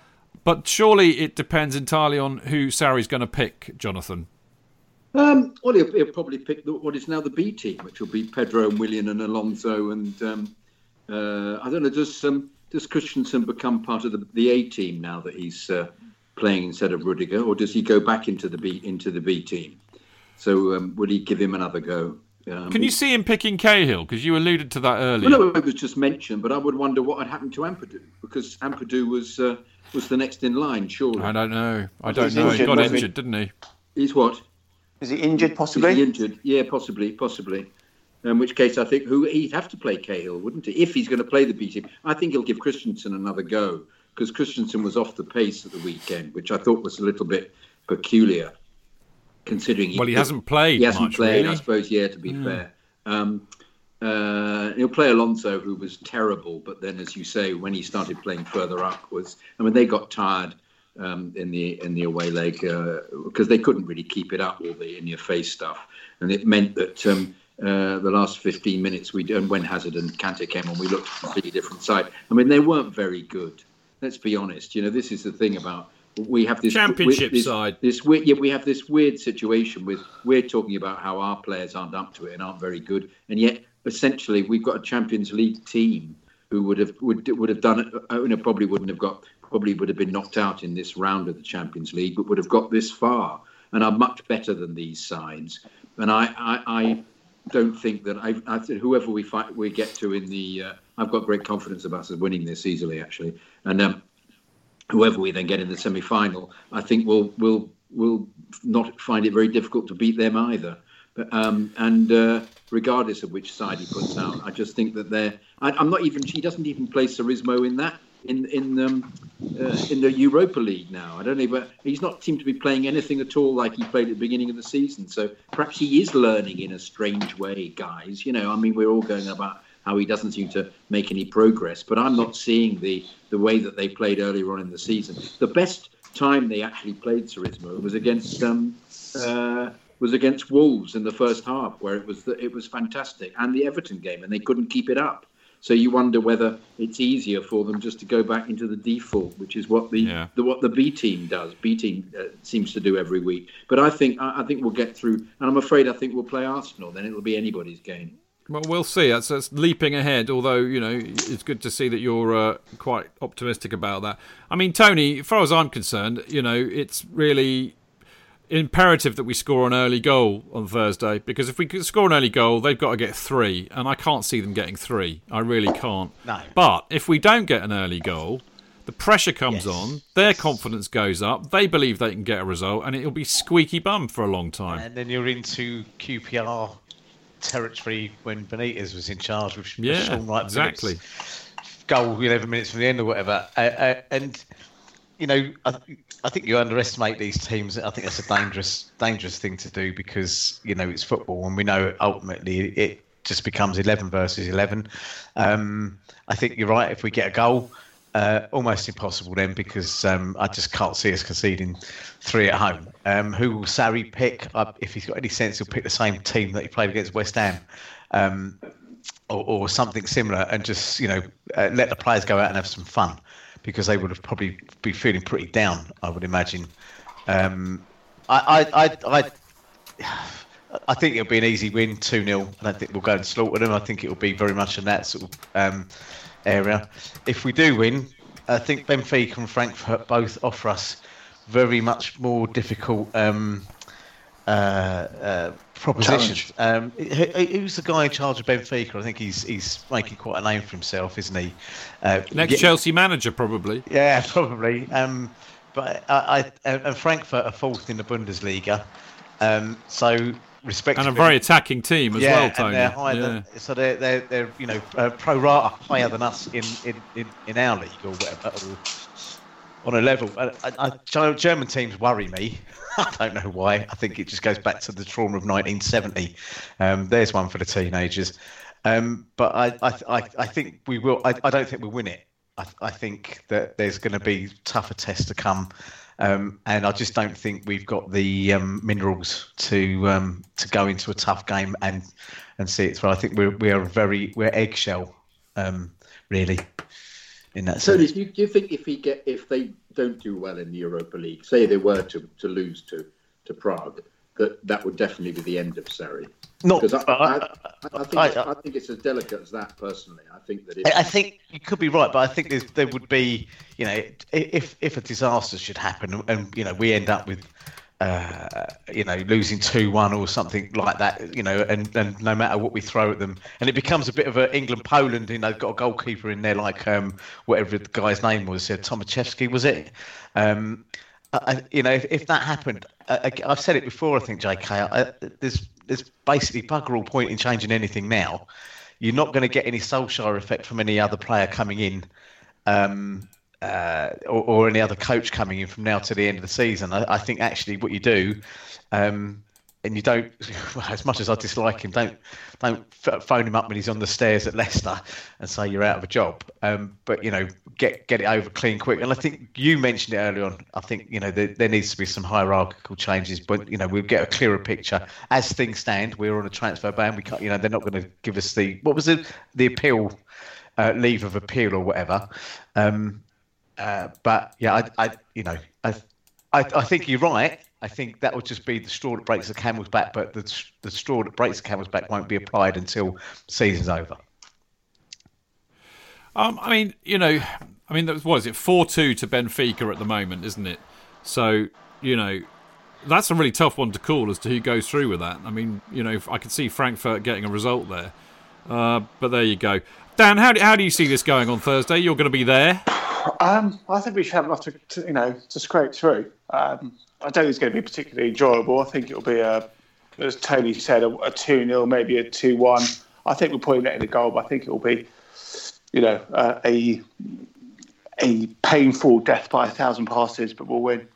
but surely it depends entirely on who Sarri's going to pick, Jonathan. Um, well, he'll, he'll, probably pick the, what is now the B team, which will be Pedro and William and Alonso and um, uh, I don't know. Does um, does Christensen become part of the, the A team now that he's uh, playing instead of Rudiger, or does he go back into the B into the B team? So um, will he give him another go? Um, Can you see him picking Cahill? Because you alluded to that earlier. Well, no, it was just mentioned, but I would wonder what had happened to Ampadu because Ampadu was uh, was the next in line, surely. I don't know. I don't know. He got injured, didn't he? He's what? Is he injured, possibly? Is he injured? Yeah, possibly, possibly. In which case, I think who he'd have to play Cahill, wouldn't he? If he's going to play the B team, I think he'll give Christensen another go because Christensen was off the pace at the weekend, which I thought was a little bit peculiar, considering. He well, he hasn't played. He hasn't much, played, really. I suppose. Yeah, to be yeah. fair. Um, uh, he'll play Alonso, who was terrible, but then, as you say, when he started playing further up, was I mean, they got tired um, in the in the away leg because uh, they couldn't really keep it up all the in your face stuff, and it meant that um, uh, the last 15 minutes we and when Hazard and Kante came on, we looked a completely different side. I mean, they weren't very good. Let's be honest. You know, this is the thing about we have this championship this, side. This weird, yeah, we have this weird situation with we're talking about how our players aren't up to it and aren't very good, and yet essentially we've got a Champions League team who would have would would have done it. You know, probably wouldn't have got probably would have been knocked out in this round of the Champions League, but would have got this far and are much better than these sides. And I, I, I don't think that I, I whoever we fight, we get to in the, uh, I've got great confidence about us winning this easily, actually. And um, whoever we then get in the semi-final, I think will will will not find it very difficult to beat them either. But, um, and uh, regardless of which side he puts out, I just think that they're. I, I'm not even. He doesn't even play Sarrismo in that in in um, uh, in the Europa League now. I don't know, but he's not seemed to be playing anything at all like he played at the beginning of the season. So perhaps he is learning in a strange way, guys. You know, I mean, we're all going about how he doesn't seem to make any progress, but I'm not seeing the the way that they played earlier on in the season. The best time they actually played Sarrismo was against. Um, uh, was against Wolves in the first half, where it was it was fantastic, and the Everton game, and they couldn't keep it up. So you wonder whether it's easier for them just to go back into the default, which is what the, yeah. the what the B team does. B team uh, seems to do every week. But I think I, I, think we'll get through, and I'm afraid I think we'll play Arsenal. Then it'll be anybody's game. Well, we'll see. That's, that's leaping ahead. Although you know, it's good to see that you're uh, quite optimistic about that. I mean, Tony, as far as I'm concerned, you know, it's really imperative that we score an early goal on Thursday because if we score an early goal, they've got to get three, and I can't see them getting three. I really can't. No. But if we don't get an early goal, the pressure comes Yes. on, their confidence goes up, they believe they can get a result, and it'll be squeaky bum for a long time. And then you're into QPR territory when Benitez was in charge with Yeah, Shaun Wright exactly. Goal 11 minutes from the end or whatever. Uh, uh, and, you know, I, I think you underestimate these teams. I think that's a dangerous, dangerous thing to do because, you know, it's football and we know ultimately it, just becomes 11 versus 11. Um, I think you're right. If we get a goal, uh, almost impossible then because um, I just can't see us conceding three at home. Um, who will Sarri pick? Uh, if he's got any sense, he'll pick the same team that he played against West Ham. Um, or, or, something similar, and just you know uh, let the players go out and have some fun, because they would have probably be feeling pretty down, I would imagine. Um, I, I, I, I I think it'll be an easy win, 2 0. I don't think we'll go and slaughter them. I think it'll be very much in that sort of um, area. If we do win, I think Benfica and Frankfurt both offer us very much more difficult um, uh, uh, propositions. Um, who's the guy in charge of Benfica? I think he's he's making quite a name for himself, isn't he? Uh, Next yeah, Chelsea manager, probably. Yeah, probably. Um, but I, I, and Frankfurt are fourth in the Bundesliga. Um, so and a very attacking team as yeah, well, Tony. They're yeah. Than, so they're, they're, they're you know uh, pro rata higher than us in, in, in, in our league or whatever. Or on a level, I, I, German teams worry me. I don't know why. I think it just goes back to the trauma of 1970. Um, there's one for the teenagers. Um, but I, I, I, think we will. I, I don't think we'll win it. I, I think that there's going to be tougher tests to come. Um, and I just don't think we've got the um, minerals to um, to go into a tough game and and see it through. I think we're we are very we're eggshell, um, really. In that so, sense. do you, do you think if he get if they don't do well in the Europa League, say they were to, to lose to to Prague, that that would definitely be the end of Sarri. No, because I, I, I, think I, I, think it's as delicate as that. Personally, I think that. I think you could be right, but I think there would be, you know, if if a disaster should happen, and you know, we end up with, uh, you know, losing two one or something like that, you know, and, and no matter what we throw at them, and it becomes a bit of a England Poland. You know, they've got a goalkeeper in there like um, whatever the guy's name was, uh, Tomaszewski, was it? Um, I, you know, if, if that happened, I, have said it before. I think, J.K. I, there's there's basically bugger all point in changing anything now. You're not going to get any Solskjaer effect from any other player coming in, um, uh, or, or, any other coach coming in from now to the end of the season. I, I think actually what you do um, and you don't, as much as I dislike him, don't don't phone him up when he's on the stairs at Leicester and say you're out of a job. Um, but you know, get get it over clean quick. And I think you mentioned it earlier on. I think you know there, there needs to be some hierarchical changes, but you know we'll get a clearer picture as things stand. We're on a transfer ban. We can't, you know, they're not going to give us the what was it, the appeal, uh, leave of appeal or whatever. Um, uh, but yeah, I, I you know, I, I, I think you're right I think that would just be the straw that breaks the camel's back, but the, the straw that breaks the camel's back won't be applied until season's over. Um, I mean, you know, I mean, what is it? Four two to Benfica at the moment, isn't it? So, you know, that's a really tough one to call as to who goes through with that. I mean, you know, I could see Frankfurt getting a result there, uh, but there you go. Dan, how do, how do you see this going on Thursday? You're going to be there. Um, I think we should have enough to, to you know to scrape through. Um, I don't think it's going to be particularly enjoyable. I think it'll be a, as Tony said, a, 2 0, maybe a 2 1. I think we'll probably let in a goal, but I think it will be, you know, uh, a a painful death by a thousand passes, but we'll win.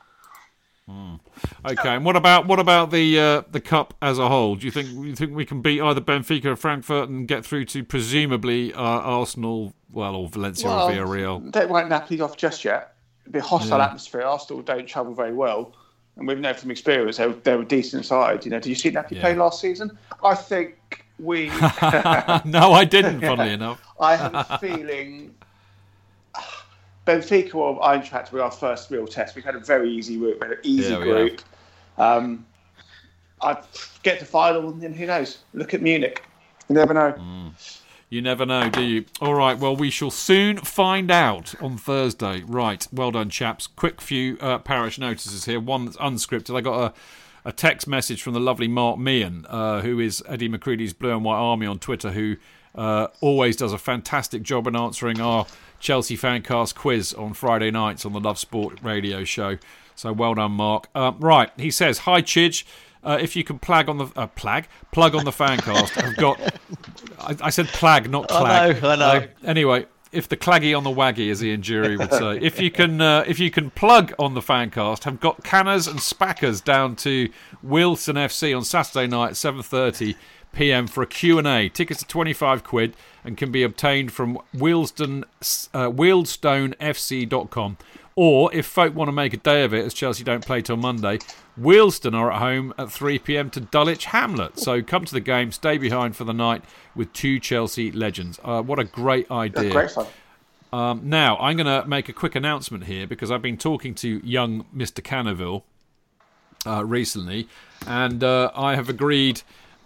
Mm. Okay, and what about what about the uh, the cup as a whole? Do you think you think we can beat either Benfica or Frankfurt and get through to presumably uh, Arsenal, well, or Valencia well, or Villarreal? They won't Napoli off just yet. It'll be a hostile yeah. atmosphere. Arsenal don't travel very well and we've known from experience they're, they're a decent side. You know, did you see Napoli yeah. play last season? I think we. no, I didn't. Funnily enough, I have a feeling Benfica or Eintracht were our first real test. We've had a very easy route, we had an easy yeah, group. Um, I get to final, and who knows? Look at Munich. You never know. Mm. You never know, do you? All right, well, we shall soon find out on Thursday. Right, well done, chaps. Quick few uh, parish notices here. One that's unscripted. I got a, a text message from the lovely Mark Meehan, uh, who is Eddie McCreadie's Blue and White Army on Twitter, who uh, always does a fantastic job in answering our Chelsea Fancast quiz on Friday nights on the Love Sport radio show. So well done, Mark. Uh, right, he says, Hi, Chidge. Uh, if you can plug on the uh, plug plug on the fancast, I've got. I, I said plag, not clag. I know. I know. Uh, anyway, if the claggy on the waggy, as Ian Dury would say, if you can, uh, if you can plug on the fancast, have got canners and spackers down to Wealdstone FC on Saturday night, seven thirty. p.m. for a Q&A. Tickets are 25 quid and can be obtained from Wealdstone, uh, wealdstonefc.com. Or if folk want to make a day of it, as Chelsea don't play till Monday, Wealdstone are at home at 3 pm to Dulwich Hamlet. So come to the game, stay behind for the night with two Chelsea legends. Uh, what a great idea. Great fun. Um, now, I'm going to make a quick announcement here because I've been talking to young Mr. Canoville uh, recently, and uh, I have agreed.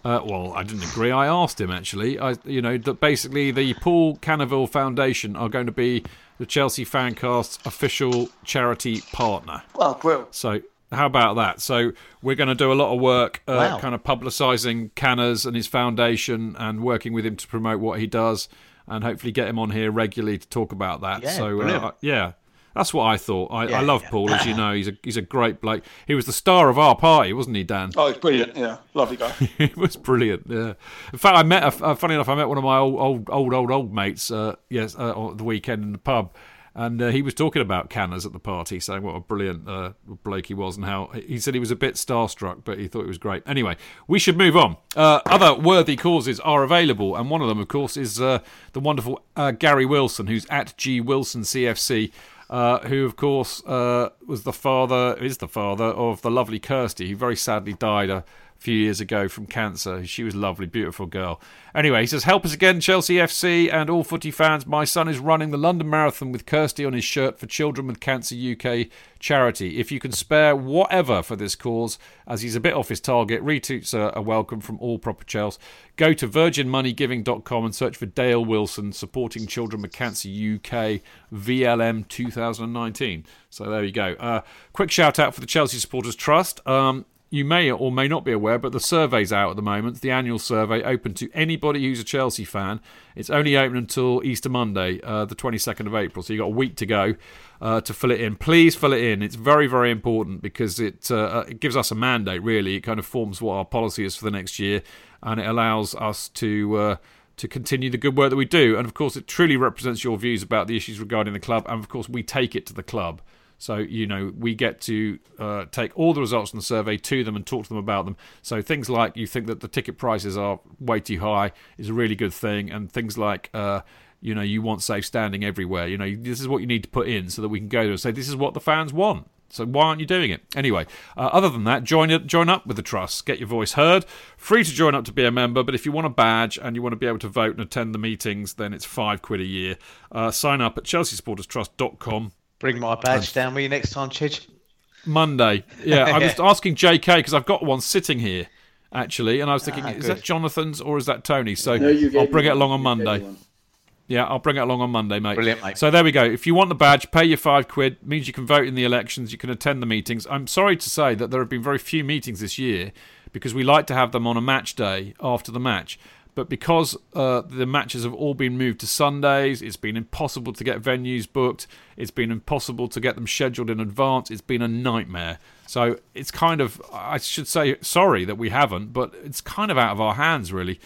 Uh, well, I didn't agree. I asked him actually. I, you know, that basically the Paul Canoville Foundation are going to be the Chelsea Fancast's official charity partner. Well, brilliant. So how about that? So we're going to do a lot of work, uh, Wow. kind of publicising Canners and his foundation, and working with him to promote what he does, and hopefully get him on here regularly to talk about that. Yeah, so uh, yeah. That's what I thought. I, I love yeah. Paul, as you know. He's a he's a great bloke. He was the star of our party, wasn't he, Dan? Oh, it's brilliant. Yeah, lovely guy. it was brilliant. Yeah. In fact, I met. Uh, funny enough, I met one of my old, old, old, old, old mates. Uh, yes, uh, on the weekend in the pub, and uh, he was talking about Canners at the party, saying what a brilliant uh, bloke he was, and how he said he was a bit starstruck, but he thought it was great. Anyway, we should move on. Uh, other worthy causes are available, and one of them, of course, is uh, the wonderful uh, Gary Wilson, who's at G Wilson CFC. Uh, who, of course, uh, was the father, is the father of the lovely Kirsty, who very sadly died a few years ago from cancer. She was a lovely, beautiful girl. Anyway, he says, Help us again, Chelsea FC and all footy fans. My son is running the London Marathon with Kirsty on his shirt for Children with Cancer UK charity. If you can spare whatever for this cause, as he's a bit off his target, retweets are, are welcome from all proper Chels. Go to virginmoneygiving.com and search for Dale Wilson supporting Children with Cancer UK VLM 2019. So there you go. Uh, quick shout out for the Chelsea Supporters Trust. Um, you may or may not be aware, but the survey's out at the moment. The annual survey open to anybody who's a Chelsea fan. It's only open until Easter Monday, uh, the 22nd of April. So you've got a week to go uh, to fill it in. Please fill it in. It's very, very important because it, uh, it gives us a mandate, really. It kind of forms what our policy is for the next year and it allows us to. Uh, to continue the good work that we do. And of course, it truly represents your views about the issues regarding the club. And of course, we take it to the club. So, you know, we get to uh, take all the results from the survey to them and talk to them about them. So, things like you think that the ticket prices are way too high is a really good thing. And things like, uh, you know, you want safe standing everywhere. You know, this is what you need to put in so that we can go there and say, this is what the fans want. So why aren't you doing it? Anyway, uh, other than that, join join up with the trust, get your voice heard. Free to join up to be a member, but if you want a badge and you want to be able to vote and attend the meetings, then it's five quid a year. Uh, sign up at chelseasupporterstrust.com. Bring my badge down with you next time, Chidge. Monday. Yeah, I was asking JK because I've got one sitting here actually, and I was thinking, Ah, is that Jonathan's or is that Tony? So No, I'll bring it along on one. You Monday. Yeah, I'll bring it along on Monday, mate. Brilliant, mate. So there we go. If you want the badge, pay your five quid. Means you can vote in the elections. You can attend the meetings. I'm sorry to say that there have been very few meetings this year because we like to have them on a match day after the match. But because uh, the matches have all been moved to Sundays, it's been impossible to get venues booked. It's been impossible to get them scheduled in advance. It's been a nightmare. So it's kind of, I should say, sorry that we haven't, but it's kind of out of our hands, really.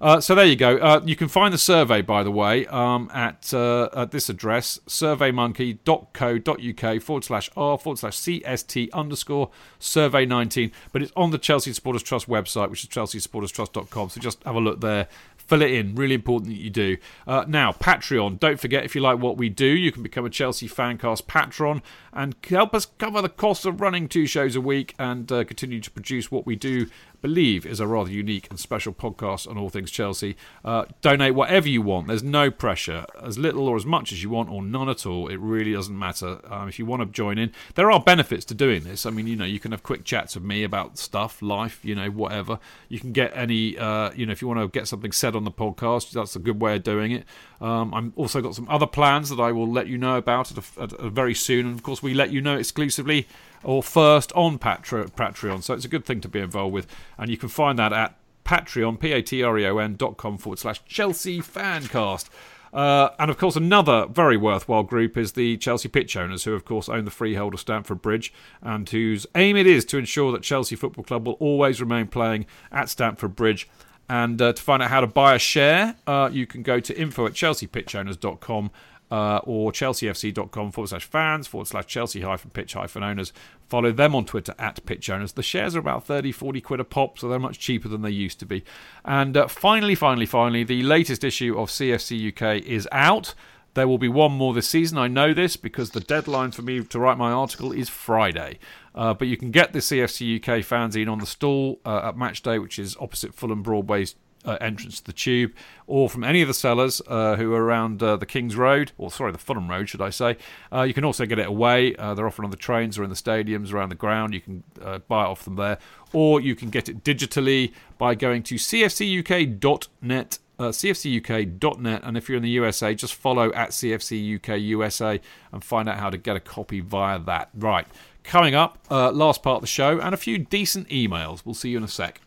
Uh, so there you go. Uh, you can find the survey, by the way, um, at, uh, at this address, surveymonkey.co.uk forward slash r forward slash cst underscore survey 19. But it's on the Chelsea Supporters Trust website, which is chelseasupporterstrust.com. So just have a look there. Fill it in. Really important that you do. Uh, now, Patreon. Don't forget, if you like what we do, you can become a Chelsea Fancast patron and help us cover the cost of running two shows a week and uh, continue to produce what we do believe is a rather unique and special podcast on all things Chelsea. Uh, donate whatever you want. There's no pressure. As little or as much as you want, or none at all. It really doesn't matter. Um, if you want to join in, there are benefits to doing this. I mean, you know, you can have quick chats with me about stuff, life, you know, whatever. You can get any, uh, you know, if you want to get something said on the podcast, that's a good way of doing it. Um, I'm also got some other plans that I will let you know about at a, at a very soon, and of course, we let you know exclusively or first on Patre- Patreon. So it's a good thing to be involved with. And you can find that at Patreon, P-A-T-R-E-O-N dot com forward slash Chelsea Fancast. Uh, and of course, another very worthwhile group is the Chelsea pitch owners, who of course own the freehold of Stamford Bridge, and whose aim it is to ensure that Chelsea Football Club will always remain playing at Stamford Bridge. And uh, to find out how to buy a share, uh, you can go to info at chelseapitchowners.com uh, or chelseafc.com forward slash fans forward slash Chelsea hyphen pitch hyphen owners. Follow them on Twitter at pitch owners. The shares are about 30, 40 quid a pop, so they're much cheaper than they used to be. And uh, finally, finally, finally, the latest issue of CFC UK is out. There will be one more this season. I know this because the deadline for me to write my article is Friday. Uh, but you can get the CFC UK fanzine on the stall uh, at Match Day, which is opposite Fulham Broadway's uh, entrance to the tube, or from any of the sellers uh, who are around uh, the King's Road, or sorry, the Fulham Road, should I say. Uh, you can also get it away. Uh, they're often on the trains or in the stadiums around the ground. You can uh, buy it off them there, or you can get it digitally by going to cfcuk.net. Cfcuk.net, and if you're in the USA, just follow at CFC USA and find out how to get a copy via that. Right, coming up, last part of the show, and a few decent emails. We'll see you in a sec.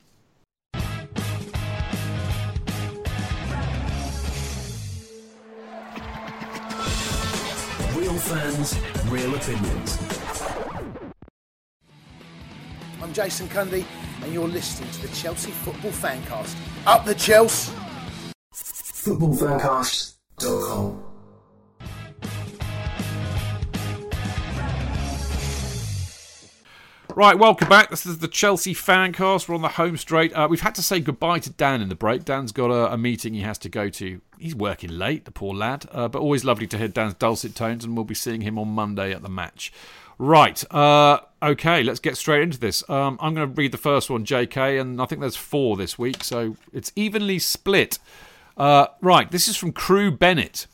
Fans, real opinions. I'm Jason Cundy, and you're listening to the Chelsea Football Fancast. Up the Chelsea! Footballfancast.com. Right, welcome back. This is the Chelsea Fancast. We're on the home straight. Uh, we've had to say goodbye to Dan in the break. Dan's got a, a meeting he has to go to. He's working late, the poor lad. Uh, but always lovely to hear Dan's dulcet tones, and we'll be seeing him on Monday at the match. Right, uh, okay, let's get straight into this. Um, I'm going to read the first one, JK, and I think there's four this week, so it's evenly split. Uh, right, this is from Crew Bennett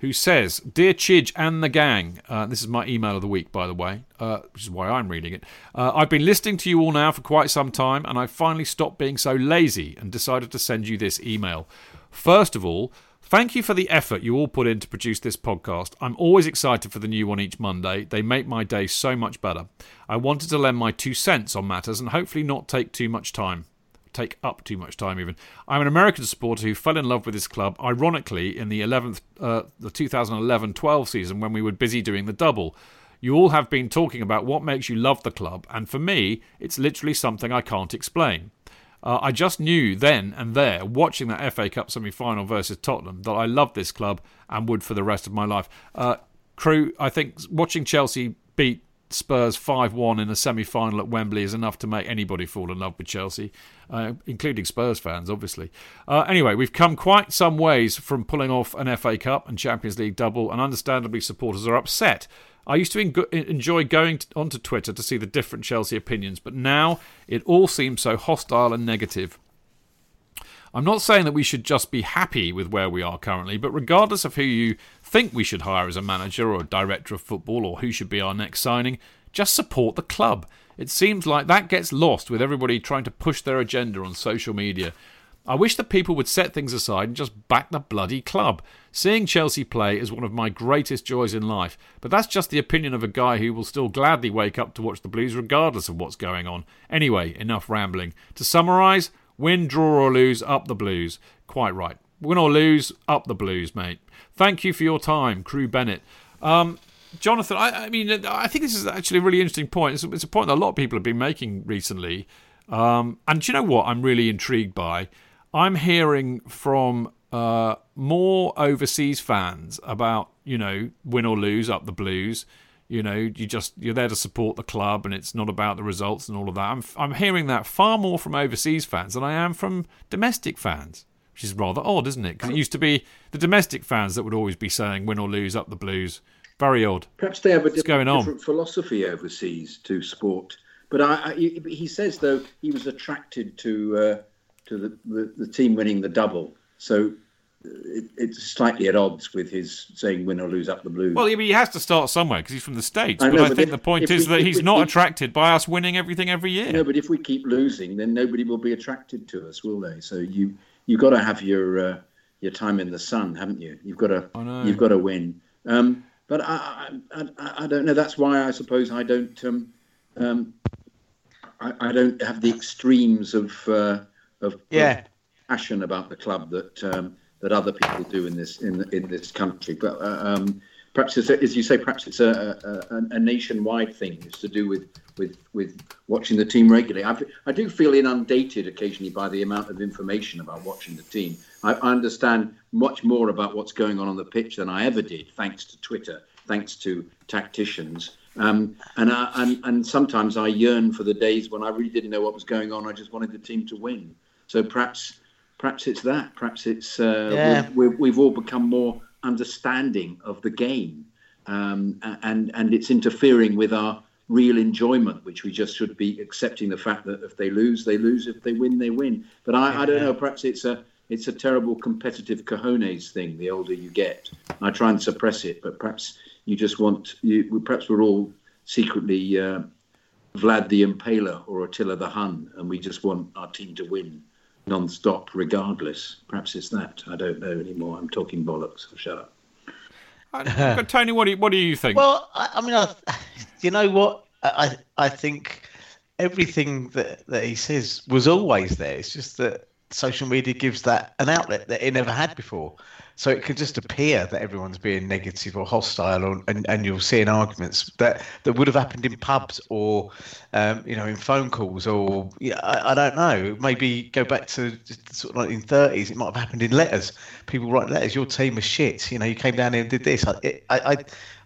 who says, Dear Chidge and the gang, uh, this is my email of the week, by the way, uh, which is why I'm reading it. Uh, I've been listening to you all now for quite some time, and I finally stopped being so lazy and decided to send you this email. First of all, Thank you for the effort you all put in to produce this podcast. I'm always excited for the new one each Monday. They make my day so much better. I wanted to lend my two cents on matters and hopefully not take too much time take up too much time even. I'm an American supporter who fell in love with this club, ironically, in the 11th, uh, the 2011-12 season when we were busy doing the double. You all have been talking about what makes you love the club, and for me, it's literally something I can't explain. Uh, I just knew then and there, watching that FA Cup semi final versus Tottenham, that I loved this club and would for the rest of my life. Uh, crew, I think watching Chelsea beat Spurs 5 1 in a semi final at Wembley is enough to make anybody fall in love with Chelsea, uh, including Spurs fans, obviously. Uh, anyway, we've come quite some ways from pulling off an FA Cup and Champions League double, and understandably, supporters are upset. I used to enjoy going onto Twitter to see the different Chelsea opinions, but now it all seems so hostile and negative. I'm not saying that we should just be happy with where we are currently, but regardless of who you think we should hire as a manager or a director of football or who should be our next signing, just support the club. It seems like that gets lost with everybody trying to push their agenda on social media. I wish that people would set things aside and just back the bloody club. Seeing Chelsea play is one of my greatest joys in life, but that's just the opinion of a guy who will still gladly wake up to watch the Blues regardless of what's going on. Anyway, enough rambling. To summarise, win, draw, or lose, up the Blues. Quite right. Win or lose, up the Blues, mate. Thank you for your time, Crew Bennett. Um, Jonathan, I, I, mean, I think this is actually a really interesting point. It's, it's, a point that a lot of people have been making recently. Um, and do you know what I'm really intrigued by? I'm hearing from uh, more overseas fans about, you know, win or lose, up the Blues. You know, you just you're there to support the club, and it's not about the results and all of that. I'm I'm hearing that far more from overseas fans than I am from domestic fans which is rather odd, isn't it? Because it used to be the domestic fans that would always be saying "win or lose, up the Blues." Very odd. Perhaps they have a on? different philosophy overseas to sport. But I, I, he says though he was attracted to uh, to the, the, the team winning the double, so it, it's slightly at odds with his saying "win or lose, up the Blues." Well, I mean, he has to start somewhere because he's from the states. I but know, I but think if- the point is we- that he's we not attracted by us winning everything every year. No, but if we keep losing, then nobody will be attracted to us, will they? So you you've got to have your uh, your time in the sun, haven't you? You've got to know. you've got to win. Um, but I, I, I, I don't know. That's why I suppose I don't um, um, I, I don't have the extremes of uh, of Yeah. passion about the club that um, that other people do in this in in this country. But uh, um, perhaps it's a, as you say, perhaps it's a, a, a nationwide thing. It's to do with with with watching the team regularly. I, I do feel inundated occasionally by the amount of information about watching the team. I, I understand much more about what's going on on the pitch than I ever did, thanks to Twitter, thanks to tacticians. Um, and, I, and and sometimes I yearn for the days when I really didn't know what was going on. I just wanted the team to win. So perhaps perhaps it's that. Perhaps it's uh, Yeah. we've, we've all become more understanding of the game, um, and and it's interfering with our real enjoyment, which we just should be accepting the fact that if they lose, they lose. If they win, they win. But I, I don't know. Perhaps it's a it's a terrible competitive cojones thing. The older you get, I try and suppress it, but perhaps you just want you. Perhaps we're all secretly uh, Vlad the Impaler or Attila the Hun, and we just want our team to win non-stop, regardless. Perhaps it's that. I don't know anymore. I'm talking bollocks. I'll shut up. but Tony, what do you, what do you think? Well, I, I mean, I, you know what? I I think everything that, that he says was always there. It's just that social media gives that an outlet that it never had before. So it can just appear that everyone's being negative or hostile, or, and, and you're seeing arguments that, that would have happened in pubs or, um, you know, in phone calls or, yeah, I, I don't know. Maybe go back to sort of like in 30s, it might have happened in letters. People write letters, your team was shit. You know, you came down here and did this. I, I, I,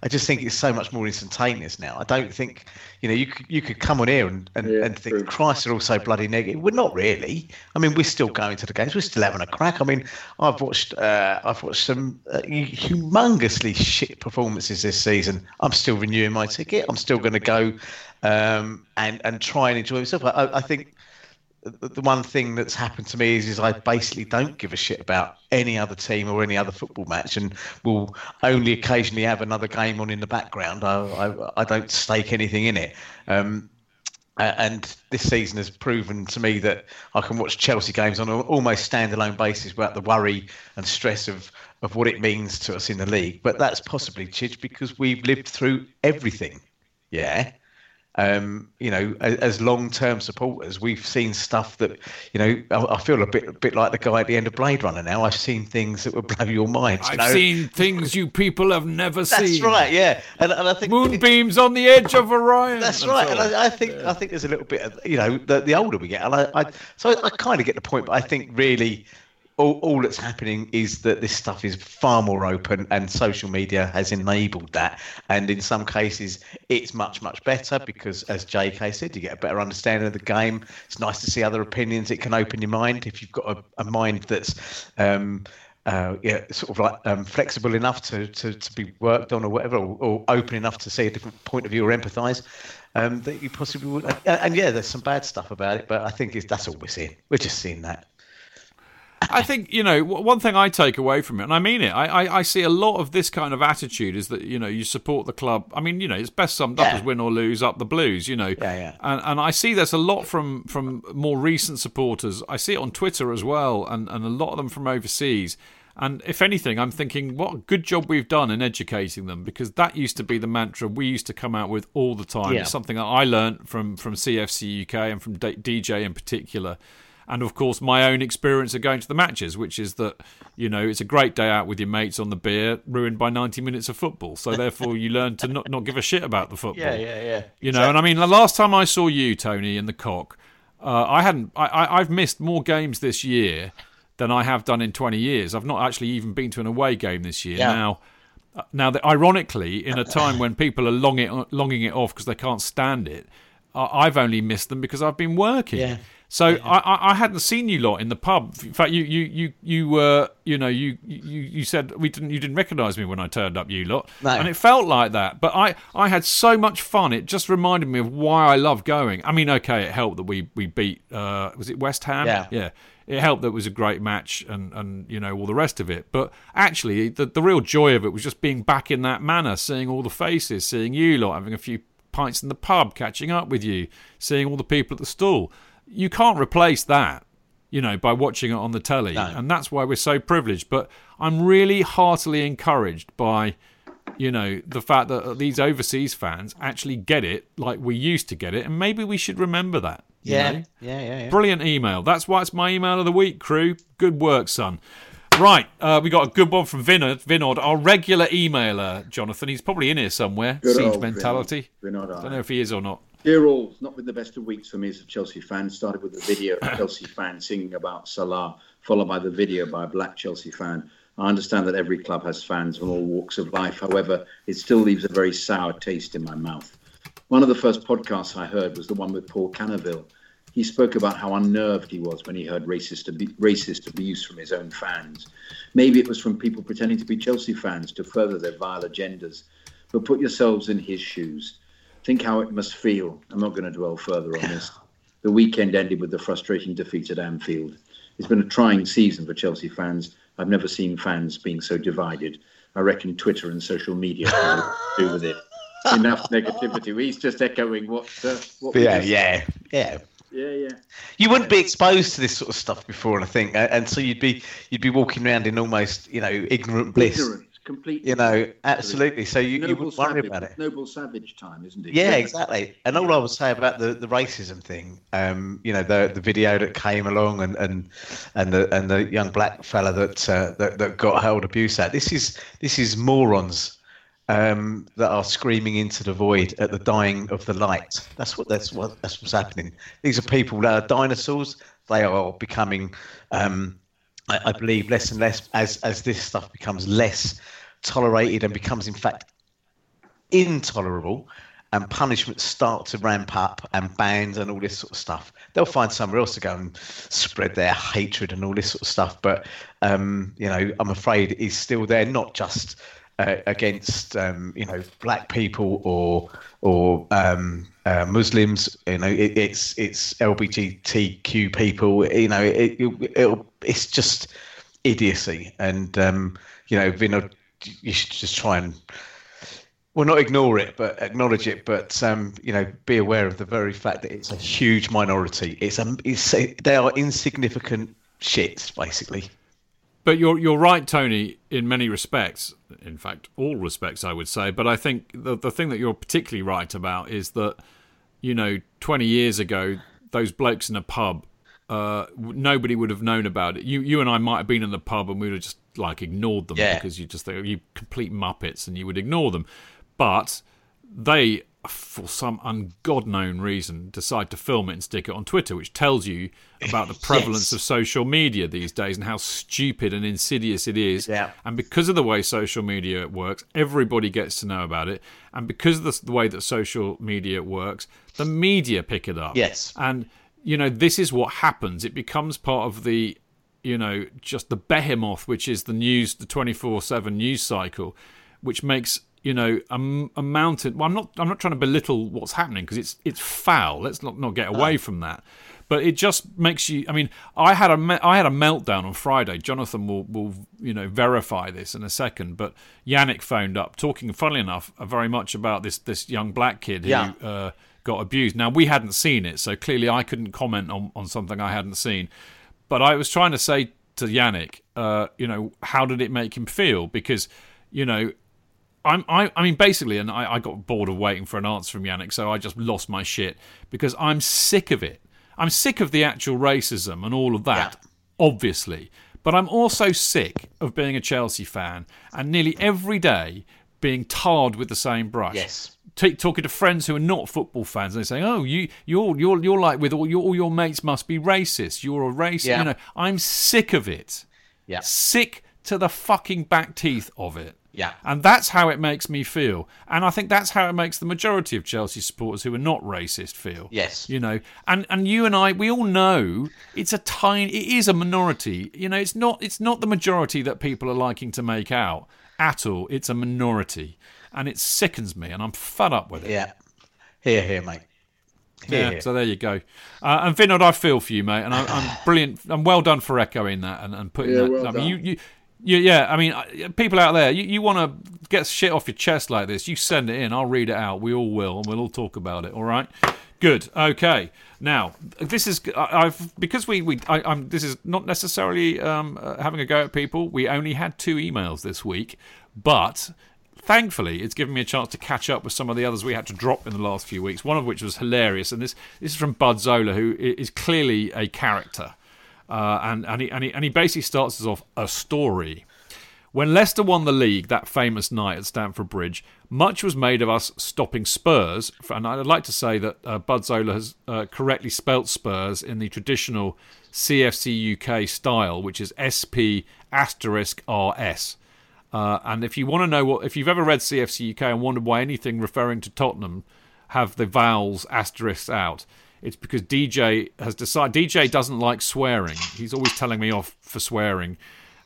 I just think it's so much more instantaneous now. I don't think, you know, you could, you could come on here and, and, and think, Christ, they're all so bloody negative. We're not really. I mean, we're still going to the games. We're still having a crack. I mean, I've watched uh, I've watched some uh, humongously shit performances this season. I'm still renewing my ticket. I'm still going to go um, and and try and enjoy myself. I, I think the one thing that's happened to me is, is I basically don't give a shit about any other team or any other football match, and will only occasionally have another game on in the background. I I, I don't stake anything in it. Um, and this season has proven to me that I can watch Chelsea games on an almost standalone basis without the worry and stress of, of what it means to us in the league. But that's possibly, Chidge, because we've lived through everything. Yeah. Um, you know, as, as long-term supporters, we've seen stuff that, you know, I, I feel a bit, a bit like the guy at the end of Blade Runner. Now I've seen things that would blow your mind. I've know? seen things you people have never That's seen. That's right, yeah, and, and I think moonbeams on the edge of Orion. That's and right, so and. I, I think I think there's a little bit of you know the, the older we get, and I, I so I, kind of get the point, but I think really all, all that's happening is that this stuff is far more open, and social media has enabled that, and in some cases it's much much better because, as J.K. said, you get a better understanding of the game. It's nice to see other opinions. It can open your mind if you've got a, a mind that's. Um, uh, yeah, sort of like um, flexible enough to, to, to be worked on or whatever, or, or open enough to see a different point of view or empathise, um, that you possibly would. And, and yeah, there's some bad stuff about it, but I think that's all we're seeing. We're just seeing that. I think you know one thing I take away from it, and I mean it. I, I, I see a lot of this kind of attitude is that you know you support the club. I mean, you know, it's best summed up Yeah. as win or lose, up the blues. You know, Yeah, yeah. And and I see there's a lot from from more recent supporters. I see it on Twitter as well, and and a lot of them from overseas. And if anything, I'm thinking, what a good job we've done in educating them because that used to be the mantra we used to come out with all the time. Yeah. It's something that I learnt from from CFC UK and from D- DJ in particular and of course my own experience of going to the matches which is that you know it's a great day out with your mates on the beer ruined by 90 minutes of football so therefore you learn to not, not give a shit about the football Yeah, yeah, yeah. you know and i mean the last time i saw you tony in the cock uh, i hadn't I, I, i've missed more games this year than i have done in 20 years i've not actually even been to an away game this year Yeah. now uh, now that ironically in a time when people are longing it, longing it off because they can't stand it I've only missed them because I've been working. Yeah. So I, I, I hadn't seen you lot in the pub. In fact, you you you you were you know you you you said we didn't you didn't recognise me when I turned up. You lot, No. and it felt like that. But I I had so much fun. It just reminded me of why I love going. I mean, okay, it helped that we we beat uh, was it West Ham? Yeah. yeah. It helped that it was a great match and, and you know all the rest of it. But actually, the the real joy of it was just being back in that manner, seeing all the faces, seeing you lot, having a few pints in the pub, catching up with you, seeing all the people at the stall. You can't replace that, you know, by watching it on the telly. And that's why we're so privileged. But I'm really heartily encouraged by, you know, the fact that these overseas fans actually get it like we used to get it. And maybe we should remember that. Yeah, yeah, yeah, yeah. Brilliant email. That's why it's my email of the week, crew. Good work, son. Right, uh, we got a good one from Vinod, Vinod, our regular emailer, Jonathan. He's probably in here somewhere. Good Siege old mentality. Vinod. Vinod, Don't know if he is or not. Dear all, not been the best of weeks for me as a Chelsea fan. Started with a video of Chelsea fan singing about Salah, followed by the video by a black Chelsea fan. I understand that every club has fans from all walks of life. However, it still leaves a very sour taste in my mouth. One of the first podcasts I heard was the one with Paul Canoville. He spoke about how unnerved he was when he heard racist, abu- racist abuse from his own fans. Maybe it was from people pretending to be Chelsea fans to further their vile agendas. But put yourselves in his shoes. Think how it must feel. I'm not going to dwell further on this. The weekend ended with the frustrating defeat at Anfield. It's been a trying season for Chelsea fans. I've never seen fans being so divided. I reckon Twitter and social media have to do with it. Enough negativity. He's just echoing what. Uh, what Yeah, yeah, yeah. yeah, yeah. You wouldn't be exposed to this sort of stuff before, and I think, and so you'd be you'd be walking around in almost you know ignorant bliss. Ignorance, complete. You know, absolutely. So you, you wouldn't worry savage, about it. Noble savage time, isn't it? Yeah, exactly. And all I would say about the, the racism thing, um, you know, the the video that came along and and and the and the young black fella that uh, that, that got held abuse at. This is this is morons um, that are screaming into the void at the dying of the light. That's what that's what that's what's happening. These are people that are dinosaurs. They are becoming, um, I, I believe, less and less as as this stuff becomes less tolerated and becomes in fact intolerable and punishments start to ramp up and bans and all this sort of stuff, they'll find somewhere else to go and spread their hatred and all this sort of stuff. But um, you know, I'm afraid it's still there, not just uh, against um, you know black people or or um, uh, Muslims. You know, it, it's it's LGBTQ people. You know, it, it it's just idiocy. And um, you know, Vinod, you should just try and well, not ignore it, but acknowledge it. But um, you know, be aware of the very fact that it's a huge minority. It's a, it's a, they are insignificant shits, basically. But you're you're right, Tony, in many respects. In fact, all respects, I would say. But I think the the thing that you're particularly right about is that, you know, 20 years ago, those blokes in a pub, uh, nobody would have known about it. You you and I might have been in the pub and we would have just like ignored them Yeah. because you just think you complete muppets and you would ignore them. But they, for some ungod known reason, decide to film it and stick it on Twitter, which tells you about the prevalence Yes. of social media these days and how stupid and insidious it is. Yeah. And because of the way social media works, everybody gets to know about it. And because of the, the way that social media works, the media pick it up. Yes. And, you know, this is what happens. It becomes part of the, you know, just the behemoth, which is the news, the 24 7 news cycle, which makes you know a mountain well i'm not i'm not trying to belittle what's happening because it's it's foul. Let's not not get away from that. But it just makes you i mean i had a i had a meltdown on friday. Jonathan will will you know verify this in a second. But yannick phoned up talking funnily enough uh, very much about this this young black kid who Yeah. uh, got abused. Now we hadn't seen it so clearly i couldn't comment on on something i hadn't seen. But I was trying to say to Yannick, uh, you know, how did it make him feel? Because, you know, I'm, I, I mean, basically, and I, I got bored of waiting for an answer from Yannick, so I just lost my shit because I'm sick of it. I'm sick of the actual racism and all of that, obviously. But I'm also sick of being a Chelsea fan and nearly every day being tarred with the same brush. Yes. T- talking to friends who are not football fans, and they're saying, "Oh, you, you're, you're, you're like with all your, all your mates must be racist. You're a racist." Yeah. You know, I'm sick of it. Yeah. Sick to the fucking back teeth of it. Yeah. And that's how it makes me feel. And I think that's how it makes the majority of Chelsea supporters who are not racist feel. Yes. You know, and and you and I we all know it's a tiny it is a minority. You know, it's not it's not the majority that people are liking to make out at all. It's a minority. And it sickens me and I'm fed up with it. Yeah. Here, here, mate. Here, Yeah, here. so there you go. Uh, and Vinod, I feel for you, mate, and I'm, I'm brilliant. I'm well done for echoing that and, and putting Yeah, that. well I mean, done. you, you, you, yeah. I mean, uh, people out there, you, you want to get shit off your chest like this? You send it in. I'll read it out. We all will, and we'll all talk about it. All right. Good. Okay. Now, this is I- I've because we we I, I'm this is not necessarily um, uh, having a go at people. We only had two emails this week, but thankfully it's given me a chance to catch up with some of the others we had to drop in the last few weeks. One of which was hilarious, and this this is from Bud Zola, who is clearly a character. Uh, and, and, he, and, he, and he basically starts us off a story. When Leicester won the league that famous night at Stamford Bridge, much was made of us stopping Spurs. And I'd like to say that uh, Bud Zola has uh, correctly spelt Spurs in the traditional CFC UK style, which is SP asterisk RS. Uh, and if you want to know what, if you've ever read CFC UK and wondered why anything referring to Tottenham have the vowels asterisks out, it's because DJ has decided. DJ doesn't like swearing. He's always telling me off for swearing,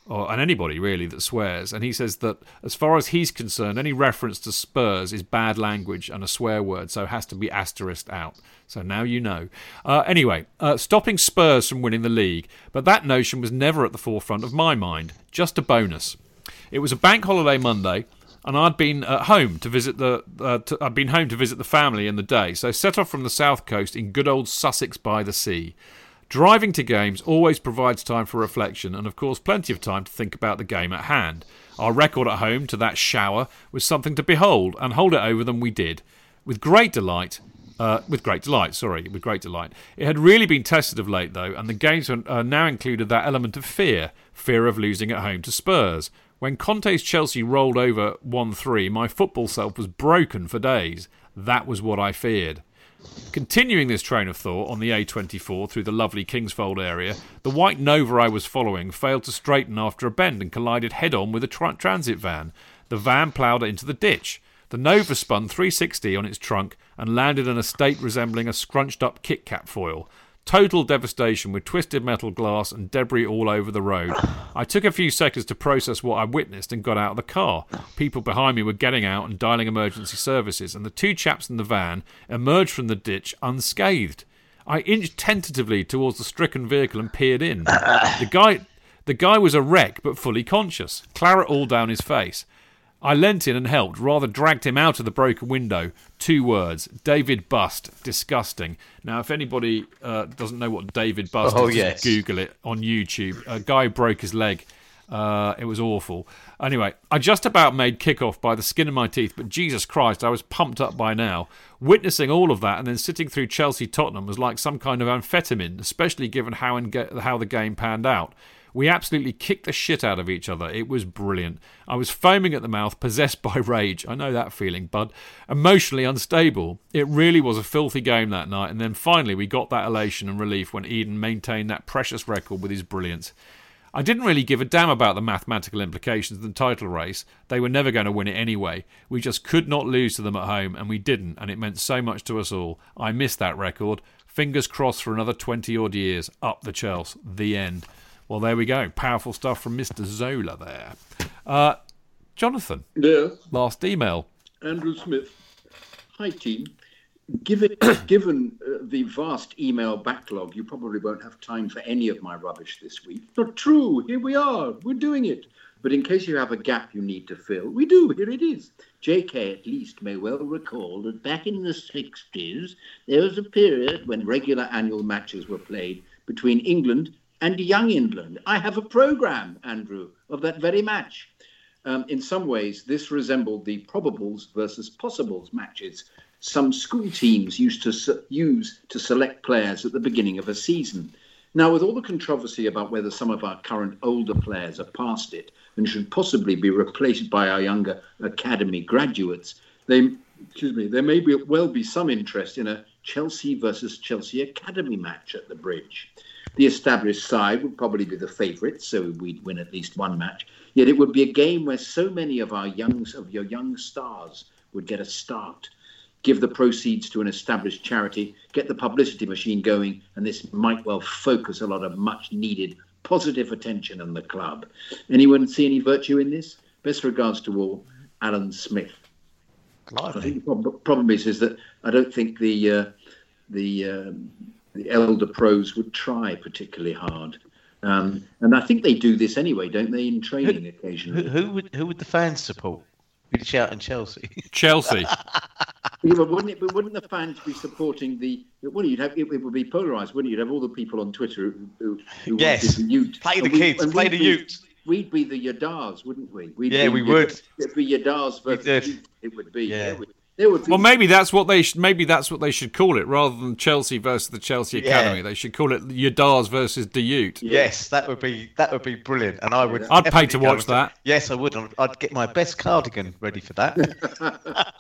or and anybody really that swears. And he says that as far as he's concerned, any reference to Spurs is bad language and a swear word, so it has to be asterisked out. So now you know. Uh, anyway, uh, stopping Spurs from winning the league, but that notion was never at the forefront of my mind. Just a bonus. It was a bank holiday Monday and I'd been at home to visit the uh, to, I'd been home to visit the family in the day, so set off from the south coast in good old Sussex by the sea. Driving to games always provides time for reflection, and of course, plenty of time to think about the game at hand. Our record at home to that shower was something to behold, and hold it over them we did, with great delight. Uh, with great delight, sorry, with great delight. It had really been tested of late, though, and the games uh, now included that element of fear fear of losing at home to Spurs. When Conte's Chelsea rolled over 1 3, my football self was broken for days. That was what I feared. Continuing this train of thought on the A24 through the lovely Kingsfold area, the white Nova I was following failed to straighten after a bend and collided head on with a tra- transit van. The van ploughed into the ditch. The Nova spun 360 on its trunk and landed in a state resembling a scrunched up Kit Kat foil. Total devastation with twisted metal glass and debris all over the road. I took a few seconds to process what I witnessed and got out of the car. People behind me were getting out and dialing emergency services, and the two chaps in the van emerged from the ditch unscathed. I inched tentatively towards the stricken vehicle and peered in. The guy, the guy was a wreck but fully conscious, claret all down his face. I leant in and helped, rather dragged him out of the broken window. Two words David Busst. Disgusting. Now, if anybody uh, doesn't know what David Busst Oh, is, yes. Google it on YouTube. A guy broke his leg. Uh, it was awful. Anyway, I just about made kickoff by the skin of my teeth, but Jesus Christ, I was pumped up by now. Witnessing all of that and then sitting through Chelsea Tottenham was like some kind of amphetamine, especially given how, and how the game panned out. We absolutely kicked the shit out of each other. It was brilliant. I was foaming at the mouth, possessed by rage. I know that feeling, bud. Emotionally unstable. It really was a filthy game that night, and then finally we got that elation and relief when Eden maintained that precious record with his brilliance. I didn't really give a damn about the mathematical implications of the title race. They were never going to win it anyway. We just could not lose to them at home, and we didn't, and it meant so much to us all. I missed that record. Fingers crossed for another 20 odd years. Up the Chelsea. The end. Well, there we go. Powerful stuff from Mr. Zola there. Uh, Jonathan. Yes. Last email. Andrew Smith. Hi, team. Given, given uh, the vast email backlog, you probably won't have time for any of my rubbish this week. Not true. Here we are. We're doing it. But in case you have a gap you need to fill, we do. Here it is. JK at least may well recall that back in the 60s, there was a period when regular annual matches were played between England and Young England. I have a program, Andrew, of that very match. Um, in some ways, this resembled the probables versus possibles matches some school teams used to se- use to select players at the beginning of a season. Now, with all the controversy about whether some of our current older players are past it and should possibly be replaced by our younger academy graduates, they, excuse me, there may be, well be some interest in a Chelsea versus Chelsea academy match at the Bridge. The established side would probably be the favourites, so we'd win at least one match. Yet it would be a game where so many of our young of your young stars would get a start. Give the proceeds to an established charity, get the publicity machine going, and this might well focus a lot of much needed positive attention on the club. Anyone see any virtue in this? Best regards to all, Alan Smith. I think the problem is, is that I don't think the uh, the um, the elder pros would try particularly hard. Um, and I think they do this anyway, don't they, in training Who, occasionally? who would who would the fans support? We'd shout in Chelsea. Chelsea. Yeah, but wouldn't it? But wouldn't the fans be supporting the? Well, you'd have it, it would be polarized, wouldn't you? You'd have all the people on Twitter who, who, who Yes. wanted the youth. Play the we- kids, and play the be- youth. We'd be the Yadars, wouldn't we? We'd Yeah, be we would. It'd be Yadars versus did. It would be. Yeah. we- There would be Well, maybe that's what they should. Maybe that's what they should call it, rather than Chelsea versus the Chelsea Yeah. Academy. They should call it Yadars versus Dute. Yes, that would be that would be brilliant, and I would. I'd pay to watch to- that. Yes, I would. I'd- I'd get my best cardigan ready for that.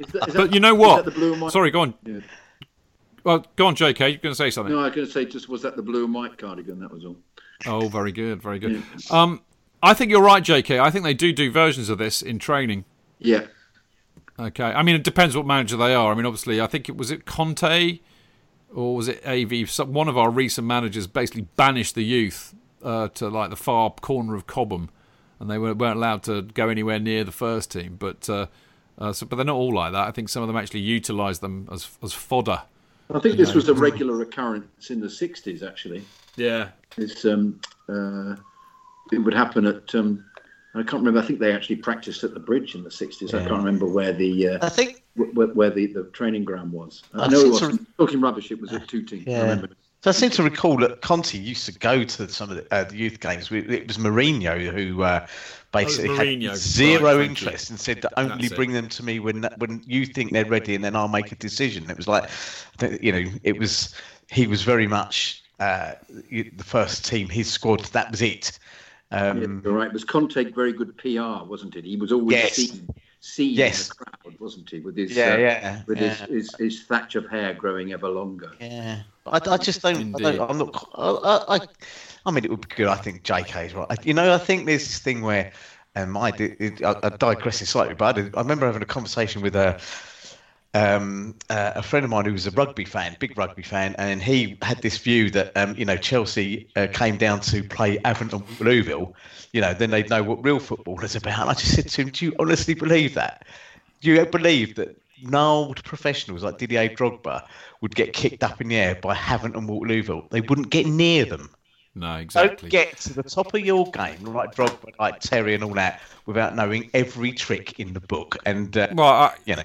Is that- is But that- you know is what? that the blue and white? Sorry, go on. Yeah. Well, go on, JK. You're going to say something. No, I was going to say just was that the blue and white cardigan? That was all. Oh, very good, very good. Um, I think you're right, JK. I think they do do versions of this in training. Yeah. Okay. I mean, it depends what manager they are. I mean, obviously, I think it was it Conte or was it AV? Some, one of our recent managers basically banished the youth uh, to like the far corner of Cobham, and they weren't, weren't allowed to go anywhere near the first team. But uh, uh, so, but they're not all like that. I think some of them actually utilise them as as fodder. I think this was a regular occurrence in the '60s. Actually, Yeah. it's um, uh, it would happen at. Um, I can't remember. I think they actually practiced at the bridge in the '60s. I can't remember where the. Uh, I think where, where the, the training ground was. I, I know it was to- talking rubbish. It was at two teams. I Yeah. remember. So I seem to recall that Conte used to go to some of the, uh, the youth games. It was Mourinho who uh, basically Mourinho, had zero right, interest and said that only That's it. bring them to me when when you think they're ready, and then I'll make a decision. It was like, you know, it was he was very much uh, the first team, his squad. That was it. Yeah, Um, you're right. It was Conte very good PR, wasn't it? He was always Yes. seen, seen Yes. in the crowd, wasn't he? With his Yeah, uh, yeah, with yeah. His, his his thatch of hair growing ever longer. Yeah, I, I just don't. I don't I'm not. I, I, I mean, it would be good. I think JK is right. I- You know, I think there's this thing where, um, I, did, I, I digressing slightly, but I, did, I remember having a conversation with a. Um, uh, a friend of mine who was a rugby fan, big rugby fan, and he had this view that um, you know Chelsea uh, came down to play Havant and Waterlooville, you know, then they'd know what real football is about. And I just said to him, "Do you honestly believe that? Do you believe that gnarled professionals like Didier Drogba would get kicked up in the air by Havant and Waterlooville? They wouldn't get near them. No, exactly. Don't get to the top of your game like Drogba, like Terry, and all that without knowing every trick in the book. And uh, Well, I, you know,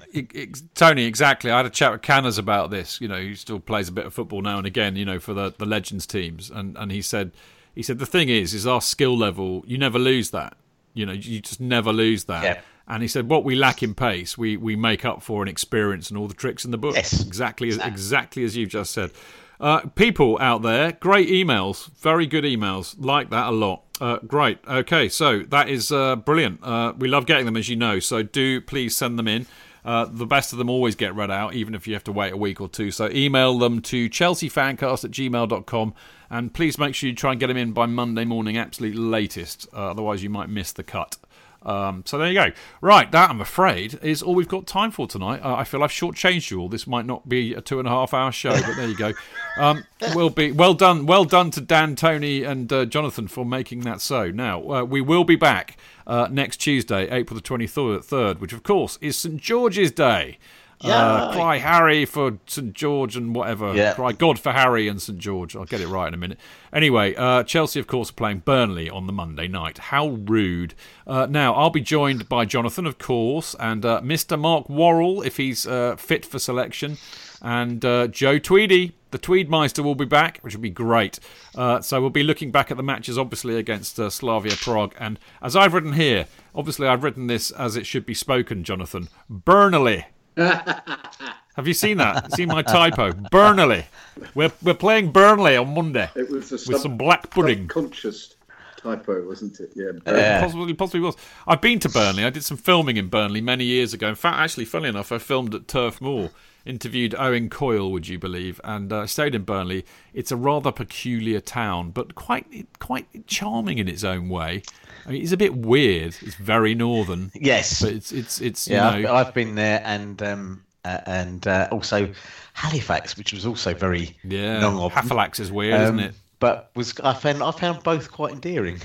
Tony, exactly. I had a chat with Canners about this. You know, he still plays a bit of football now and again. You know, for the, the Legends teams, and and he said, he said the thing is, is our skill level. You never lose that. You know, you just never lose that. Yeah. And he said, what we lack in pace, we we make up for in experience and all the tricks in the book. Yes. exactly as exactly as you've just said. Uh, people out there, great emails, very good emails, like that a lot. Uh, great. Okay, so that is uh, brilliant. Uh, we love getting them, as you know. So do please send them in. Uh, the best of them always get read out, even if you have to wait a week or two. So email them to chelseafancast at gmail.com and please make sure you try and get them in by Monday morning, absolute latest. Uh, otherwise, you might miss the cut. Um, so there you go. Right, that I'm afraid is all we've got time for tonight. Uh, I feel I've shortchanged you all. This might not be a two and a half hour show, but there you go. Um, will be well done. Well done to Dan, Tony, and uh, Jonathan for making that so. Now uh, we will be back uh, next Tuesday, April the twenty third, which of course is St George's Day. Uh, cry Harry for St George and whatever. Yeah. Cry God for Harry and St George. I'll get it right in a minute. Anyway, uh, Chelsea, of course, are playing Burnley on the Monday night. How rude. Uh, now, I'll be joined by Jonathan, of course, and uh, Mr. Mark Worrall, if he's uh, fit for selection, and uh, Joe Tweedy. The Tweedmeister will be back, which will be great. Uh, so we'll be looking back at the matches, obviously, against uh, Slavia Prague. And as I've written here, obviously, I've written this as it should be spoken, Jonathan. Burnley. Have you seen that? seen my typo? Burnley. We're we're playing Burnley on Monday It was a with some black pudding. Conscious typo, wasn't it? Yeah. Yeah. Possibly, possibly was. I've been to Burnley. I did some filming in Burnley many years ago. In fact, actually, funny enough, I filmed at Turf Moor. Interviewed Owen Coyle, would you believe? And uh, stayed in Burnley. It's a rather peculiar town, but quite quite charming in its own way. I mean, it's a bit weird. It's very northern. Yes. but it's it's it's yeah, you know, I've, I've been there, and um, uh, and uh, also Halifax, which was also very yeah. non Halifax is weird, um, isn't it? But was I found I found both quite endearing.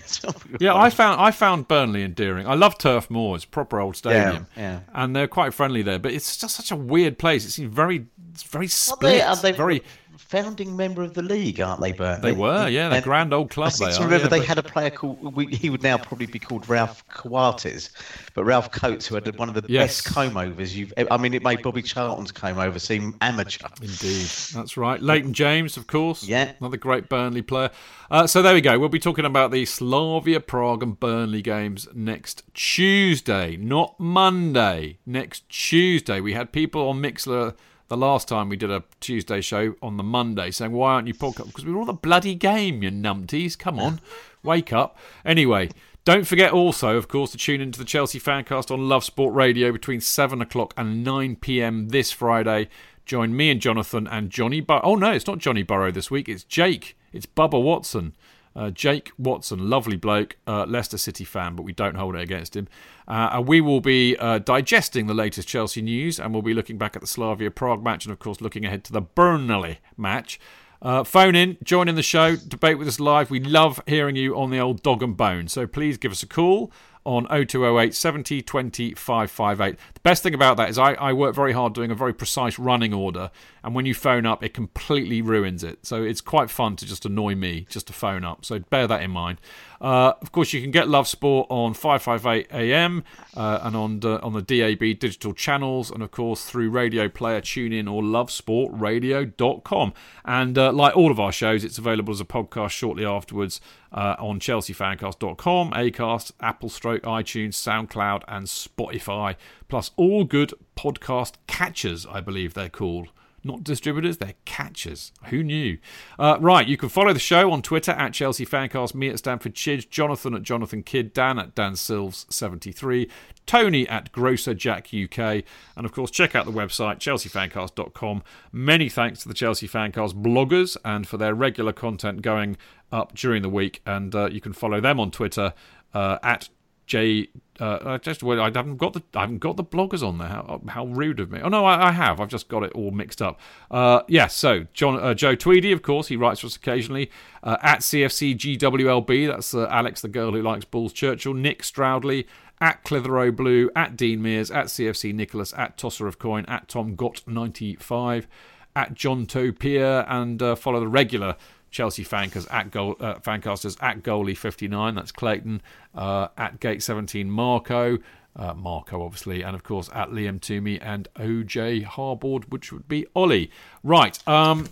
Yeah, I found I found Burnley endearing. I love Turf Moor; it's a proper old stadium, yeah. yeah. and they're quite friendly there. But it's just such a weird place. It's very, it's very Are split, they, are they very. Founding member of the league, aren't they, Burnley? They were, yeah, they're grand old club. I seem They to are. remember yeah, they but- had a player called, we, he would now probably be called Ralph Coates, but Ralph Coates, who had one of the Yes. best comb overs you've I mean, it made Bobby Charlton's comb over seem amateur. Indeed, that's right. Leighton James, of course. Yeah. another great Burnley player. Uh, so there we go. We'll be talking about the Slavia Prague and Burnley games next Tuesday, not Monday. Next Tuesday. We had people on Mixlr the last time we did a Tuesday show on the Monday saying, "Why aren't you podcast?" Because we were all the bloody game, you numpties. Come on, wake up. Anyway. Don't forget also, of course, to tune into the Chelsea Fancast on Love Sport Radio between 7 o'clock and 9 pm this Friday. Join me and Jonathan and Johnny Burrow. Oh, no, it's not Johnny Burrow this week. It's Jake. It's Bubba Watson. Uh, Jake Watson, lovely bloke, uh, Leicester City fan, but we don't hold it against him. Uh, and we will be uh, digesting the latest Chelsea news and we'll be looking back at the Slavia Prague match and, of course, looking ahead to the Burnley match. Uh, phone in, join in the show, debate with us live. We love hearing you on the old dog and bone. So please give us a call on 0208 70 20 558. The best thing about that is I, I work very hard doing a very precise running order, and when you phone up, it completely ruins it. So it's quite fun to just annoy me just to phone up. So bear that in mind. Uh, of course, you can get Love Sport on 558 AM uh, and on the, on the DAB digital channels, and of course through Radio Player, TuneIn, or LoveSportRadio.com. And uh, like all of our shows, it's available as a podcast shortly afterwards uh, on ChelseaFancast.com, Acast, Apple Stroke, iTunes, SoundCloud, and Spotify, plus all good podcast catchers, I believe they're called. Not distributors, they're catchers. Who knew? Uh, right, you can follow the show on Twitter at Chelsea Fancast, me at Stamford Chidge, Jonathan at Jonathan Kidd, Dan at Dan Silves73, Tony at Grocer Jack UK, and of course, check out the website chelseafancast.com. Many thanks to the Chelsea Fancast bloggers and for their regular content going up during the week, and uh, you can follow them on Twitter uh, at J. Uh, I just well, I haven't got the I haven't got the bloggers on there. How, how rude of me! Oh no, I, I have. I've just got it all mixed up. Uh, yeah. So John uh, Joe Tweedy, of course, he writes for us occasionally uh, at CFCGWLB. That's uh, Alex, the girl who likes Bulls Churchill. Nick Stroudley at Clitheroe Blue at Dean Mears at CFC Nicholas at Tosser of Coin at Tom Got ninety five at John Topia and uh, follow the regular Chelsea fancasters at goal, uh, fancasters at goalie 59. That's Clayton uh, at gate 17. Marco, uh, Marco obviously, and of course at Liam Toomey and OJ Harboard, which would be Ollie. Right. Um,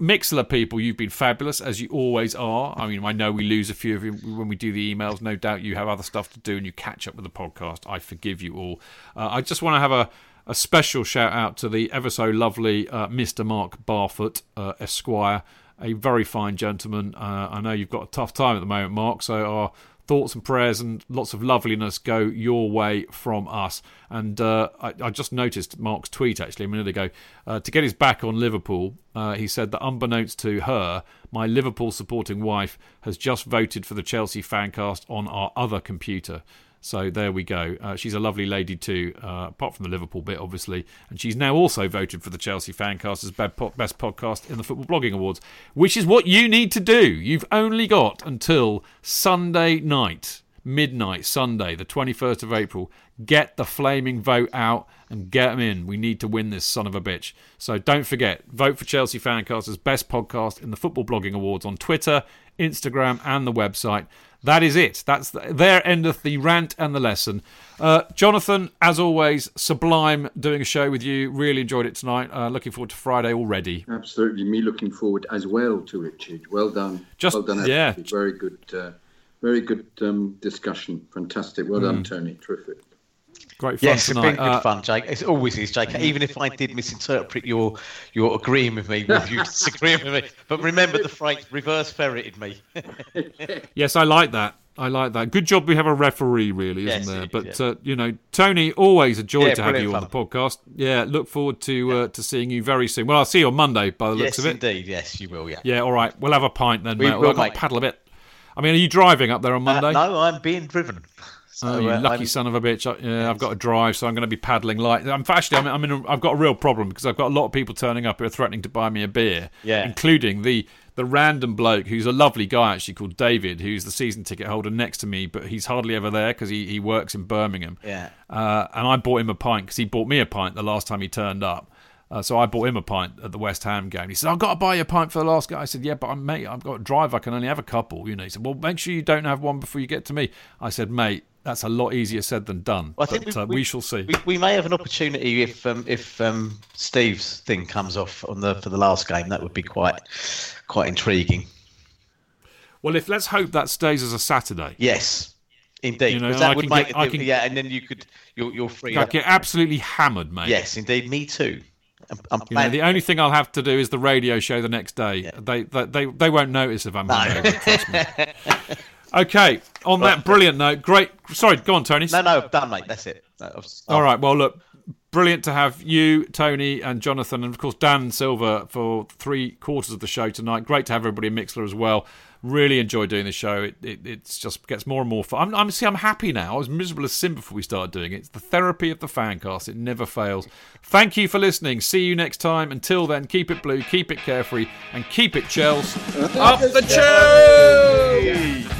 Mixlr people, you've been fabulous as you always are. I mean, I know we lose a few of you when we do the emails. No doubt you have other stuff to do and you catch up with the podcast. I forgive you all. Uh, I just want to have a, a special shout out to the ever so lovely uh, Mr. Mark Barfoot, uh, Esquire, a very fine gentleman. Uh, I know you've got a tough time at the moment, Mark, so our thoughts and prayers and lots of loveliness go your way from us. And uh, I, I just noticed Mark's tweet actually a minute ago. Uh, to get his back on Liverpool, uh, he said that unbeknownst to her, my Liverpool supporting wife has just voted for the Chelsea fancast on our other computer. So there we go. Uh, she's a lovely lady too, uh, apart from the Liverpool bit, obviously. And she's now also voted for the Chelsea Fancast as best podcast in the Football Blogging Awards, which is what you need to do. You've only got until Sunday night, midnight, Sunday, the 21st of April. Get the flaming vote out and get them in. We need to win this son of a bitch. So don't forget, vote for Chelsea Fancast as best podcast in the Football Blogging Awards on Twitter, Instagram, and the website. That is it. That's the, there endeth the rant and the lesson. Uh, Jonathan, as always, sublime doing a show with you. Really enjoyed it tonight. Uh, looking forward to Friday already. Absolutely, me looking forward as well to it, Chidge. Well done. Just- well done. yeah. Very good. Uh, very good um, discussion. Fantastic. Well done, Mm. Tony. Terrific. Great fun Yes, it's been good Uh, fun, Jake. It always is, Jake. Even if I did misinterpret your your agreeing with me, with you disagreeing with me, but remember the phrase "reverse ferreted me." Yes, I like that. I like that. Good job we have a referee, really, isn't Yes, there? But is, uh, you know, Tony, always a joy Yeah, to have you on the podcast. Yeah, look forward to uh, to seeing you very soon. Well, I'll see you on Monday by the looks of it. indeed. Yes, you will. Yeah. Yeah, all right. We'll have a pint then, We mate. will, mate. paddle a bit. I mean, are you driving up there on Monday? Uh, no, I'm being driven. So, Oh, you uh, lucky I'm- son of a bitch! I, yeah, I've got to drive, so I'm going to be paddling light. I'm actually, I'm, I'm in. A, I've got a real problem because I've got a lot of people turning up who are threatening to buy me a beer. Yeah. including the the random bloke who's a lovely guy actually called David, who's the season ticket holder next to me, but he's hardly ever there because he, he works in Birmingham. Yeah. Uh, and I bought him a pint because he bought me a pint the last time he turned up. Uh, so I bought him a pint at the West Ham game. He said, "I've got to buy you a pint for the last guy." I said, "Yeah, but I'm mate. I've got to drive. I can only have a couple." You know. He said, "Well, make sure you don't have one before you get to me." I said, "Mate, that's a lot easier said than done." Well, I but think uh, we, shall see. We, we may have an opportunity if um, if um, Steve's thing comes off on the for the last game. That would be quite quite intriguing. Well, if let's hope that stays as a Saturday. Yes, indeed. You know, and I that would make get- it, I can- yeah, and then you could you're, you're free. I get absolutely hammered, mate. Yes, indeed. Me too. I'm, I'm You know, the only thing I'll have to do is the radio show the next day. They, they they they won't notice if I'm hungover. Trust me. Okay. On that brilliant note, great. Sorry, go on, Tony. no, no, done, mate. That's it. No, I've- All right. Well, look, brilliant to have you, Tony, and Jonathan, and of course Dan Silver for three quarters of the show tonight. Great to have everybody in Mixlr as well. Really enjoy doing the show. It, it it's just gets more and more fun. I'm, I'm see. I'm happy now. I was miserable as sin before we started doing it. It's the therapy of the fancast. It never fails. Thank you for listening. See you next time. Until then, keep it blue, keep it carefree, and keep it Chels. Up the Chelsea!